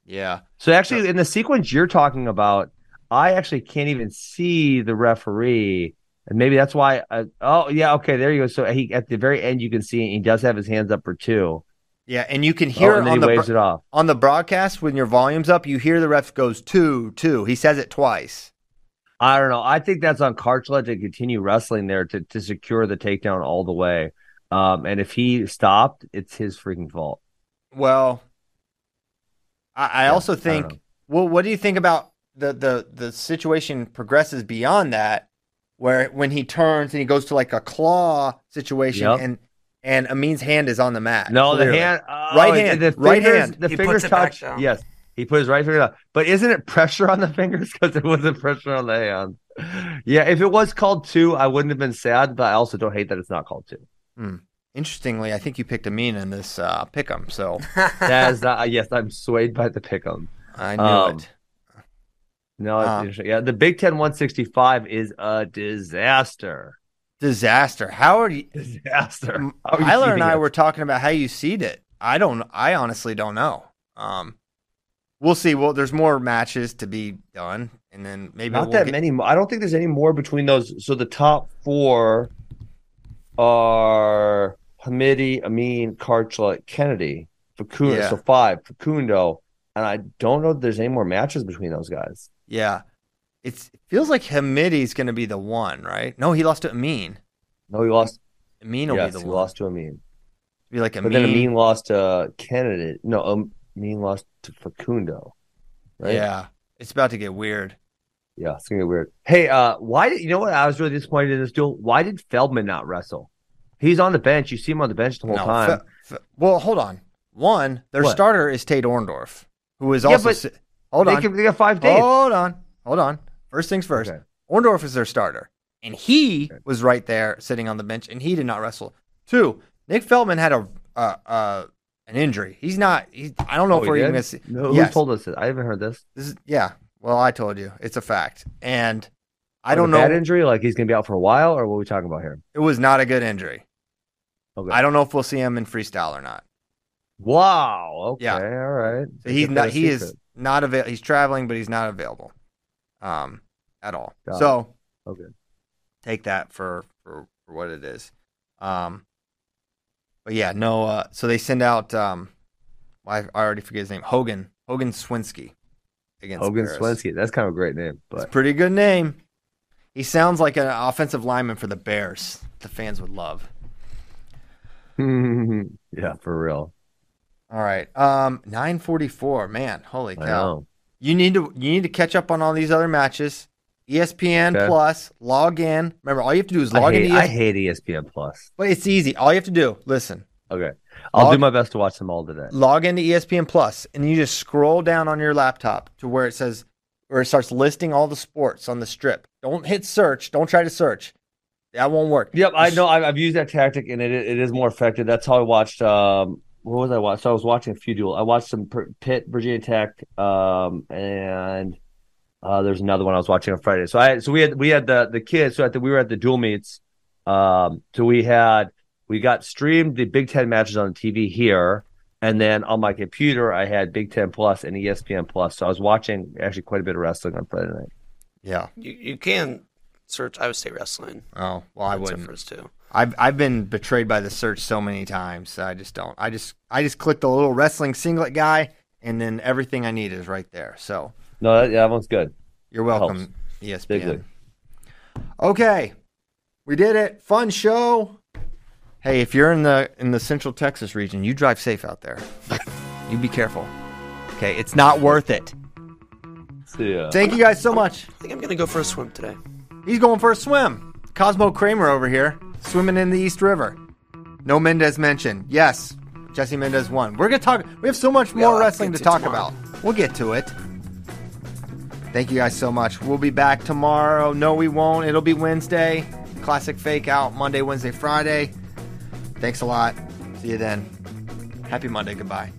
Speaker 1: yeah,
Speaker 3: So actually, in the sequence you're talking about, I actually can't even see the referee, and maybe that's why. I, oh yeah, okay, there you go. So he at the very end you can see he does have his hands up for two.
Speaker 1: Yeah, and you can
Speaker 3: Oh,
Speaker 1: hear
Speaker 3: then
Speaker 1: on
Speaker 3: he
Speaker 1: the
Speaker 3: waves
Speaker 1: bro-
Speaker 3: it off.
Speaker 1: on the broadcast when your volume's up, you hear the ref goes two, two. He says it twice.
Speaker 3: I don't know. I think that's on Kharchla to continue wrestling there to to secure the takedown all the way. Um, and if he stopped, it's his freaking fault.
Speaker 1: Well, I, I
Speaker 3: Yeah,
Speaker 1: also think.
Speaker 3: know.
Speaker 1: well, what do you think about the the the situation progresses beyond that, where when he turns and he goes to like a claw situation,
Speaker 3: Yep.
Speaker 1: and and Amine's hand is on the mat.
Speaker 3: No, the hand, oh,
Speaker 1: Right hand,
Speaker 3: the
Speaker 1: right hand.
Speaker 3: the
Speaker 2: He
Speaker 3: fingers
Speaker 2: puts it back
Speaker 3: touch. Yes, he put his right finger down. But isn't it pressure on the fingers because it wasn't pressure on the hand? Yeah, if it was called two, I wouldn't have been sad. But I also don't hate that it's not called two.
Speaker 1: Interestingly, I think you picked Amine in this uh, pick'em, so
Speaker 3: That is not. Yes, I'm swayed by the pick'em.
Speaker 1: I knew
Speaker 3: Um,
Speaker 1: it.
Speaker 3: No,
Speaker 1: Uh.
Speaker 3: Yeah, the Big Ten 165 is a disaster.
Speaker 1: Disaster. How are you?
Speaker 3: Disaster. How
Speaker 1: Tyler and I
Speaker 3: it?
Speaker 1: were talking about how you seed it. I don't. I honestly don't know. Um, we'll see. Well, there's more matches to be done, and then maybe
Speaker 3: Not
Speaker 1: we'll
Speaker 3: that
Speaker 1: get-
Speaker 3: many. I don't think there's any more between those. So the top four are Hamiti, Amine, Kharchla, Kennedy, Facundo.
Speaker 1: Yeah.
Speaker 3: So five, Facundo, and I don't know if there's any more matches between those guys.
Speaker 1: Yeah, it's it feels like Hamiti's going to be the one, right? No, he lost to Amine.
Speaker 3: No, he lost.
Speaker 1: Amine will
Speaker 3: yes,
Speaker 1: be the
Speaker 3: he
Speaker 1: one.
Speaker 3: lost to Amine.
Speaker 1: Be like
Speaker 3: Amine.
Speaker 1: But
Speaker 3: then Amine lost to Kennedy. No, um, Amine lost to Facundo. Right?
Speaker 1: Yeah, it's about to get weird.
Speaker 3: Yeah, it's gonna get weird. Hey, uh, why did you know what I was really disappointed in this duel? Why did Feldman not wrestle? He's on the bench. You see him on the bench the whole
Speaker 1: No,
Speaker 3: time.
Speaker 1: Fe- Fe- well, hold on. One, their
Speaker 3: What?
Speaker 1: starter is Tate Orndorff, who is
Speaker 3: Yeah,
Speaker 1: also.
Speaker 3: but
Speaker 1: si- hold
Speaker 3: they,
Speaker 1: on.
Speaker 3: can, they got five days.
Speaker 1: Hold on. Hold on. First things first.
Speaker 3: Okay.
Speaker 1: Orndorff is their starter, and he
Speaker 3: Okay.
Speaker 1: was right there sitting on the bench, and he did not wrestle. Two, Nick Feldman had a uh, uh, an injury. He's not. He, I don't know
Speaker 3: Oh,
Speaker 1: if we're even gonna see.
Speaker 3: No,
Speaker 1: Yes.
Speaker 3: who told us this? I haven't heard this.
Speaker 1: This is yeah. Well, I told you it's a fact, and I don't know.
Speaker 3: bad injury, like he's gonna be out for a while, or what are we talking about here?
Speaker 1: It was not a good injury.
Speaker 3: Okay.
Speaker 1: I don't know if we'll see him in freestyle or not.
Speaker 3: Wow. Okay.
Speaker 1: Yeah.
Speaker 3: All right.
Speaker 1: So he's not. He is not avail. He's traveling, but he's not available, um, at all.
Speaker 3: Got
Speaker 1: so
Speaker 3: Okay.
Speaker 1: take that for for, for what it is. Um, but yeah, no. Uh, so they send out. Um, I, I already forget his name. Hogan Hogan Swinsky against
Speaker 3: Hogan
Speaker 1: Paris.
Speaker 3: Swensky. That's kind of a great name,
Speaker 1: It's a
Speaker 3: but
Speaker 1: pretty good name. He sounds like an offensive lineman for the Bears. The fans would love.
Speaker 3: yeah, for real.
Speaker 1: All right. Um, nine forty four. Man, holy cow! You need to you need to catch up on all these other matches. ESPN
Speaker 3: Okay.
Speaker 1: Plus, log in. Remember, all you have to do is log I
Speaker 3: hate,
Speaker 1: into.
Speaker 3: I
Speaker 1: ES-
Speaker 3: hate E ESPN Plus.
Speaker 1: but it's easy. All you have to do, listen,
Speaker 3: Okay, I'll
Speaker 1: Log-
Speaker 3: do my best to watch them all today.
Speaker 1: log into ESPN Plus, and you just scroll down on your laptop to where it says, where it starts listing all the sports on the strip. Don't hit search. Don't try to search. That won't work.
Speaker 3: Yep, I know. I've, used that tactic, and it it is more effective. That's how I watched. Um, what was I watching? So I was watching a few duels. I watched some Pitt, Virginia Tech, um, and uh, there's another one I was watching on Friday. So I so we had we had the the kids. So at the, we were at the dual meets. Um, so we had we got streamed the Big Ten matches on the TV here, and then on my computer I had Big Ten Plus and ESPN Plus. So I was watching actually quite a bit of wrestling on Friday night.
Speaker 1: Yeah.
Speaker 2: You you can search Iowa State wrestling.
Speaker 1: Oh well, I
Speaker 2: That's our
Speaker 1: wouldn't.
Speaker 2: first two.
Speaker 1: I've I've been betrayed by the search so many times. I just don't. I just I just click the little wrestling singlet guy, and then everything I need is right there. So
Speaker 3: No, that, yeah, that one's good.
Speaker 1: you're welcome, E ESPN.
Speaker 3: Bigly.
Speaker 1: Okay, we did it. Fun show. Hey, if you're in the in the Central Texas region, you drive safe out there. you be careful. Okay, it's not worth it.
Speaker 3: See ya.
Speaker 1: Thank you guys so much.
Speaker 2: I think I'm gonna go for a swim today.
Speaker 1: He's going for a swim. Cosmo Kramer over here, swimming in the East River. No Mendez mentioned. Yes, Jesse Mendez won. We're gonna talk. We have so much more
Speaker 2: all have to
Speaker 1: wrestling to
Speaker 2: to
Speaker 1: talk
Speaker 2: tomorrow.
Speaker 1: about. We'll get to it. Thank you guys so much. We'll be back tomorrow. No, we won't. It'll be Wednesday. Classic Fake out Monday, Wednesday, Friday. Thanks a lot. See you then. Happy Monday. Goodbye.